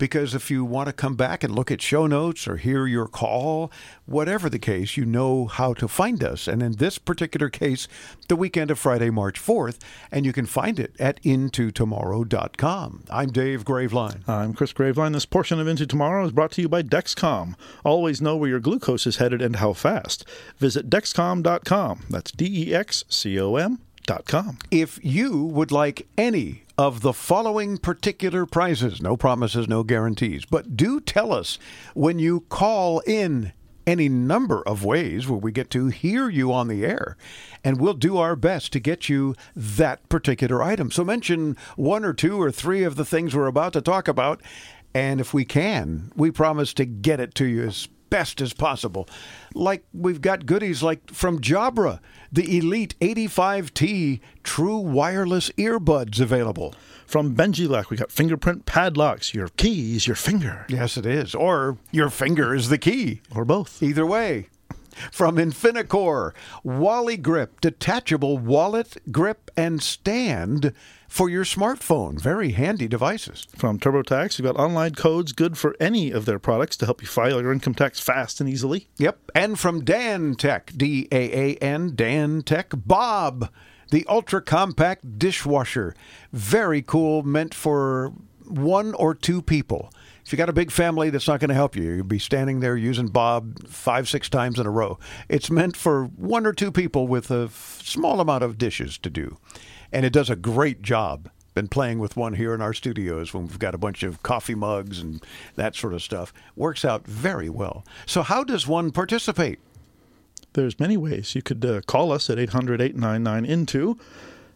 because if you want to come back and look at show notes or hear your call, whatever the case, you know how to find us. And in this particular case, the weekend of Friday, March 4th, and you can find it at intotomorrow.com. I'm Dave Graveline. I'm Chris Graveline. This portion of Into Tomorrow is brought to you by Dexcom. Always know where your glucose is headed and how fast. Visit dexcom.com. That's D E X C O M. If you would like any of the following particular prizes, no promises, no guarantees, but do tell us when you call in any number of ways where we get to hear you on the air, and we'll do our best to get you that particular item. So mention one or two or three of the things we're about to talk about, and if we can, we promise to get it to you as best as possible. Like we've got goodies like from Jabra, the Elite 85T true wireless earbuds available. From BenjiLock, we got fingerprint padlocks. Your key is your finger. Yes, it is. Or your finger is the key. Or both. Either way. From Infinicore, Wally Grip, detachable wallet, grip, and stand for your smartphone. Very handy devices. From TurboTax, you've got online codes good for any of their products to help you file your income tax fast and easily. Yep. And from Daan Tech, D A A N, Daan Tech, Bob, the ultra compact dishwasher. Very cool, meant for one or two people. If you got a big family that's not going to help you, you'll be standing there using Bob five, six times in a row. It's meant for one or two people with a small amount of dishes to do. And it does a great job. Been playing with one here in our studios when we've got a bunch of coffee mugs and that sort of stuff. Works out very well. So, how does one participate? There's many ways. You could uh, call us at 800 899 INTO,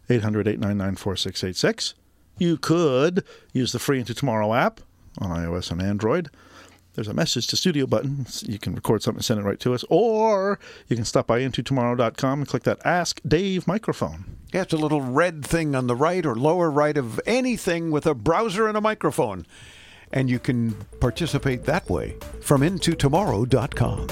800 899 4686. You could use the free Into Tomorrow app on iOS and Android. There's a message to studio button. You can record something and send it right to us. Or you can stop by intotomorrow.com and click that Ask Dave microphone. Yeah, it's a little red thing on the right or lower right of anything with a browser and a microphone. And you can participate that way from intotomorrow.com.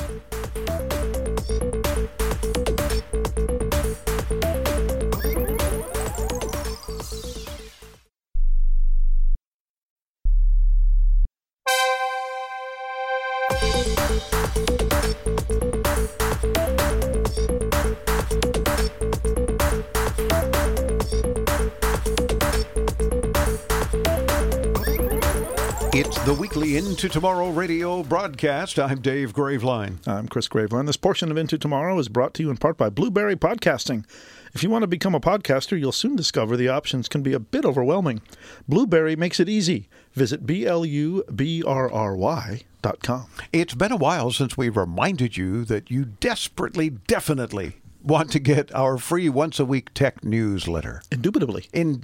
It's the weekly Into Tomorrow radio broadcast. I'm Dave Graveline. I'm Chris Graveline. This portion of Into Tomorrow is brought to you in part by Blubrry Podcasting. If you want to become a podcaster, you'll soon discover the options can be a bit overwhelming. Blubrry makes it easy. Visit B L U B R R Y dot com. It's been a while since we reminded you that you desperately, definitely want to get our free once a week tech newsletter. Indubitably. In,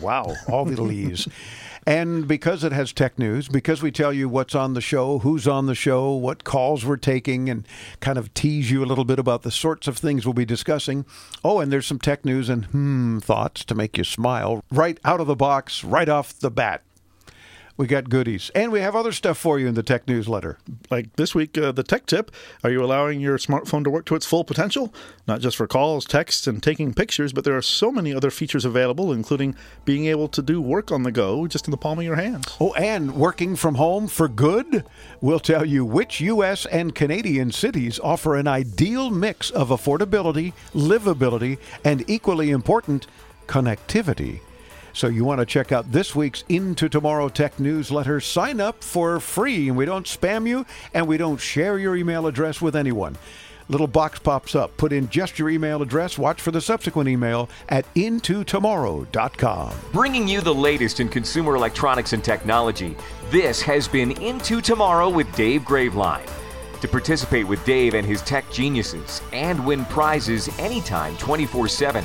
wow, all the leaves. And because it has tech news, because we tell you what's on the show, who's on the show, what calls we're taking, and kind of tease you a little bit about the sorts of things we'll be discussing. Oh, and there's some tech news and hmm thoughts to make you smile right out of the box, right off the bat. We got goodies. And we have other stuff for you in the tech newsletter. Like this week, uh, the tech tip Are you allowing your smartphone to work to its full potential? Not just for calls, texts, and taking pictures, but there are so many other features available, including being able to do work on the go just in the palm of your hands. Oh, and working from home for good? We'll tell you which U.S. and Canadian cities offer an ideal mix of affordability, livability, and equally important, connectivity. So you want to check out this week's Into Tomorrow Tech newsletter. Sign up for free, and we don't spam you, and we don't share your email address with anyone. Little box pops up. Put in just your email address. Watch for the subsequent email at intotomorrow.com. Bringing you the latest in consumer electronics and technology. This has been Into Tomorrow with Dave Graveline. To participate with Dave and his tech geniuses and win prizes anytime 24 7